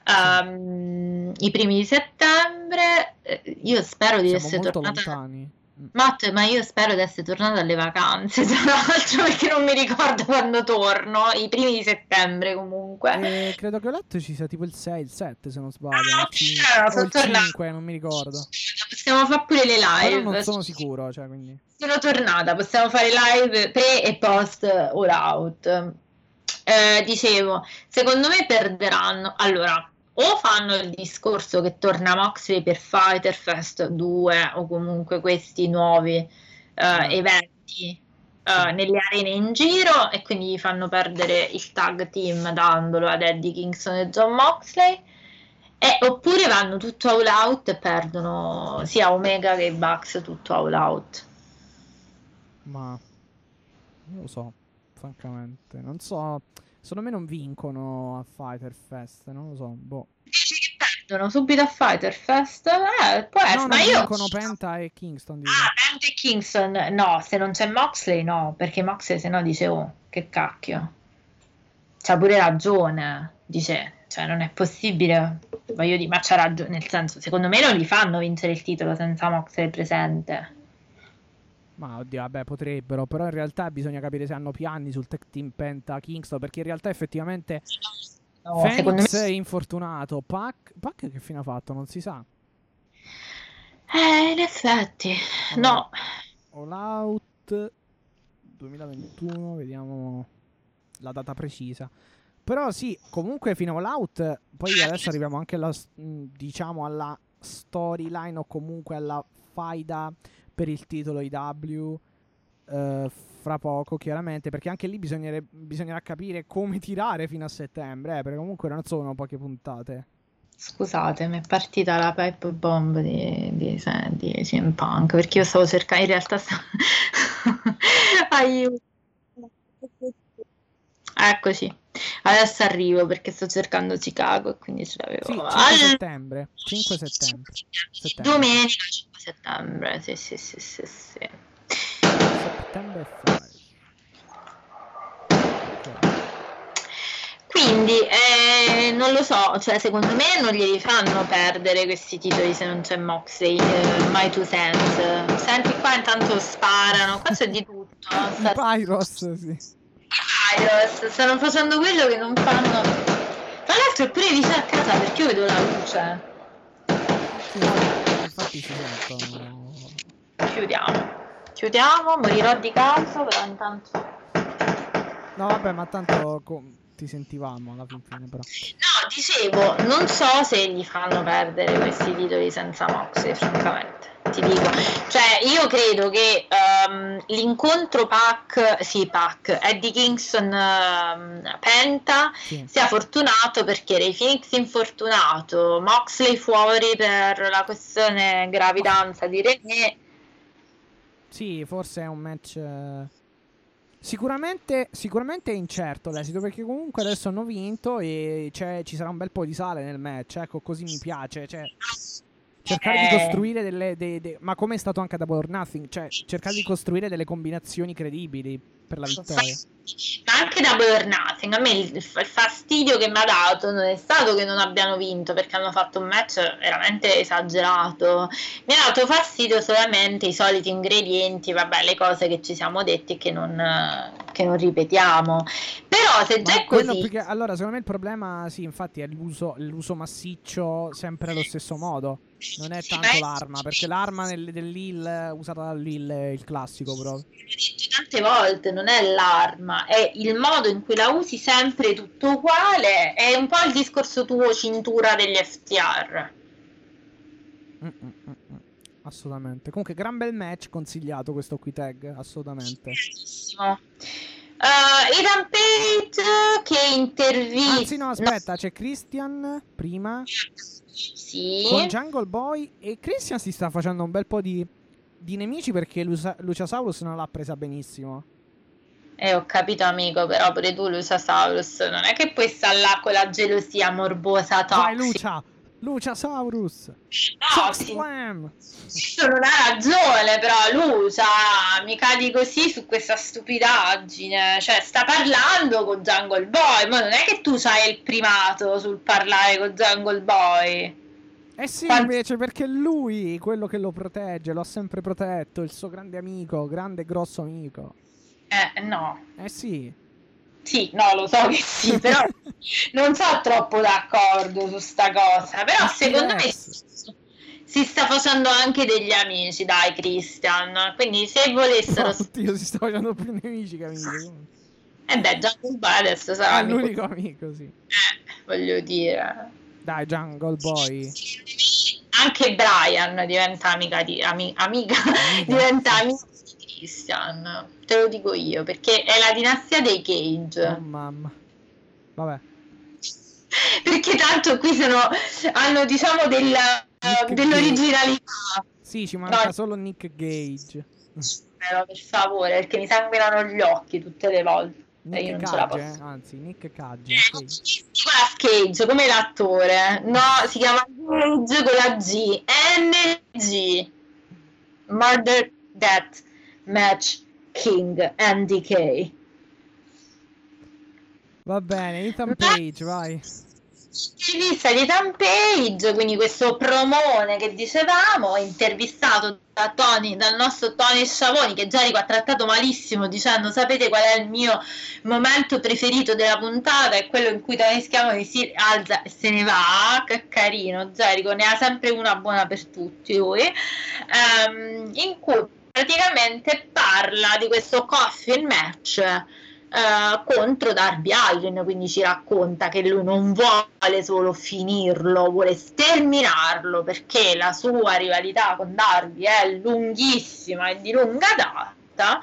ehm, i primi di settembre, eh, io spero di Siamo essere tornata... lontani. Mm. Matt, ma io spero di essere tornata alle vacanze, tra l'altro, perché non mi ricordo quando torno, i primi di settembre comunque. Eh, credo che ho letto ci sia tipo il 6, il 7 se non sbaglio, Ah, o sono il tornato. 5, non mi ricordo. Possiamo fare pure le Però live. non sono sicuro, cioè, quindi... Sono tornata, possiamo fare live pre e post all out. Eh, dicevo, secondo me perderanno. Allora, o fanno il discorso che torna Moxley per Fighter Fest 2 o comunque questi nuovi Eh. eventi eh, nelle arene in giro e quindi gli fanno perdere il tag team dandolo ad Eddie Kingston e John Moxley. E, oppure vanno tutto all out e perdono sia Omega che Bucks tutto all out. Ma... Non lo so, francamente. Non so... Secondo me non vincono a Fighter Fest, non lo so, boh. Dici che perdono subito a Fighter Fest? Eh, può essere, No, ma io... vincono Penta e Kingston, dico. Ah, Penta e Kingston, no, se non c'è Moxley no, perché Moxley se no dice, oh, che cacchio. C'ha pure ragione, dice, cioè non è possibile, voglio dire, ma c'ha ragione, nel senso, secondo me non li fanno vincere il titolo senza Moxley presente. Ma oddio, vabbè, potrebbero, però in realtà bisogna capire se hanno piani sul tech team Penta Kingston, perché in realtà effettivamente No, Phoenix me... è infortunato, Pac, Pac che fine ha fatto? Non si sa. Eh, in effetti, no. All Out 2021, vediamo la data precisa. Però sì, comunque fino a All Out, poi adesso arriviamo anche alla, diciamo alla storyline o comunque alla faida per il titolo IW eh, fra poco chiaramente, perché anche lì bisognerà capire come tirare fino a settembre, eh, perché comunque non sono poche puntate. Scusate, mi è partita la pipe bomb di, di, di CM Punk perché io stavo cercando, in realtà stavo... aiuto. Eccoci, adesso arrivo perché sto cercando Chicago e quindi ce l'avevo. Sì, 5 Al- settembre. 5 settembre. settembre. Domenica 5 settembre, sì, sì, sì, sì, sì. Settembre 5. Ok. Quindi eh, non lo so, cioè secondo me non glieli fanno perdere questi titoli se non c'è Moxley, eh, My Two Cents. Senti qua intanto sparano, qua c'è di tutto. Sta- Pyros, sì. Iros, stanno facendo quello che non fanno. Tra l'altro è pure vicino a casa perché io vedo la luce. Sì, infatti si sentono. Chiudiamo. Chiudiamo, morirò di caldo, però intanto. No, vabbè, ma tanto co- ti sentivamo alla fin fine, però. No, dicevo, non so se gli fanno perdere questi titoli senza Moxley, francamente. Ti dico, cioè, io credo che ehm, l'incontro Pac, sì, Pac, Eddie Kingston ehm, Penta Sì. sia fortunato perché Ray Phoenix infortunato, Moxley fuori per la questione gravidanza di René. Sì, forse è un match. eh, Sicuramente, sicuramente è incerto l'esito perché comunque adesso hanno vinto e c'è- ci sarà un bel po' di sale nel match. Ecco, così mi piace. Cioè, cercare di Eh. costruire delle. de- de- ma come è stato anche a Double Nothing, cioè cercare di costruire delle combinazioni credibili per la vittoria. Ma anche Double or Nothing, a me il, il fastidio che mi ha dato non è stato che non abbiano vinto perché hanno fatto un match veramente esagerato. Mi ha dato fastidio solamente i soliti ingredienti, vabbè, le cose che ci siamo detti e che non, che non ripetiamo. Però se già Ma è così, che- allora, secondo me il problema, sì, infatti, è l'uso, l'uso massiccio sempre allo stesso modo. Non è tanto l'arma, perché l'arma nel, usata dall'Hill è il classico detto tante volte, non è l'arma, è il modo in cui la usi sempre tutto uguale, è un po' il discorso tuo cintura degli FTR. Mm, mm, mm. Assolutamente. Comunque, gran bel match consigliato questo qui tag, assolutamente. Benissimo. Uh, Ethan Page che intervista. Anzi, no, aspetta, no. c'è Christian prima. Sì. Con Jungle Boy. E Christian si sta facendo un bel po' di, di nemici perché Lucia- Luciasaurus non l'ha presa benissimo. Eh, ho capito, amico, però pure tu, Luciasaurus, non è che puoi stare là con la gelosia morbosa toxica. Vai, Lucia! Luciasaurus! No, sì. non ha ragione, però Lucia mi cadi così su questa stupidaggine. Cioè, sta parlando con Jungle Boy, ma non è che tu hai il primato sul parlare con Jungle Boy. Eh sì, Quanti... invece, perché lui, quello che lo protegge, lo ha sempre protetto, il suo grande amico, grande e grosso amico. Eh, no. Eh sì. Sì, no, lo so che sì, però non sono troppo d'accordo su sta cosa. Però secondo me si sta facendo anche degli amici, dai, Christian. Quindi se volessero... Oddio, si sta facendo più nemici che amici. Eh beh, Jungle Boy adesso sarà... È l'unico amico, sì. Eh, voglio dire... Dai, Jungle Boy. Anche Brian diventa amica di... Ami, amica. diventa amica Christian, te lo dico io, perché è la dinastia dei Cage. Oh mamma. Vabbè. perché tanto qui sono, hanno diciamo del, uh, dell'originalità. Sì, ci manca no. solo Nick Gage. Però per favore, perché mi sanguinano gli occhi tutte le volte. Nick Cage, eh? anzi, Nick Cage. Eh, sì. Nicolas Cage, come l'attore. No, si chiama Cage con la G. NG. Murder, Death. Match King NDK. Va bene, Ethan Page, vai. Intervista di Ethan Page, quindi questo promone che dicevamo, intervistato da Tony, dal nostro Tony Sciavoni, che Jericho ha trattato malissimo dicendo sapete qual è il mio momento preferito della puntata, è quello in cui Tony Schiavoni si alza e se ne va, che carino, Jericho ne ha sempre una buona per tutti lui, um, in cui praticamente parla di questo coffin match eh, contro Darby Allin, quindi ci racconta che lui non vuole solo finirlo, vuole sterminarlo perché la sua rivalità con Darby è lunghissima e di lunga data.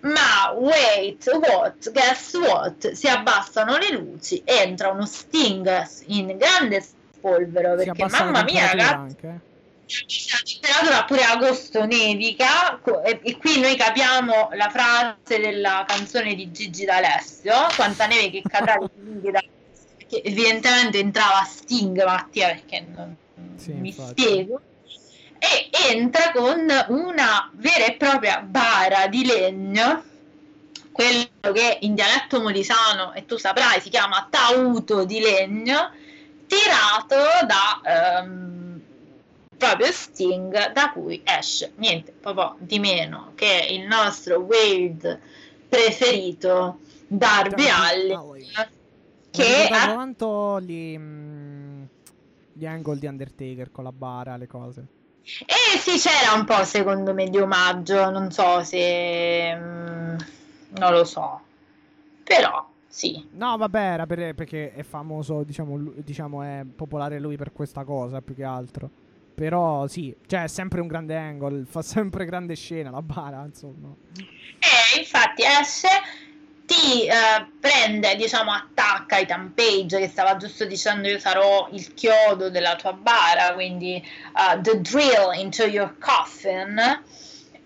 Ma wait, what? Guess what? Si abbassano le luci, entra uno Sting in grande spolvero perché mamma mia, ragazzi. Anche la temperatura pure agosto nevica e, e, qui noi capiamo la frase della canzone di Gigi D'Alessio quanta neve che cadrà perché evidentemente entrava Sting Mattia perché non sì, mi infatti. spiego e entra con una vera e propria bara di legno quello che in dialetto molisano e tu saprai si chiama tauto di legno tirato da um, proprio Sting, da cui esce niente proprio di meno che il nostro Wade preferito, Darby Allin, che ha quanto gli, mm, gli angle di Undertaker con la bara, le cose. Eh sì, c'era un po' secondo me di omaggio, non so se... Mm, non lo so, però sì. No, vabbè, era per, perché è famoso, diciamo, diciamo, è popolare lui per questa cosa, più che altro. Però sì, cioè è sempre un grande angle, fa sempre grande scena la bara, insomma. Eh, infatti esce, ti eh, prende, diciamo, attacca Ethan Page che stava giusto dicendo io sarò il chiodo della tua bara, quindi uh, the drill into your coffin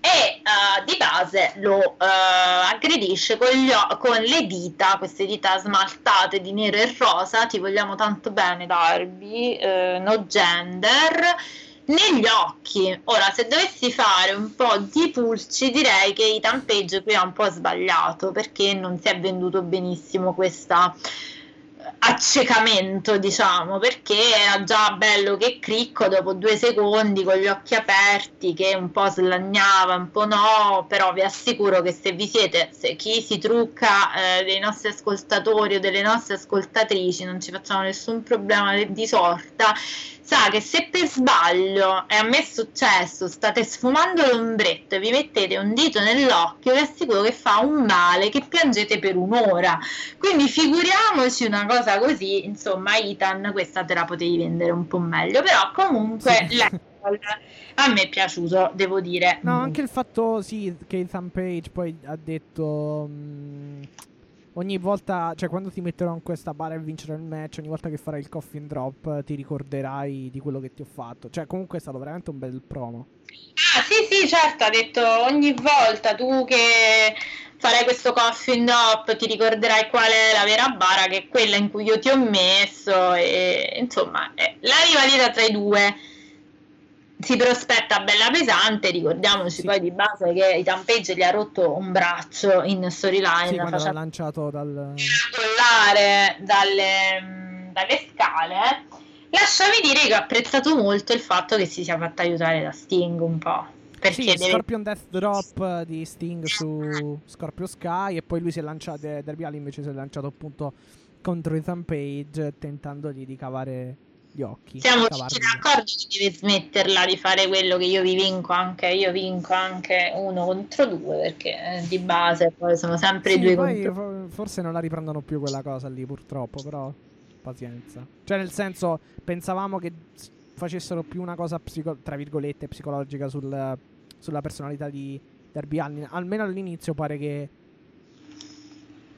e uh, di base lo uh, aggredisce con, o- con, le dita, queste dita smaltate di nero e rosa, ti vogliamo tanto bene Darby, uh, no gender, negli occhi. Ora, se dovessi fare un po' di pulci, direi che Ethan Page qui ha un po' sbagliato perché non si è venduto benissimo questa accecamento, diciamo, perché era già bello che Cricco dopo due secondi con gli occhi aperti, che un po' slagnava, un po' no, però vi assicuro che se vi siete, se chi si trucca eh, dei nostri ascoltatori o delle nostre ascoltatrici, non ci facciamo nessun problema di sorta, sa che se per sbaglio, e a me è successo, state sfumando l'ombretto e vi mettete un dito nell'occhio, vi assicuro che fa un male che piangete per un'ora. Quindi figuriamoci una cosa così, insomma, Ethan, questa te la potevi vendere un po' meglio, però comunque... Sì. a me è piaciuto, devo dire. No, anche il fatto, sì, che Ethan Page poi ha detto... mh, ogni volta, cioè quando ti metterò in questa bara e vincerò il match, ogni volta che farai il coffin drop eh, ti ricorderai di quello che ti ho fatto. Cioè comunque è stato veramente un bel promo. Ah, sì, sì, certo, ha detto ogni volta tu che farai questo coffin drop ti ricorderai qual è la vera bara, che è quella in cui io ti ho messo e insomma, eh, la rivalità tra i due si prospetta bella pesante, ricordiamoci Sì. poi di base che Ethan Page gli ha rotto un braccio in storyline Sì, quando l'ha lanciato dal... collare dalle, dalle scale. Lasciami dire che ho apprezzato molto il fatto che si sia fatta aiutare da Sting un po'. Perché Sì, deve... Scorpion Death Drop di Sting su Scorpio Sky e poi lui si è lanciato, Derby Allin invece si è lanciato appunto contro Ethan Page tentandogli di cavare gli occhi. Siamo tutti d'accordo che deve smetterla di fare quello che io vi vinco anche, io vinco anche uno contro due, perché eh, di base poi sono sempre Sì, due contro fo- forse non la riprendono più quella cosa lì purtroppo, però pazienza. Cioè nel senso, pensavamo che facessero più una cosa psico- tra virgolette psicologica sul- sulla personalità di Derby Allin. Almeno all'inizio pare che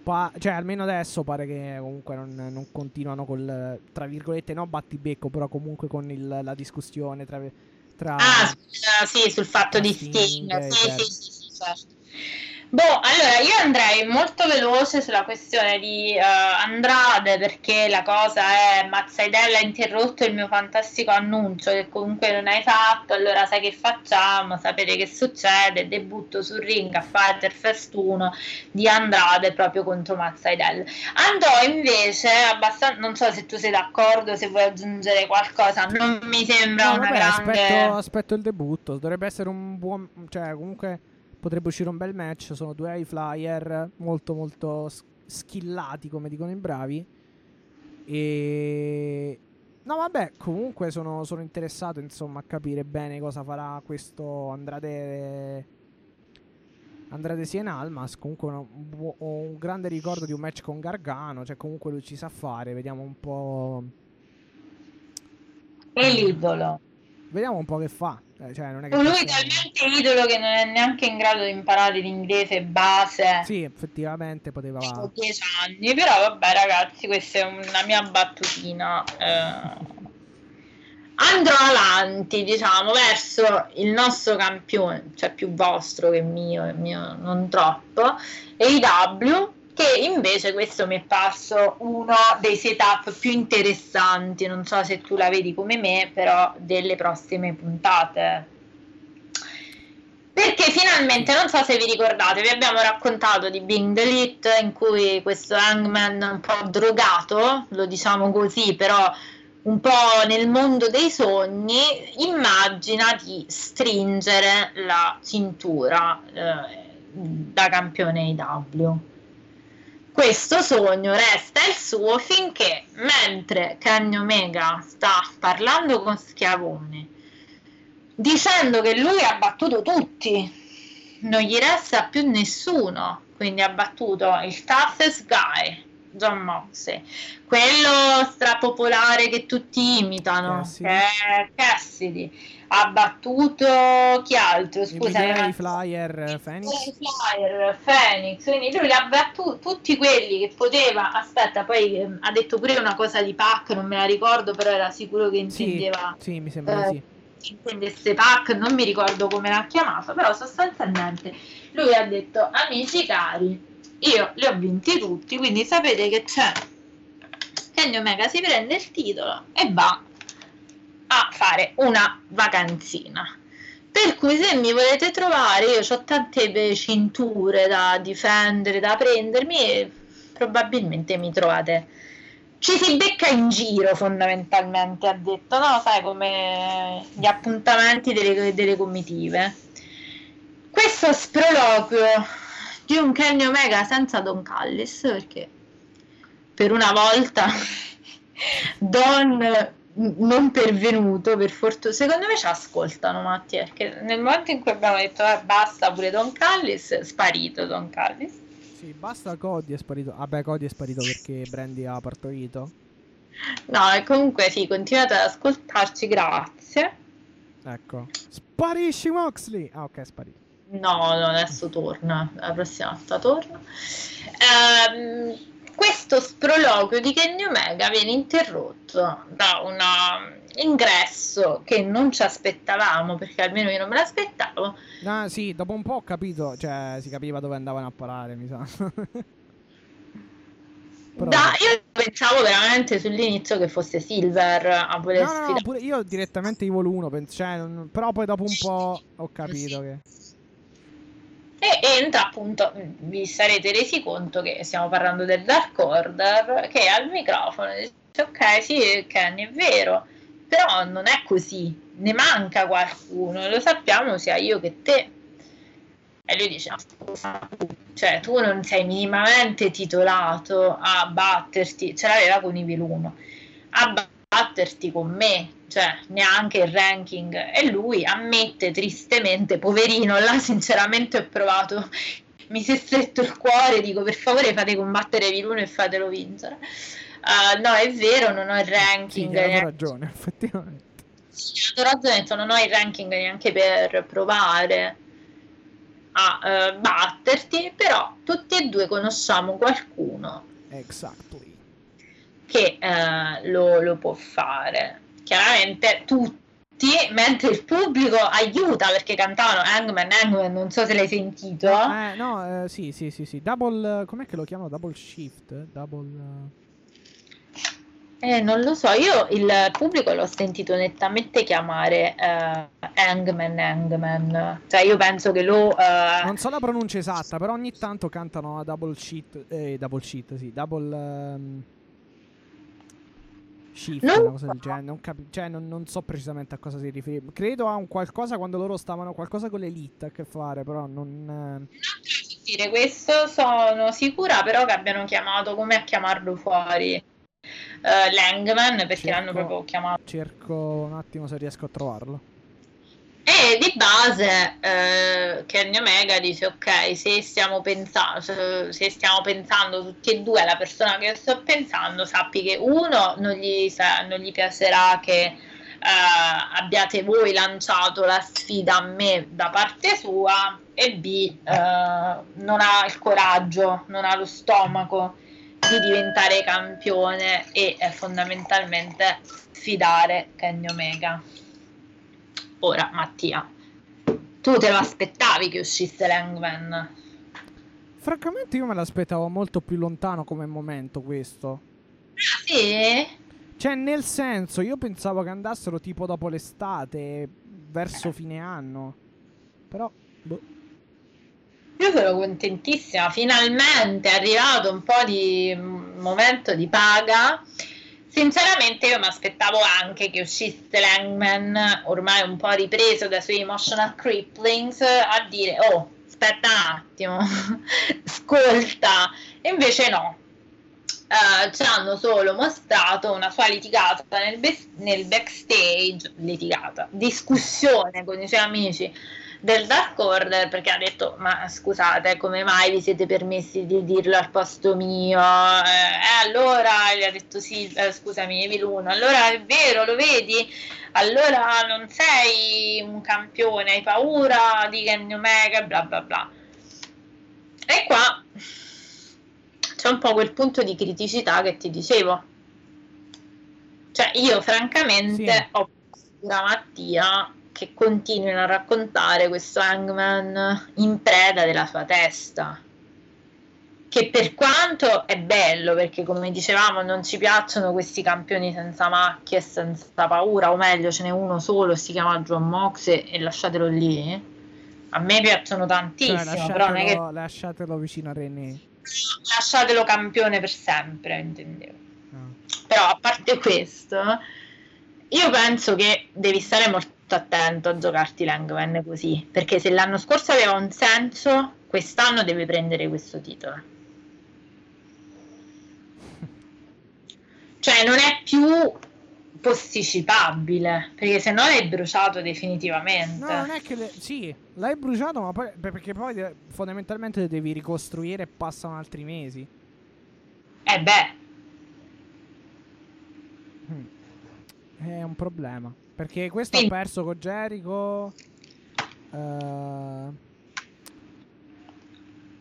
pa- cioè almeno adesso pare che comunque non, non continuano col tra virgolette no battibecco, però comunque con il- la discussione tra, tra Ah, sì, sul fatto di Sting, Sting. Sì, sì, sì, sì, certo. Boh, allora io andrei molto veloce sulla questione di eh, Andrade perché la cosa è Mazzaidella ha interrotto il mio fantastico annuncio che comunque non hai fatto, allora sai che facciamo, sapete che succede, debutto sul ring a Fighter Fest 1 di Andrade proprio contro Mazzaidella. Andò invece abbastanza, non so se tu sei d'accordo, se vuoi aggiungere qualcosa, non mi sembra No, una vabbè, grande... aspetto, aspetto il debutto. Dovrebbe essere un buon. Cioè, comunque potrebbe uscire un bel match. Sono due high flyer molto, molto s- skillati, come dicono i bravi. E. No, vabbè, comunque sono, sono interessato insomma a capire bene cosa farà questo Andrade. Andrade Sien Almas. Comunque ho un, un grande ricordo di un match con Gargano. Cioè, comunque lui ci sa fare. Vediamo un po'. È l'idolo. Vediamo un po' che fa. Eh, cioè, non è che Lui è talmente idolo che non è neanche in grado di imparare l'inglese base. Sì, effettivamente poteva. Ho 10 anni, però vabbè ragazzi, questa è una mia battutina. eh. Andrò avanti, diciamo, verso il nostro campione, cioè più vostro che mio, il mio non troppo, AEW, che invece questo mi è passo uno dei setup più interessanti, non so se tu la vedi come me, però delle prossime puntate. Perché finalmente, non so se vi ricordate, vi abbiamo raccontato di Being the Elite in cui questo Hangman un po' drogato, lo diciamo così, però un po' nel mondo dei sogni, immagina di stringere la cintura eh, da campione IW. Questo sogno resta il suo finché, mentre Kenny Omega sta parlando con Schiavone, dicendo che lui ha battuto tutti, non gli resta più nessuno, quindi ha battuto il toughest guy, John Moxley, quello strapopolare che tutti imitano, Cassidy. che è Cassidy, ha battuto chi altro? I Scusa, era- flyer eh, Phoenix. Flyer, Phoenix, quindi lui li ha battuti tutti quelli che poteva. Aspetta, poi ehm, ha detto pure una cosa di Pac, non me la ricordo, però era sicuro che Sì, intendeva sì, mi sembra eh, sì. intendesse Pac, non mi ricordo come l'ha chiamato, però sostanzialmente lui ha detto amici cari, io li ho vinti tutti, quindi sapete che c'è. Kenny Omega si prende il titolo e va a fare una vacanzina. Per cui se mi volete trovare, io ho tante cinture da difendere, da prendermi e probabilmente mi trovate. Ci si becca in giro fondamentalmente, ha detto, no? Sai come gli appuntamenti delle, delle comitive. Questo sproloquio di un Kenny Omega senza Don Callis, perché per una volta Don non pervenuto per fortuna secondo me ci ascoltano Matti perché nel momento in cui abbiamo detto "Eh, basta pure Don Callis è sparito Don Callis Sì, basta Cody è sparito. Vabbè, Cody è sparito perché Brandy ha partorito. no e comunque sì continuate ad ascoltarci grazie Ecco. Sparisci Moxley! Ah, ok, sparì. No, no, adesso torna. La prossima volta torna. Ehm, questo sproloquio di Kenny Omega viene interrotto da un ingresso che non ci aspettavamo, perché almeno io non me l'aspettavo. Ah, sì, dopo un po' ho capito, cioè si capiva dove andavano a parare, mi sa. Però- Da- io pensavo veramente sull'inizio che fosse Silver a voler No, no, no, sfidare. pure io direttamente Evil 1, pens- cioè, non- però poi dopo un po' ho capito che... E entra appunto, vi sarete resi conto che stiamo parlando del Dark Order, che al microfono dice ok sì Kenny è vero, però non è così, ne manca qualcuno, lo sappiamo sia io che te. E lui dice, "No, scusa, cioè tu non sei minimamente titolato a batterti, ce l'aveva con Evil 1, a batterti con me, cioè neanche il ranking. E lui ammette tristemente, poverino, là sinceramente ho provato, mi si è stretto il cuore, dico per favore fate combattere 1 e fatelo vincere. Ah, no, è vero, non ho il Sì, ranking. avevo neanche- ragione, effettivamente. sì, ho ragione, non ho il ranking neanche per provare a eh, batterti, però tutti e due conosciamo qualcuno Exactly. Che eh, lo, lo può fare. Chiaramente tutti, mentre il pubblico aiuta perché cantavano Hangman, Hangman, non so se l'hai sentito. Eh, no, eh, sì, sì, sì, sì. Double... Com'è che lo chiamano? Double shift? Double... Eh, non lo so, io il pubblico l'ho sentito nettamente chiamare eh, Hangman, Hangman. Cioè io penso che lo... eh, Non so la pronuncia esatta, però ogni tanto cantano a double sheet. Eh, double sheet, sì. Double. ehm, shift, Non una cosa so. del genere. Non, capi- cioè, non, non so precisamente a cosa si riferisce. Credo a un qualcosa quando loro stavano. Qualcosa con l'elite a che fare, però non. eh, dire questo sono sicura però che abbiano chiamato come a chiamarlo fuori eh, Langman perché Cerco. l'hanno proprio chiamato cerco un attimo se riesco a trovarlo. E di base eh, Kenny Omega dice ok se stiamo pensando se stiamo pensando tutti e due alla persona che sto pensando sappi che uno non gli, sa- non gli piacerà che eh, abbiate voi lanciato la sfida a me da parte sua e B eh, non ha il coraggio, non ha lo stomaco di diventare campione e eh, fondamentalmente sfidare Kenny Omega. Ora, Mattia, tu te lo aspettavi che uscisse l'Hangman? Francamente, io me l'aspettavo molto più lontano come momento questo. Ah, sì? Cioè, nel senso, io pensavo che andassero tipo dopo l'estate, verso fine anno. Però, boh. Io sono contentissima, finalmente è arrivato un po' di mm, momento di paga. Sinceramente io mi aspettavo anche che uscisse l'Hangman, ormai un po' ripreso dai suoi emotional cripplings, a dire oh, aspetta un attimo, ascolta. Invece no, Eh, ci hanno solo mostrato una sua litigata nel, bes- nel backstage, litigata, discussione con i suoi amici del Dark Order perché ha detto ma scusate come mai vi siete permessi di dirlo al posto mio? Eh, allora gli ha detto sì eh, scusami Evil 1 allora è vero lo vedi? Allora non sei un campione hai paura di Kenny Omega bla bla bla. E qua c'è un po' quel punto di criticità che ti dicevo. Cioè io francamente Sì. ho paura Mattia che continuino a raccontare questo Hangman in preda della sua testa. Che per quanto è bello, perché come dicevamo non ci piacciono questi campioni senza macchie e senza paura, o meglio ce n'è uno solo, si chiama John Mox e lasciatelo lì. A me piacciono tantissimo, Cioè, però non è che lasciatelo, lasciatelo vicino a René. lasciatelo campione per sempre, intendevo. No. Però a parte questo, io penso che devi stare molto attento a giocarti l'Hangman così, perché se l'anno scorso aveva un senso, quest'anno deve prendere questo titolo. Cioè non è più posticipabile, perché se no l'hai bruciato definitivamente. No, non è che... le- Sì, l'hai bruciato, ma poi... Perché poi fondamentalmente devi ricostruire e passano altri mesi. Eh beh. È un problema. Perché questo Sì. ha perso con Jericho. eh,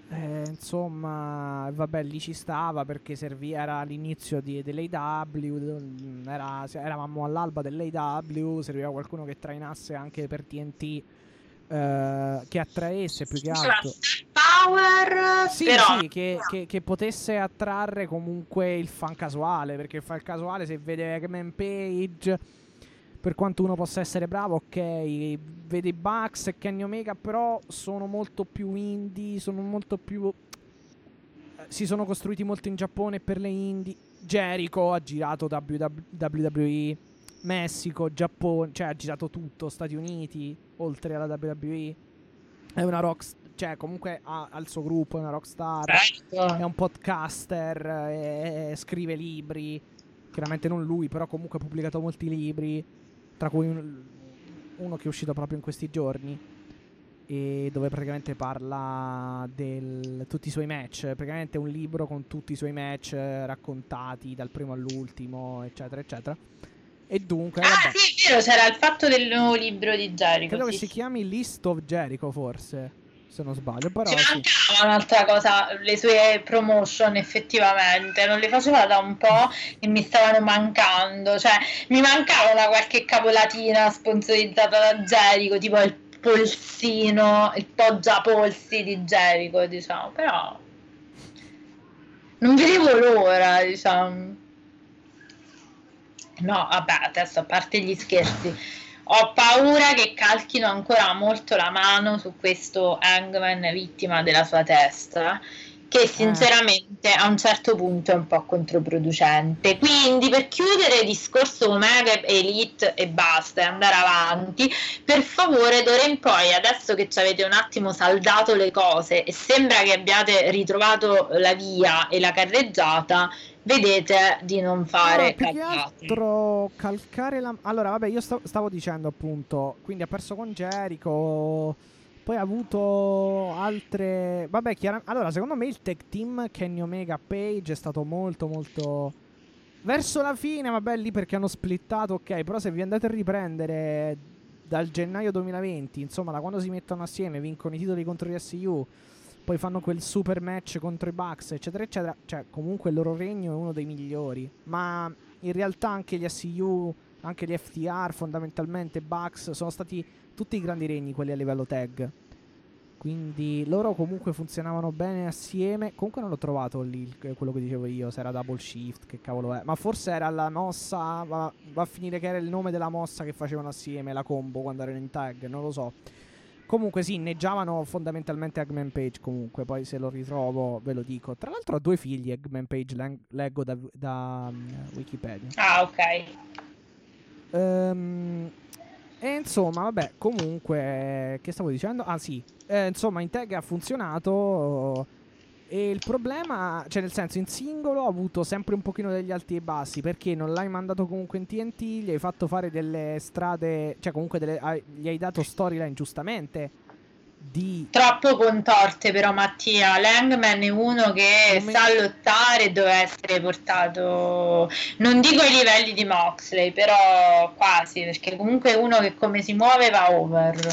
eh, insomma, vabbè, lì ci stava perché servì, era l'inizio di, dell'AW. Era, eravamo all'alba dell'AW. Serviva qualcuno che trainasse anche per TNT. eh, che attraesse più che altro. Power, Sì, però sì, che, che- che potesse attrarre comunque il fan casuale. Perché il fan casuale, se vede Eggman Page, per quanto uno possa essere bravo, ok, vede i Bucks e Kenny Omega, però sono molto più indie, sono molto più. eh, Si sono costruiti molto in Giappone per le indie. Jericho ha girato WWE, Messico, Giappone, cioè ha girato tutto, Stati Uniti, oltre alla WWE. È una rock, cioè comunque ha, ha il suo gruppo, è una rockstar Certo. è un podcaster, e- e scrive libri. Chiaramente non lui, però comunque ha pubblicato molti libri, tra cui un- uno che è uscito proprio in questi giorni. E dove praticamente parla di tutti i suoi match. Praticamente è un libro con tutti i suoi match eh, raccontati dal primo all'ultimo, eccetera, eccetera. E dunque, Ah, vabbè, sì, è vero, c'era il fatto del nuovo libro di Jericho. credo che sì, si sì. chiami List of Jericho, forse, se non sbaglio. Però Ci sì. mancava un'altra cosa, le sue promotion effettivamente, non le faceva da un po' e mi stavano mancando, cioè mi mancava una qualche capolatina sponsorizzata da Jericho, tipo il polsino, il poggiapolsi di Jericho, diciamo, però non vedevo l'ora, diciamo. No, vabbè, adesso a parte gli scherzi, ho paura che calchino ancora molto la mano su questo Hangman vittima della sua testa, che sinceramente a un certo punto è un po' controproducente. Quindi per chiudere il discorso Omega Elite e basta e andare avanti, per favore d'ora in poi, adesso che ci avete un attimo saldato le cose e sembra che abbiate ritrovato la via e la carreggiata, vedete di non fare No, più che altro calcare la. Allora, vabbè, io sta- stavo dicendo appunto. Quindi ha perso con Jericho. Poi ha avuto altre. Vabbè, chiaramente. Allora, secondo me il tag team Kenny Omega Page è stato molto, molto. Verso la fine, vabbè, lì perché hanno splittato, ok. Però se vi andate a riprendere dal gennaio 2020, insomma, da quando si mettono assieme, vincono i titoli contro gli SU. Poi fanno quel super match contro i Bucks, eccetera, eccetera. Cioè, comunque il loro regno è uno dei migliori. Ma in realtà anche gli SU, anche gli FTR, fondamentalmente Bucks, sono stati tutti i grandi regni quelli a livello tag. Quindi loro comunque funzionavano bene assieme. Comunque non l'ho trovato lì quello che dicevo io, se era double shift, che cavolo è. Ma forse era la mossa, va, va a finire che era il nome della mossa che facevano assieme, la combo quando erano in tag, non lo so. Comunque sì, inneggiavano fondamentalmente Eggman Page comunque, poi se lo ritrovo ve lo dico. Tra l'altro ha due figli Eggman Page, len- leggo da, da, um, Wikipedia. Ah, ok. Ehm, e insomma, vabbè, comunque, che stavo dicendo? Ah sì, Eh, insomma, in tag ha funzionato. E il problema, cioè nel senso, in singolo ha avuto sempre un pochino degli alti e bassi perché non l'hai mandato comunque in TNT, gli hai fatto fare delle strade, cioè comunque delle- gli hai dato storyline giustamente di Troppo contorte però Mattia, Langman è uno che Come- sa lottare e deve essere portato, non dico ai livelli di Moxley, però quasi, perché comunque è uno che come si muove va over.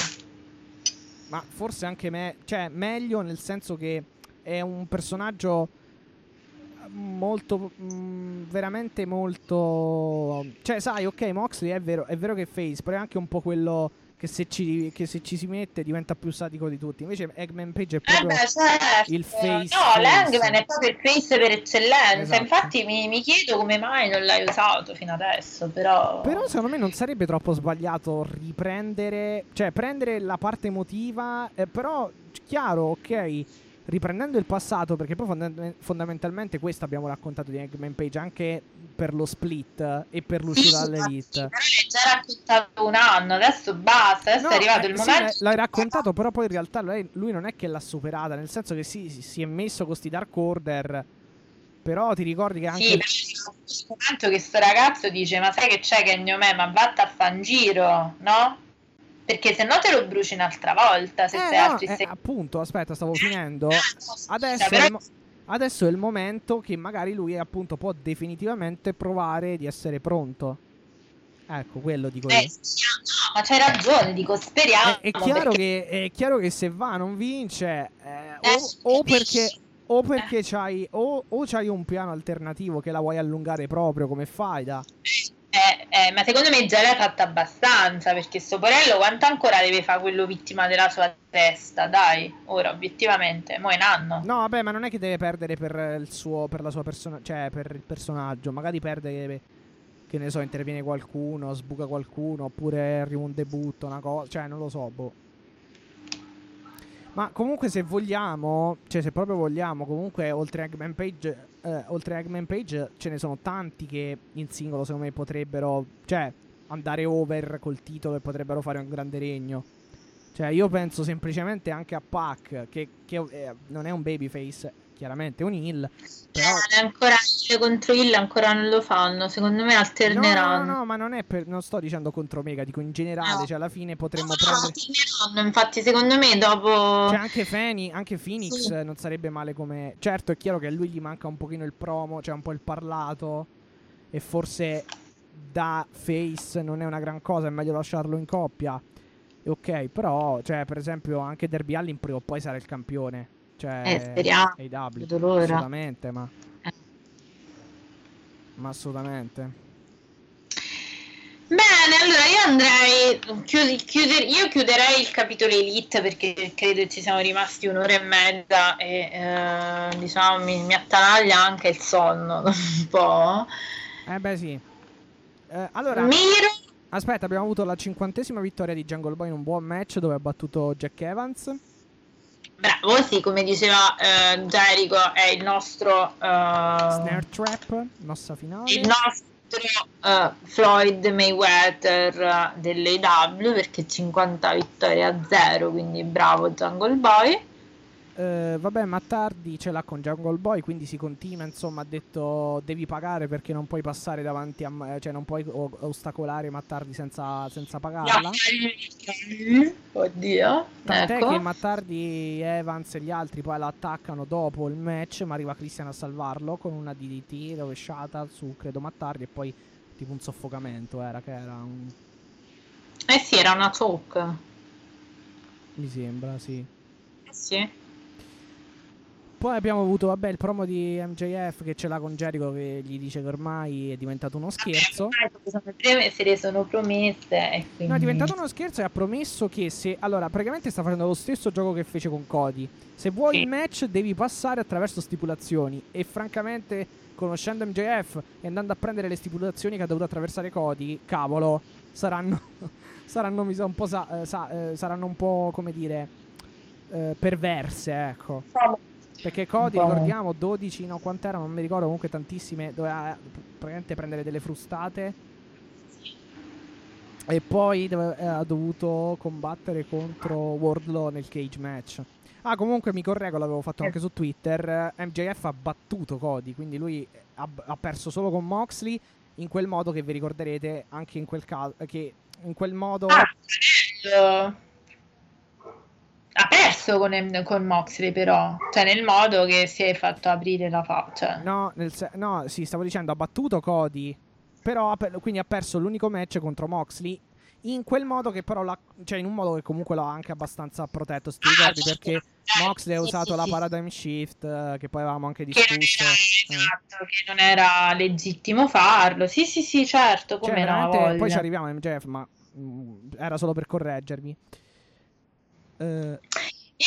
Ma forse anche me, cioè meglio nel senso che è un personaggio molto mm, veramente molto cioè sai ok Moxley è vero è vero che è face però è anche un po' quello che se ci, che se ci si mette diventa più sadico di tutti invece Eggman Page è Eh proprio beh, certo. il face No. Langman è proprio il face per eccellenza. Esatto. Infatti mi, mi chiedo come mai non l'hai usato fino adesso, però... Però secondo me non sarebbe troppo sbagliato riprendere, cioè prendere la parte emotiva, eh, però chiaro, ok, riprendendo il passato, perché poi fonda- fondamentalmente questo abbiamo raccontato di Eggman Page anche per lo split e per l'uscita Sì, dall'elite. l'hai già raccontato un anno, adesso basta, adesso No, è arrivato eh, il sì, momento... l'hai raccontato, però poi in realtà lui non è che l'ha superata, nel senso che sì, si, si è messo con sti Dark Order, però ti ricordi che anche... Sì, però questo momento che sto ragazzo dice: Ma sai che c'è che me? Ma vatta a fan giro, no? Perché se no te lo bruci un'altra volta. Se Eh, sei no, altri eh, sei... appunto, aspetta, stavo finendo. Ah, scusa, Adesso, però- è il mo- adesso è il momento che magari lui appunto può definitivamente provare di essere pronto. Ecco, quello dico Eh, io. sì, no, ma c'hai ragione, dico speriamo. È, è chiaro perché- che, è chiaro che se va non vince, eh, Eh, o, o perché, o perché c'hai, o, o c'hai un piano alternativo che la vuoi allungare proprio come fai da... Eh, eh, ma secondo me già l'hai fatta abbastanza perché sto porello quanto ancora deve fare quello vittima della sua testa? Dai, ora obiettivamente, mo è un anno. No, vabbè, ma non è che deve perdere per il suo, per la sua persona, cioè per il personaggio. Magari perde che ne so, interviene qualcuno, sbuca qualcuno, oppure arriva un debutto, una cosa, cioè non lo so, boh. Ma comunque se vogliamo, cioè se proprio vogliamo, comunque oltre Eggman Page, eh, oltre Eggman Page ce ne sono tanti che in singolo secondo me potrebbero, cioè andare over col titolo e potrebbero fare un grande regno. Cioè io penso semplicemente anche a Pac, che, che, eh, non è un babyface, chiaramente un heel, però... Eh, ancora contro il ancora non lo fanno, secondo me No, alterneranno. no, no, ma non è per, non sto dicendo contro Mega, dico in generale, No. cioè alla fine potremmo No, prendere... alterneranno, infatti secondo me dopo... Cioè anche, Feni, anche Phoenix Sì. non sarebbe male come... Certo è chiaro che a lui gli manca un pochino il promo, cioè un po' il parlato e forse da face non è una gran cosa, è meglio lasciarlo in coppia. Ok, però, cioè per esempio anche Derby Allin prima o poi sarà il campione. Cioè, Eh, speriamo. AEW. Vedo l'ora. Assolutamente, ma... Eh. Ma assolutamente. Bene, allora io andrei, chiudi- chiuder- io chiuderei il capitolo Elite perché credo ci siamo rimasti un'ora e mezza e eh, diciamo mi, mi attanaglia anche il sonno un po'. Eh beh sì. Eh, allora, Miro, aspetta, abbiamo avuto la cinquantesima vittoria di Jungle Boy in un buon match dove ha battuto Jack Evans. Bravo, sì, come diceva eh, Jericho, è il nostro, eh, Snare Trap, mossa finale. il nostro eh, Floyd Mayweather eh, dell'AW perché 50 vittorie a 0, quindi bravo Jungle Boy. Eh, vabbè, Mattardi ce l'ha con Jungle Boy, quindi si continua, insomma, ha detto devi pagare perché non puoi passare davanti a... eh, cioè non puoi o- ostacolare Mattardi senza, senza pagarla. Oddio, Tant'è ecco. che Mattardi, Evans e gli altri poi la attaccano dopo il match, ma arriva Christian a salvarlo con una DDT rovesciata su, credo, Mattardi e poi tipo un soffocamento era, che era un... Eh sì, era una choke. mi sembra, sì. Eh sì. Poi abbiamo avuto, vabbè, il promo di MJF che ce l'ha con Jericho che gli dice che ormai è diventato uno scherzo. Vabbè, Se le sono promesse e quindi... No, è diventato uno scherzo e ha promesso che se... Allora, praticamente sta facendo lo stesso gioco che fece con Cody. Se vuoi Sì. il match devi passare attraverso stipulazioni. E francamente, conoscendo MJF e andando a prendere le stipulazioni che ha dovuto attraversare Cody, cavolo, saranno... saranno, mi sa, un po'... sa- eh, sa- eh, saranno un po', come dire... eh, perverse, ecco. Perché Cody, po'. ricordiamo, 12, no, quant'era, non mi ricordo, comunque tantissime, doveva praticamente prendere delle frustate. E poi dove- eh, ha dovuto combattere contro Wardlow nel cage match. Ah, comunque mi correggo, l'avevo fatto anche su Twitter. MJF ha battuto Cody, quindi lui ha, ha perso solo con Moxley. In quel modo che vi ricorderete, anche in quel caso, che in quel modo... Ah, ha perso con, con Moxley però, cioè nel modo che si è fatto aprire la faccia. No, nel se- no, sì, stavo dicendo, ha battuto Cody. Però ha per- quindi ha perso l'unico match contro Moxley. In quel modo che però l'ha. Cioè, in un modo che comunque l'ha anche abbastanza protetto. Sti Ah, ricordi certo. perché Eh, Moxley ha sì, usato sì, la paradigm shift. eh, che poi avevamo anche Che non, discusso. Eh. esatto, che non era legittimo farlo. Sì, sì, sì, certo, Cioè, come no, veramente- voglia. poi ci arriviamo a MJF, ma mm, era solo per correggermi. Eh,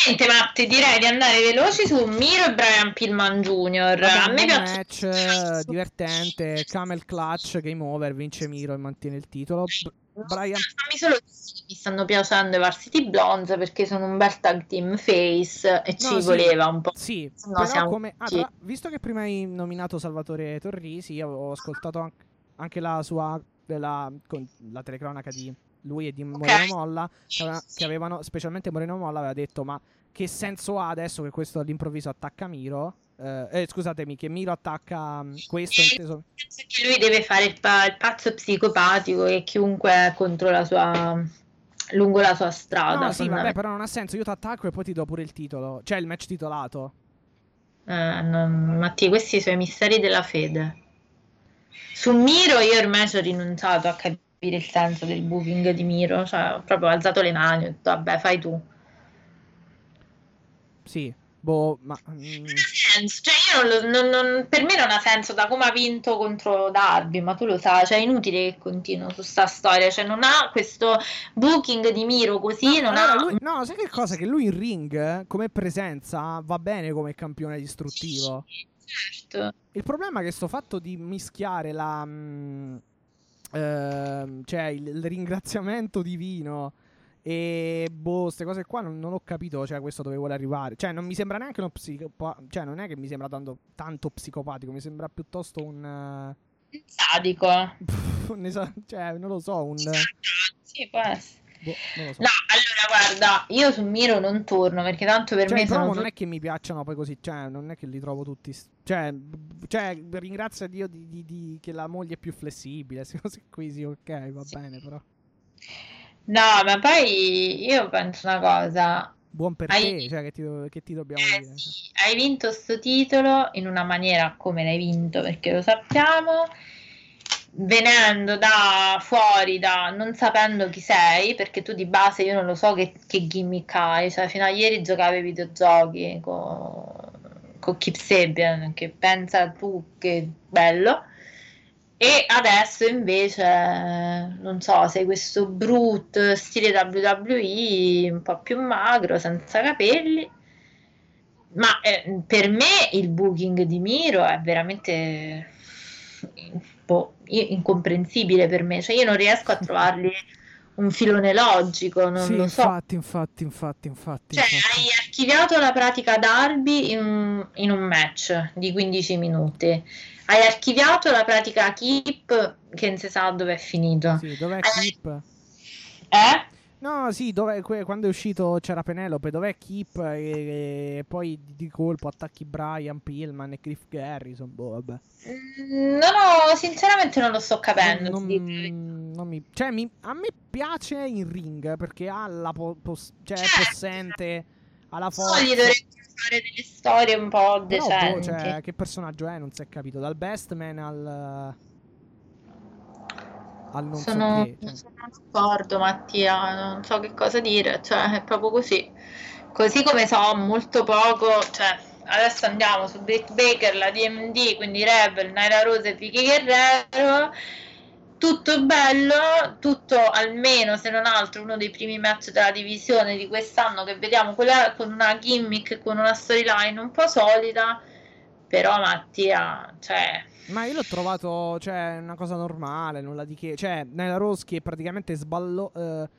Niente, Matte, direi di andare veloci su Miro e Brian Pillman Jr. vabbè, A un me piace match eh, divertente. Camel clutch, game over. Vince Miro e mantiene il titolo. Brian Fammi solo mi stanno piacendo i Varsity Blondes perché sono un bel tag team face e ci No, sì. voleva un po'. Sì, No, siamo come... ah, tra- visto che prima hai nominato Salvatore Torrisi, io avevo ascoltato an- anche la sua della, con- la telecronaca di lui e di Moreno Molla, che, aveva- che avevano, specialmente Moreno Molla aveva detto ma che senso ha adesso che questo all'improvviso attacca Miro? Eh, eh, scusatemi, che Miro attacca mm, questo inteso... Penso che lui deve fare il, pa- il pazzo psicopatico che chiunque è contro la sua lungo la sua strada. No, sì, vabbè, però non ha senso, io ti attacco e poi ti do pure il titolo, cioè il match titolato. Eh, non- Mattia, questi sono i misteri della fede. Su Miro io ormai ho rinunciato a capire capire il senso del booking di Miro, cioè ho proprio alzato le mani, ho detto vabbè fai tu. Sì, boh, ma... mm, Non ha senso, cioè io non non- non- per me non ha senso da come ha vinto contro Darby, ma tu lo sai, cioè è inutile che continuo su sta storia, cioè non ha questo booking di Miro così, non allora, ha... lui- no, sai che cosa? Che lui in ring, come presenza, va bene come campione distruttivo. Certo. Il problema è che sto fatto di mischiare la... mm, ehm, cioè il, il ringraziamento divino e boh, queste cose qua non, non ho capito, cioè questo dove vuole arrivare. Cioè non mi sembra neanche uno psicopatico, cioè non è che mi sembra tanto, tanto psicopatico, mi sembra piuttosto un... eh, Un sadico. un esa- cioè non lo so, un... Sì, può essere. Boh, so. No, allora guarda, io su Miro non torno perché tanto per Cioè, me sono non è che mi piacciono poi così, cioè, non è che li trovo tutti. Cioè, cioè ringrazia Dio di, di- di- che la moglie è più flessibile. Queste cose qui, sì, ok, va bene, però. No, ma poi io penso una cosa. Buon per Hai- te, cioè, che ti, che ti dobbiamo Eh, dire? sì, hai vinto sto titolo in una maniera come l'hai vinto, perché lo sappiamo, venendo da fuori, da non sapendo chi sei, perché tu di base io non lo so che, che gimmick hai, cioè fino a ieri giocavi ai videogiochi con, con Kip Sabian, che pensa tu che bello. E adesso invece, non so, sei questo brutto stile WWE, un po' più magro, senza capelli. Ma eh, per me il booking di Miro è veramente boh, incomprensibile per me. Cioè io non riesco a trovargli un filone logico, non sì, lo so. infatti, infatti, infatti, infatti. Cioè, infatti. hai archiviato la pratica Darby in, in un match di 15 minuti. Hai archiviato la pratica Keep che non si sa dove è finito. Sì, dov'è hai- Keep? Eh? No, sì, dov'è, quando è uscito c'era Penelope, dov'è Keep? E, e poi di, colpo attacchi Brian Pillman e Cliff Garrison, boh, vabbè. Mm, No, no, sinceramente non lo sto capendo. Non, non mi, cioè, mi- a me piace in ring perché ha la po- pos- cioè, è Certo. possente, ha la forza. gli dovrebbero fare delle storie un po' Però, boh, decenti. cioè, che personaggio è? Non si è capito. Dal Bestman al. Al non Sono, so che. sono d'accordo, Mattia, non so che cosa dire, cioè è proprio così. Così come so molto poco, cioè adesso andiamo su Britt Baker, la DMD, quindi Rebel, Naira Rose e Vicky Guerrero. Tutto bello, tutto almeno se non altro uno dei primi match della divisione di quest'anno che vediamo con, la- con una gimmick, con una storyline un po' solida, però Mattia, cioè Ma io l'ho trovato, cioè, una cosa normale, nulla di che. Cioè, Nyla Rose che praticamente sballo. eh,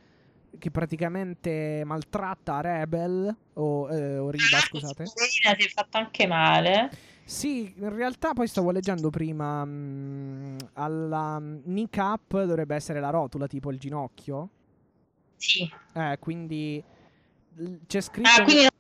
che praticamente maltratta Rebel o, eh, o Riba, scusate. Poverina si è fatta anche male. Sì, in realtà poi stavo leggendo prima mh, alla mm, knee cap dovrebbe essere la rotula, tipo il ginocchio. Sì. Eh, quindi c'è scritto Ah, quindi non-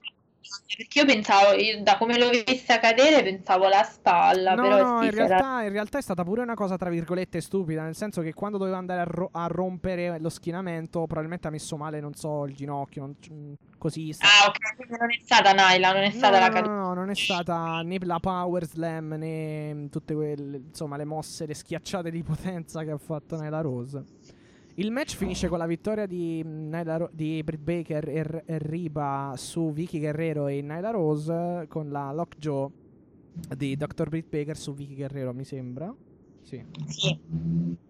perché io pensavo, io da come l'ho vista cadere, pensavo la spalla, No, però no, sì, in la- realtà, in realtà è stata pure una cosa tra virgolette stupida, nel senso che quando doveva andare a, ro- a rompere lo schienamento, probabilmente ha messo male, non so, il ginocchio, non- mm, così. sta- Ah, ok, quindi non è stata Naila, non è No, stata la no, caduta. no, no, non è stata né la power slam né tutte quelle, insomma, le mosse, le schiacciate di potenza che ha fatto Nyla Rose. Il match finisce con la vittoria di, Nyla di Britt Baker e, e Riba su Vicky Guerrero e Nyla Rose con la Lockjaw di Dr. Britt Baker su Vicky Guerrero, mi sembra. Sì. Sì.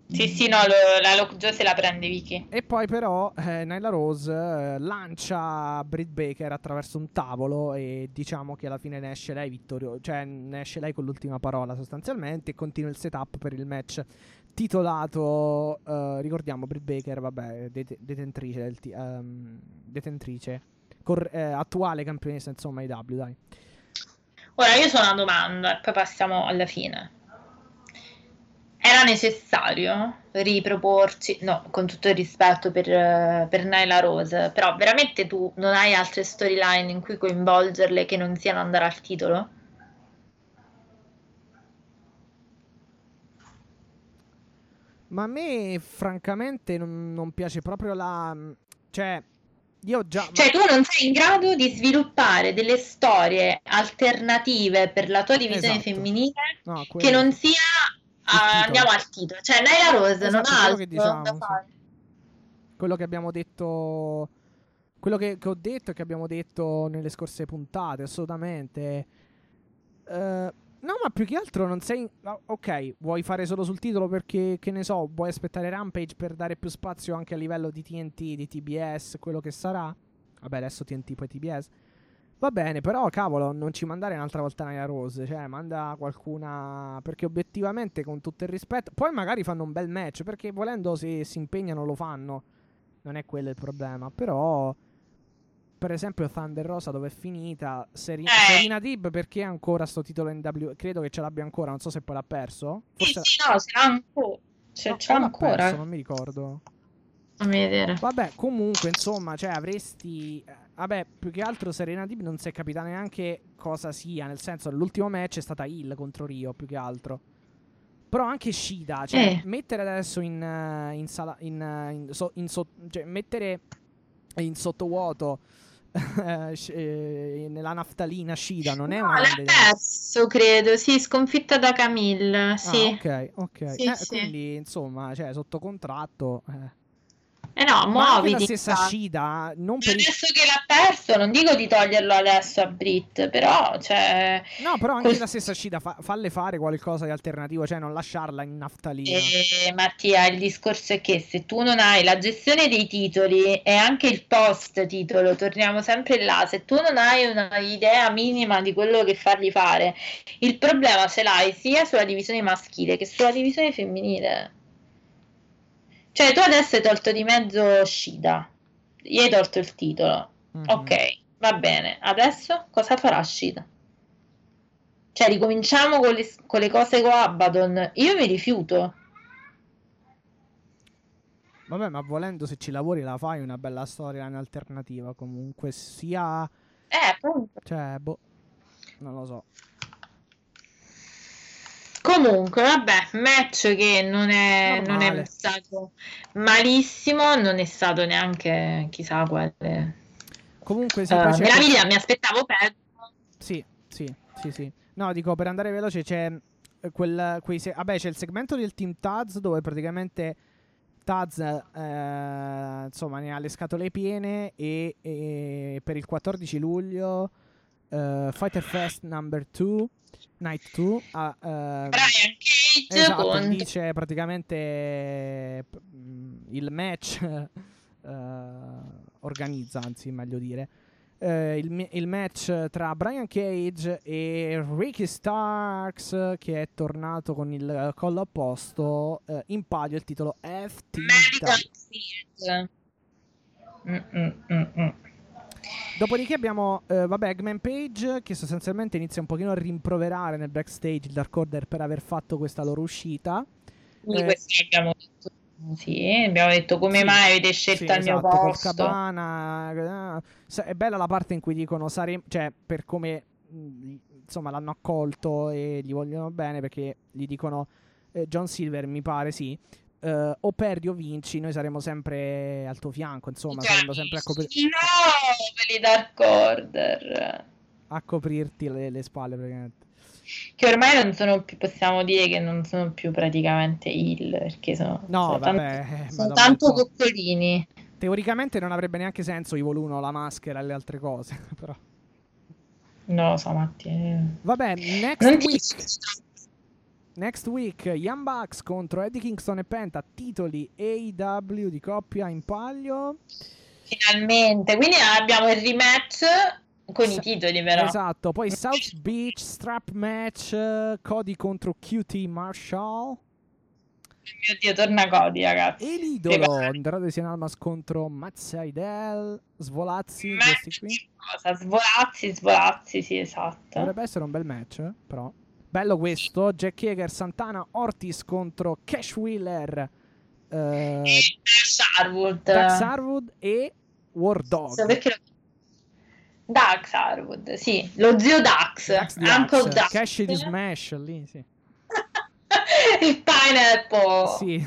Sì, sì, no, lo- la Lockjaw se la prende Vicky. E poi però eh, Nyla Rose eh, lancia Britt Baker attraverso un tavolo e diciamo che alla fine ne esce lei vittoriosa, cioè ne esce lei con l'ultima parola sostanzialmente e continua il setup per il match titolato, eh, ricordiamo Britt Baker, vabbè, det- detentrice, del ti- ehm, detentrice cor- eh, attuale campionessa insomma IW, dai. Ora io sono una domanda e poi passiamo alla fine. Era necessario riproporci, no, con tutto il rispetto per, eh, per Nyla Rose, però veramente tu non hai altre storyline in cui coinvolgerle che non siano andare al titolo? Ma a me francamente non, non piace proprio la... cioè... Io già... Cioè tu non sei in grado di sviluppare delle storie alternative per la tua divisione Esatto. femminile no, che quello- non sia titolo. andiamo al titolo. Cioè, Naila Rose non Esatto, ha quello altro che diciamo, da fare. quello che abbiamo detto quello che, che ho detto e che abbiamo detto nelle scorse puntate assolutamente Eh, no ma più che altro non sei ok vuoi fare solo sul titolo perché che ne so vuoi aspettare Rampage per dare più spazio anche a livello di TNT di TBS quello che sarà vabbè adesso TNT poi TBS Va bene, però cavolo, non ci mandare un'altra volta Naya Rose, cioè manda qualcuna perché obiettivamente con tutto il rispetto, poi magari fanno un bel match, perché volendo se si impegnano lo fanno. Non è quello il problema, però per esempio Thunder Rosa dove è finita, Seri- Eh. Serena Dib perché ha ancora sto titolo in W, credo che ce l'abbia ancora, non so se poi l'ha perso. Sì, Forse sì, no, ce l'ha ancora. Ce, no, ce l'ha ancora. perso, non mi ricordo. Fammi vedere. Vabbè, comunque, insomma, cioè avresti. eh, Vabbè, più che altro Serena Dib non si è capita neanche cosa sia. Nel senso, l'ultimo match è stata Hill contro Rio, più che altro. Però anche Shida, cioè, Eh. mettere adesso in. eh, in sala. In, eh, in so- so- cioè, mettere in sottovuoto. Eh, eh, nella naftalina Shida non è No, una l'ha grande perso, credo. Sì, sconfitta da Camille. Sì. Ah, ok, ok. Sì, Eh, sì. Quindi, insomma, cioè, sotto contratto. eh. Eh no, Ma anche la stessa fa. Shida, non per Adesso che l'ha perso, non dico di toglierlo adesso a Brit, però, cioè... No, però anche Cos- la stessa Shida, fa- falle fare qualcosa di alternativo, cioè non lasciarla in naftalina. Eh, Mattia, il discorso è che se tu non hai la gestione dei titoli e anche il post titolo, torniamo sempre là, se tu non hai una idea minima di quello che fargli fare, il problema ce l'hai sia sulla divisione maschile che sulla divisione femminile. Cioè, tu adesso hai tolto di mezzo Shida, gli hai tolto il titolo. Mhm. Ok, va bene. Adesso cosa farà Shida? Cioè, ricominciamo con le, con le cose con Abaddon. Io mi rifiuto. Vabbè, ma volendo se ci lavori la fai una bella storia in alternativa comunque, sia... Eh, appunto. Cioè, boh, non lo so. Comunque, vabbè, match che non è, non è stato malissimo, non è stato neanche chissà quale. Comunque sì, Eh, poi c'è... meraviglia, mi aspettavo peggio. Sì, sì, sì, sì. No, dico, per andare veloce c'è eh, quel... Quei se- Vabbè, c'è il segmento del Team Taz dove praticamente Taz, eh, insomma, ne ha le scatole piene e, e per il 14 luglio eh, Fighter Fest number 2, Night 2, ha... eh, Brian Cage Esatto, con c'è praticamente mh, il match eh, organizza, anzi, meglio dire. eh, il, il match tra Brian Cage e Ricky Starks che è tornato con il collo a posto eh, in palio il titolo FT Dopodiché abbiamo, eh, vabbè, Eggman Page che sostanzialmente inizia un pochino a rimproverare nel backstage il Dark Order per aver fatto questa loro uscita. Quindi Eh, questo abbiamo detto. Sì, abbiamo detto come Sì, mai avete scelto Sì, mio esatto, col posto. cabana. eh, È bella la parte in cui dicono saremo, cioè per come mh, insomma l'hanno accolto e gli vogliono bene perché gli dicono eh, John Silver mi pare sì. Eh, o perdi o vinci, noi saremo sempre al tuo fianco, insomma, Cioè, saremo sempre a, copri- No, Dark Order. a coprirti le, le spalle praticamente. Che ormai non sono più, possiamo dire che non sono più praticamente il perché sono, No, sono vabbè, tanto, eh, sono tanto po'. coccolini. Teoricamente non avrebbe neanche senso Evil 1, la maschera e le altre cose, però. Non lo so, Mattia. Vabbè, next Non ti week Next week, Young Bucks contro Eddie Kingston e Penta, titoli AEW di coppia in palio. Finalmente. Quindi abbiamo il rematch con Sa- i titoli, però. Esatto, poi South Beach, strap match, Cody contro QT Marshall. Mio Dio, torna Cody, ragazzi. E l'idolo. Andrade Cien Almas contro Matt Seidel, Svolazzi, Match questi qui. cosa? Svolazzi, svolazzi, sì, esatto. Dovrebbe essere un bel match, eh, però. Bello questo, Jack Hager, Santana, Ortiz contro Cash Wheeler, eh. Dax Harwood e War Dog. Dax Harwood, sì, lo zio Dax, Dax Uncle Dax. Cash di Smash lì, sì. il pineapple. Sì.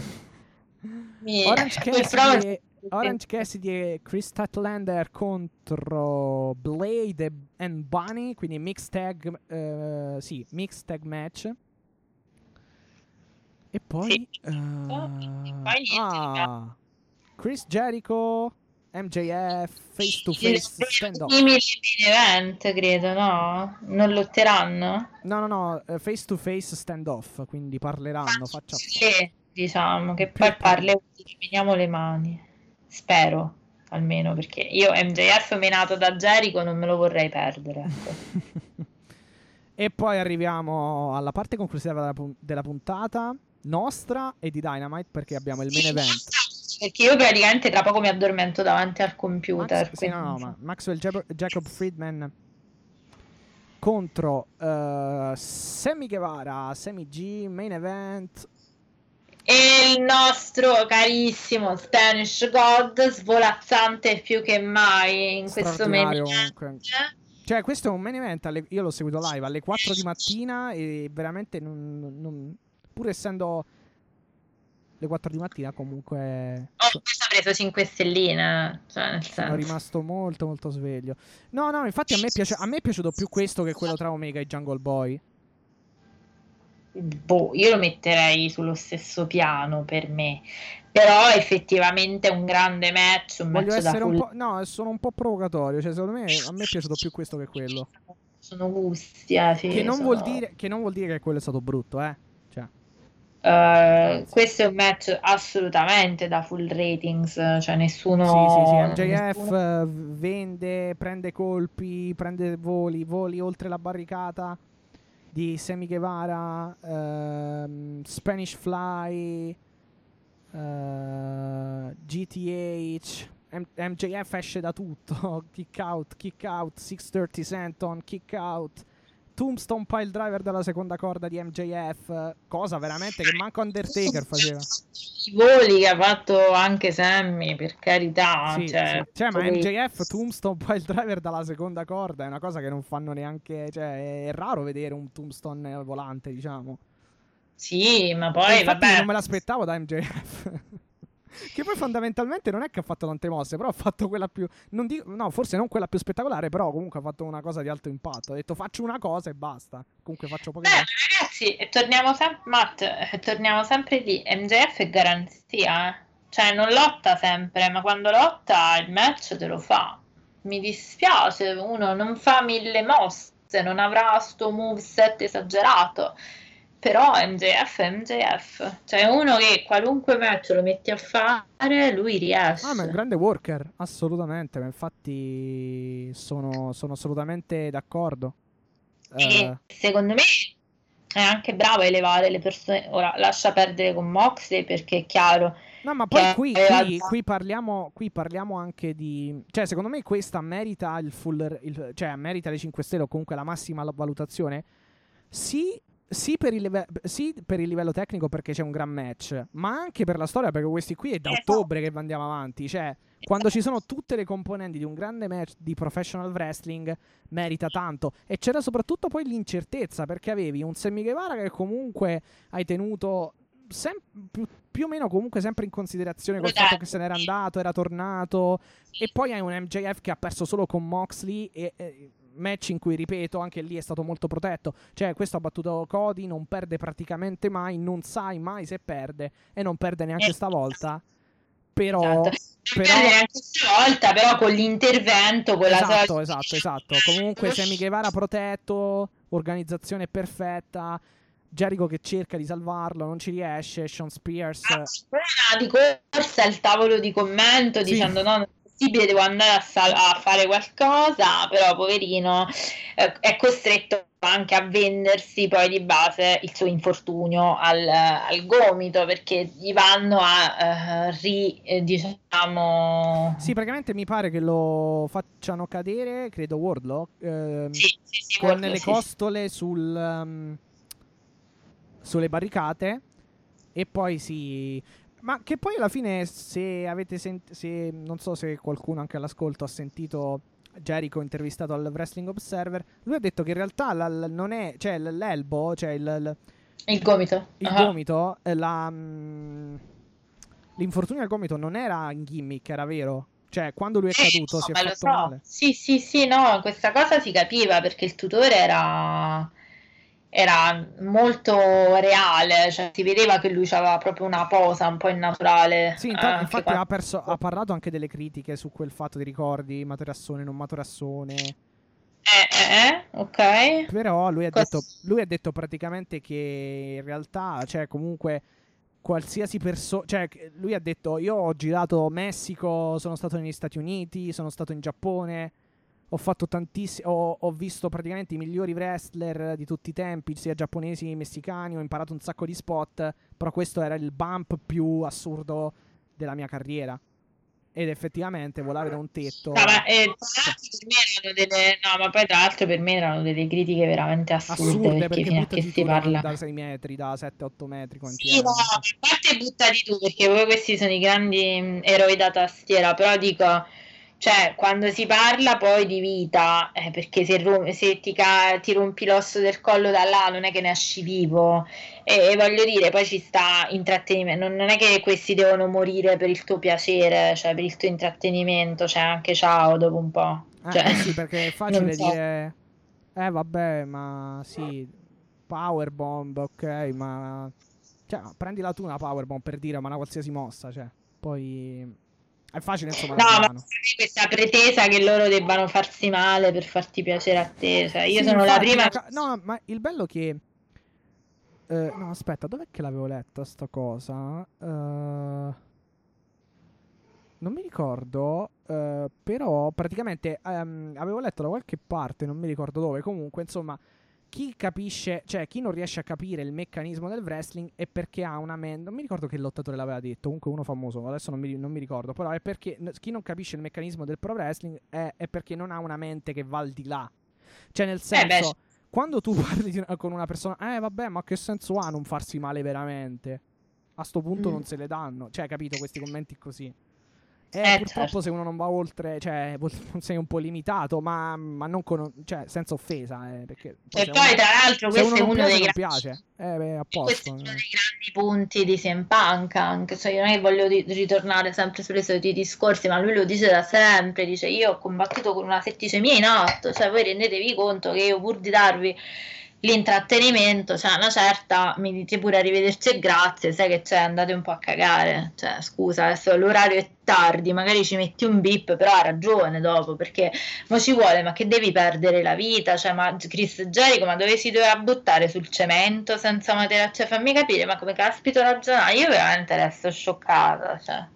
Mi- Orange Cassidy, Orange Cassidy e Chris Statlander contro Blade e and Bunny, quindi mixed tag, eh, sì, mixed tag match. E poi... Sì. poi niente, ah, Chris Jericho, MJF, face to face stand-off. Simili main event, credo, no? Non lotteranno? No, no, no, eh, face to face stand-off, quindi parleranno, faccia a Sì, diciamo che poi parliamo, ci veniamo le mani. Spero, almeno, perché io MJF menato da Jericho non me lo vorrei perdere. ecco. e poi arriviamo alla parte conclusiva della, pun- della puntata nostra e di Dynamite perché abbiamo il main event. Perché io praticamente tra poco mi addormento davanti al computer. Max- sì, no, no, ma Maxwell Jab- Jacob Friedman contro eh, Sammy Guevara, Sammy G, main event. E il nostro carissimo Spanish God, svolazzante più che mai in questo comunque. Cioè, questo è un main event, alle- io l'ho seguito live alle 4 di mattina e veramente non, non- pur essendo le 4 di mattina comunque Oh, questo ha preso 5 stelline, cioè nel sono senso. rimasto molto molto sveglio. No, no, infatti a me, piace, a me è piaciuto più questo che quello tra Omega e Jungle Boy. Boh, io lo metterei sullo stesso piano per me. Però effettivamente è un grande match, un Voglio match da essere un po'... No, sono un po' provocatorio, cioè secondo me a me è piaciuto più questo che quello. Sono gusti, eh, sì, Che non, sono- vuol dire, che non vuol dire che quello è stato brutto, eh. Eh, questo è un match assolutamente da full ratings, cioè nessuno... Sì, sì, sì, MJF nessuno- vende, prende colpi, prende voli, voli oltre la barricata di Sammy Guevara, ehm, Spanish Fly, eh, GTH, M- MJF esce da tutto, kick out, kick out, 630 Senton, kick out. Tombstone pile driver dalla seconda corda di MJF, cosa veramente che manco Undertaker faceva. I voli che ha fatto anche Sammy, per carità. Sì, cioè, sì. Cioè, ma MJF Tombstone pile driver dalla seconda corda è una cosa che non fanno neanche. Cioè, è raro vedere un Tombstone volante, diciamo. Sì, ma poi infatti vabbè. non me l'aspettavo da MJF. Che poi fondamentalmente non è che ha fatto tante mosse, però ha fatto quella più. Non dico, no, forse non quella più spettacolare, però comunque ha fatto una cosa di alto impatto. Ha detto faccio una cosa e basta. Comunque faccio poche cose. ragazzi, torniamo sempre, Matt, torniamo sempre lì. MJF è garanzia, eh. Cioè, non lotta sempre, ma quando lotta il match te lo fa. Mi dispiace, uno non fa mille mosse, non avrà sto moveset esagerato. Però MJF è MJF. Cioè, uno che qualunque match lo metti a fare, lui riesce. Ah, ma è un grande worker, assolutamente. Ma infatti sono, sono assolutamente d'accordo. E Eh, secondo me è anche bravo a elevare le persone. Ora lascia perdere con Moxley perché è chiaro. No, ma poi qui, qui- qui parliamo, qui parliamo anche di... Cioè, secondo me questa merita il full... il- cioè, merita le 5 stelle o comunque la massima valutazione. Sì, sì per, il live- sì per il livello tecnico perché c'è un gran match, ma anche per la storia perché questi qui è da Esatto. ottobre che andiamo avanti. Cioè, quando ci sono tutte le componenti di un grande match di professional wrestling, merita tanto. E c'era soprattutto poi l'incertezza perché avevi un Sammy Guevara che comunque hai tenuto sem- più, più o meno comunque sempre in considerazione col fatto che se n'era andato, era tornato. E poi hai un MJF che ha perso solo con Moxley e, e- match in cui, ripeto, anche lì è stato molto protetto. Cioè, questo ha battuto Cody, non perde praticamente mai, non sai mai se perde e non perde neanche Eh. stavolta. Però, Esatto. però- Non perde neanche stavolta, però con l'intervento, con la esatto, solita- esatto, esatto. Comunque Sammy Guevara protetto, organizzazione perfetta. Jericho che cerca di salvarlo, non ci riesce. Sean Spears. Una di corsa al tavolo di commento Sì. dicendo no, non possibile, devo andare a, sal- a fare qualcosa, però poverino eh, è costretto anche a vendersi poi di base il suo infortunio al, al gomito perché gli vanno a eh, ri, eh, diciamo Sì, praticamente mi pare che lo facciano cadere, credo Wardlow, ehm, Sì, sì, sì, con Wardlow, le costole sul, ehm, sulle barricate e poi si... Ma che poi alla fine se avete sentito, se non so se qualcuno anche all'ascolto ha sentito Jericho intervistato al Wrestling Observer, lui ha detto che in realtà la- la- non è, cioè l- l'elbow, cioè il, il- il gomito. il Ah. gomito, eh, la, mm, l'infortunio al gomito non era in gimmick, era vero. Cioè, quando lui è Eh, caduto no, si è ma lo fatto so. male. Sì, sì, sì, no, questa cosa si capiva perché il tutore era era molto reale, cioè si vedeva che lui aveva proprio una posa un po' innaturale. Sì, inta- anche infatti quando- ha, perso- ha parlato anche delle critiche su quel fatto di ricordi, materassone, non materassone. Eh, eh, ok. Però lui ha, Cos- detto, lui ha detto praticamente che in realtà, cioè comunque qualsiasi persona, cioè lui ha detto io ho girato Messico, sono stato negli Stati Uniti, sono stato in Giappone, ho fatto tantissimo, ho, ho visto praticamente i migliori wrestler di tutti i tempi, sia giapponesi che messicani, ho imparato un sacco di spot, però questo era il bump più assurdo della mia carriera. Ed effettivamente volare da un tetto... No, ma, eh, tra l'altro per me erano delle, no, ma poi tra l'altro per me erano delle critiche veramente assurde, Assurde perché, perché che si parla. da 6 metri, da 7-8 metri. Sì, no, a parte buttati tu, perché poi questi sono i grandi mh, eroi da tastiera, però dico, cioè, quando si parla poi di vita, eh, perché se, rom- se ti, ca- ti rompi l'osso del collo da là, non è che ne esci vivo, e, e voglio dire, poi ci sta intrattenimento, non, non è che questi devono morire per il tuo piacere, cioè per il tuo intrattenimento, cioè anche ciao dopo un po'. Eh, Cioè, eh sì, perché è facile so. dire... Eh vabbè, ma sì, powerbomb, ok, ma... Cioè, prendila tu una powerbomb per dire, ma una qualsiasi mossa, cioè. Poi... È facile, insomma, No, ma questa pretesa che loro debbano farsi male per farti piacere a te, cioè io Sì, sono la prima... ca- No, ma il bello che... eh, no, aspetta, dov'è che l'avevo letta sta cosa? Eh, non mi ricordo, eh, però praticamente ehm, avevo letto da qualche parte, non mi ricordo dove, comunque, insomma, chi capisce, cioè chi non riesce a capire il meccanismo del wrestling è perché ha una mente, non mi ricordo che lottatore l'aveva detto, comunque uno famoso, adesso non mi, non mi ricordo, però è perché chi non capisce il meccanismo del pro wrestling è, è perché non ha una mente che va al di là. Cioè nel senso, Eh, quando tu parli una- con una persona, eh vabbè, ma che senso ha non farsi male veramente? A sto punto Mm. non se le danno, cioè capito questi commenti così. Eh, Eh, purtroppo certo. se uno non va oltre, cioè, sei un po' limitato, ma, ma non con, cioè, senza offesa, eh, perché E se poi uno- tra l'altro se questo è uno non uno piace, dei non grandi... piace. Eh, beh, Questo è uno dei grandi punti di CM Punk anche, cioè io non è che voglio ri- ritornare sempre sulle soliti discorsi, ma lui lo dice da sempre, dice io ho combattuto con una setticemia in atto, cioè voi rendetevi conto che io pur di darvi l'intrattenimento, cioè una certa mi dite pure arrivederci e grazie, sai che c'è, andate un po' a cagare, cioè scusa, adesso l'orario è tardi, magari ci metti un bip, però ha ragione dopo, perché ma ci vuole, ma che devi perdere la vita? Cioè, ma Chris Jericho, ma dove si doveva buttare sul cemento senza materasso? Cioè, fammi capire, ma come caspito ragionare? Io veramente resto scioccata, cioè.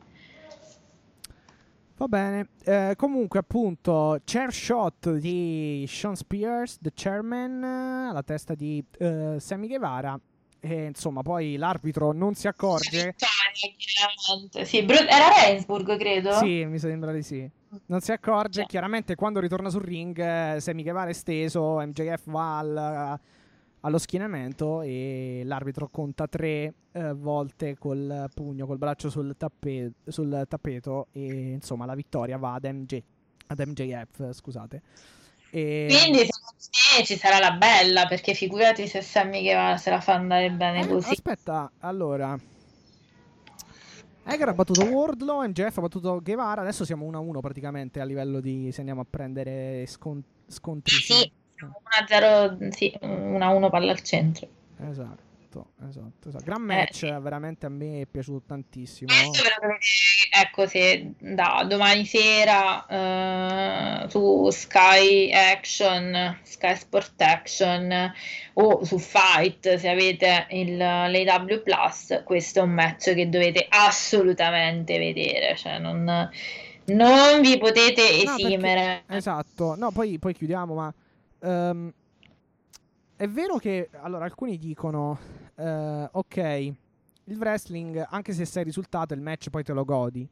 Va bene. Eh, comunque, appunto, chair shot di Sean Spears, the chairman, alla testa di eh, Sammy Guevara. E insomma, poi l'arbitro non si accorge. Vittoria. Sì, Bru- era Rainsburg, credo. Sì, mi sembra di sì. Non si accorge. Cioè. Chiaramente, quando ritorna sul ring, eh, Sammy Guevara è steso. MJF va al- allo schienamento e l'arbitro conta tre eh, volte col pugno, col braccio sul, tappe- sul tappeto. E insomma, la vittoria va ad, MJ, ad MJF. Scusate. E... Quindi secondo me ci sarà la bella, perché figurati se Sammy che se la fa andare bene Eh, così. aspetta, allora. Hager ha battuto Wardlow, MJF ha battuto Guevara. Adesso siamo 1-1 praticamente a livello di se andiamo a prendere scon- scontri. Sì, 1-0, sì, 1-1 palla al centro. Esatto, esatto, esatto. Gran match, veramente a me è piaciuto tantissimo. Dovete, ecco, se da domani sera eh, su Sky Action, Sky Sport Action o su Fight, se avete il, l'AW Plus, questo è un match che dovete assolutamente vedere, cioè non, non vi potete No, perché- esimere. Esatto, no, poi, poi chiudiamo, ma ehm, è vero che allora alcuni dicono eh, ok, il wrestling, anche se sei risultato, il match poi te lo godi.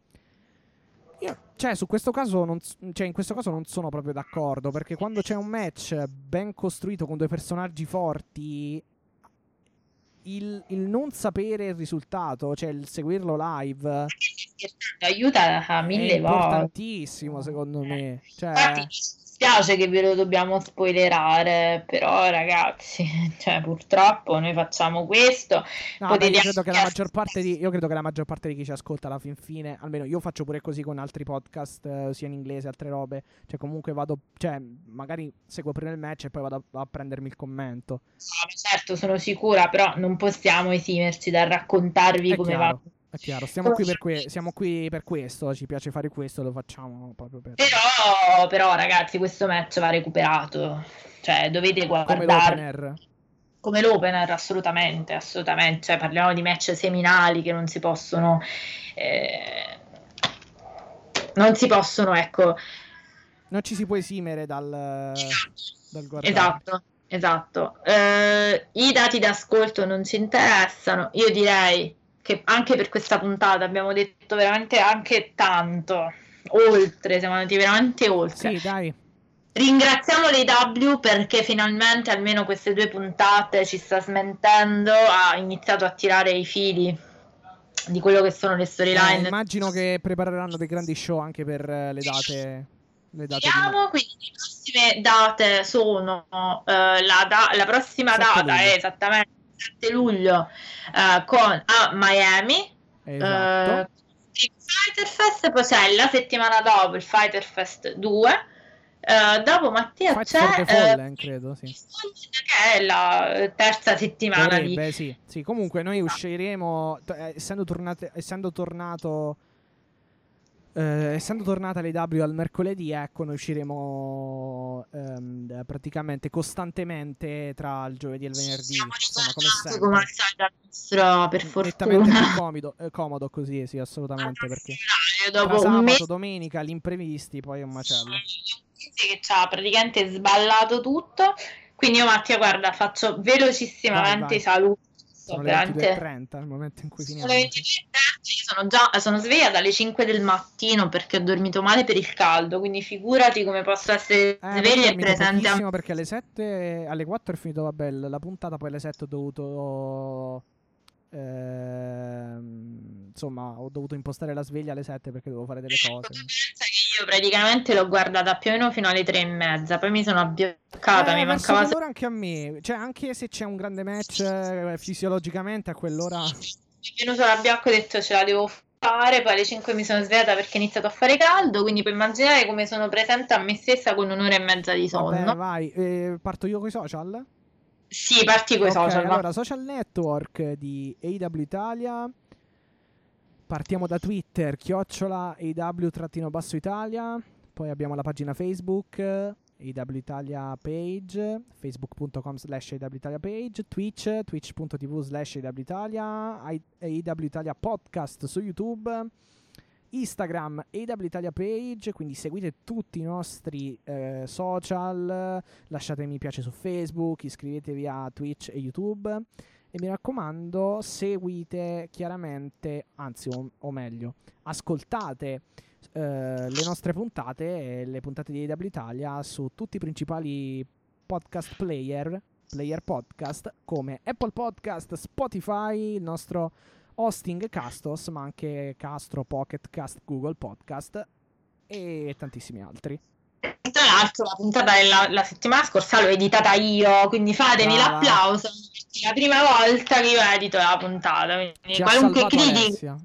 Io, cioè, su questo caso, non, cioè, in questo caso non sono proprio d'accordo. Perché quando c'è un match ben costruito con due personaggi forti, il, il non sapere il risultato, cioè il seguirlo live, aiuta a è mille volte. importantissimo, secondo me. Cioè, Infatti, dispiace che ve lo dobbiamo spoilerare, però ragazzi, cioè, purtroppo noi facciamo questo. No, beh, io, credo che la maggior parte di, io credo che la maggior parte di chi ci ascolta alla fin fine, almeno io faccio pure così con altri podcast, eh, sia in inglese, altre robe, cioè comunque vado, cioè magari seguo prima il match e poi vado a, a prendermi il commento. No, certo, sono sicura, però non possiamo esimerci dal raccontarvi È come chiaro. va. È chiaro, stiamo qui, per que- siamo qui per questo, ci piace fare questo, lo facciamo proprio per... Però, però, ragazzi, questo match va recuperato. Cioè, dovete Come guardare l'opener. come l'opener, assolutamente, assolutamente. Cioè, parliamo di match seminali che non si possono. eh, non si possono, ecco. Non ci si può esimere dal, dal guardare. Esatto, esatto. Eh, I dati d'ascolto non ci interessano. Io direi che anche per questa puntata abbiamo detto veramente anche tanto. Oltre, siamo andati veramente oltre. Sì, dai. Ringraziamo l'AW perché finalmente almeno queste due puntate ci sta smentendo, ha iniziato a tirare i fili di quello che sono le Eh, storyline. immagino che prepareranno dei grandi show anche per eh, le date. Le date di- Vediamo, quindi le prossime date sono eh, la, da- la prossima 7 data è esattamente 7 luglio eh, con, a Miami Esatto. eh, il Fighter Fest poi c'è la settimana dopo il Fighter Fest 2 Eh, dopo Mattia Fight c'è eh, Fallen, credo, sì. che è la terza settimana di Dovrebbe, sì. Sì, comunque noi usciremo, t- eh, essendo, tornate, essendo tornato... eh, essendo tornata l'AW al mercoledì, ecco, noi usciremo ehm, praticamente costantemente tra il giovedì e il venerdì. Siamo Insomma, come sempre. come al nostro per fortuna comodo, eh, comodo così, sì, assolutamente. Perché tra dopo sabato, mese domenica, gli imprevisti, poi è un macello. che ci ha praticamente sballato tutto. Quindi io Mattia, guarda, faccio velocissimamente i saluti. Sono le veramente 22.30, il momento in cui Sono finiamo. le 23.30, io sono già sono sveglia dalle 5 del mattino perché ho dormito male per il caldo, quindi figurati come posso essere Eh, sveglia e presente a perché alle 7, alle 4 è finito vabbè, la puntata, poi alle 7 ho dovuto ehm, insomma, ho dovuto impostare la sveglia alle 7 perché dovevo fare delle cose. Pensa che io praticamente l'ho guardata più o meno fino alle 3 e mezza, poi mi sono abbioccata, mi Eh, verso mancava quell'ora anche a me, cioè anche se c'è un grande match eh, fisiologicamente a quell'ora mi è venuto l'abbiocco e ho detto ce la devo fare, poi alle 5 mi sono svegliata perché è iniziato a fare caldo, quindi puoi immaginare come sono presente a me stessa con un'ora e mezza di sonno. Vabbè, vai, eh, parto io con i social. Sì, parti con i Ok, social, allora, social network di AW Italia. Partiamo da Twitter, chiocciola AW-basso Italia. Poi abbiamo la pagina Facebook, AW Italia page, facebook.com slash AW Italia page, Twitch, twitch.tv slash AW Italia, I- AW Italia podcast su YouTube, Instagram AW Italia page, quindi seguite tutti i nostri eh, social, lasciate mi piace su Facebook, iscrivetevi a Twitch e YouTube e mi raccomando seguite chiaramente, anzi o, o meglio, ascoltate eh, le nostre puntate e le puntate di AW Italia su tutti i principali podcast player, player podcast come Apple Podcast, Spotify, il nostro hosting Castos, ma anche Castro, Pocket Cast, Google Podcast e tantissimi altri. Tra l'altro la puntata della la settimana scorsa l'ho editata io, quindi fatemi Brava. l'applauso. la prima volta che io edito la puntata, quindi qualunque critica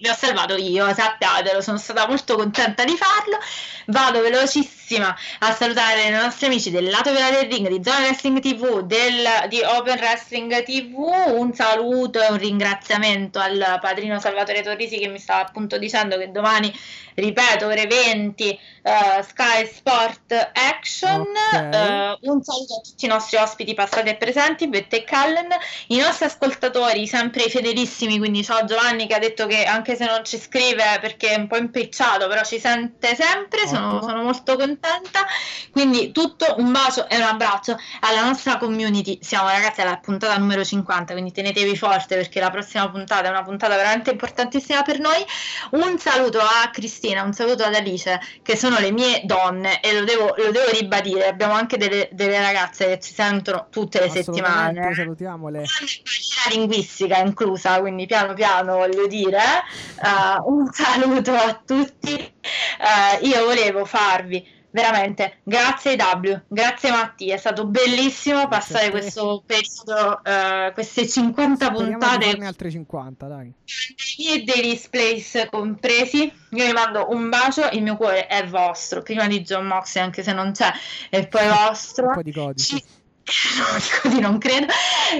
vi ho salvato io, sappiatelo, sono stata molto contenta di farlo. Vado velocissima a salutare i nostri amici del lato vela del ring, di Zona Wrestling TV, del, di Open Wrestling TV. Un saluto e un ringraziamento al padrino Salvatore Torrisi che mi stava appunto dicendo che domani, ripeto, ore 20, eh, Sky Sport Action. Ok. Eh, un saluto a tutti i nostri ospiti passati e presenti, Bette e Callen, i nostri ascoltatori, sempre fedelissimi, quindi ciao Giovanni che ha detto che anche se non ci scrive perché è un po' impicciato, però ci sente sempre, sono, sono molto contenta. Quindi tutto un bacio e un abbraccio alla nostra community. Siamo ragazzi alla puntata numero 50, quindi tenetevi forte perché la prossima puntata è una puntata veramente importantissima per noi. Un saluto a Cristina, un saluto ad Alice, che sono le mie donne e lo devo, lo devo ribadire. Abbiamo anche delle, delle ragazze che ci sentono tutte le settimane. salutiamole. La linguistica inclusa, quindi piano piano voglio dire. Eh, un saluto a tutti. Eh, io volevo farvi veramente grazie W, grazie Mattia, è stato bellissimo passare questo periodo, eh, queste 50 Speriamo puntate farne altre 50, dai. e dei displays compresi. Io vi mando un bacio, il mio cuore è vostro, prima di John Moxley anche se non c'è, e poi vostro. Un po' di codici. Ci- No, così non credo.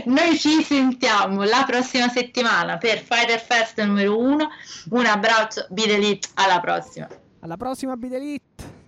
Noi ci sentiamo la prossima settimana per Fighter Fest numero 1. Un abbraccio, Elite, alla prossima. Alla prossima, Bid Elite!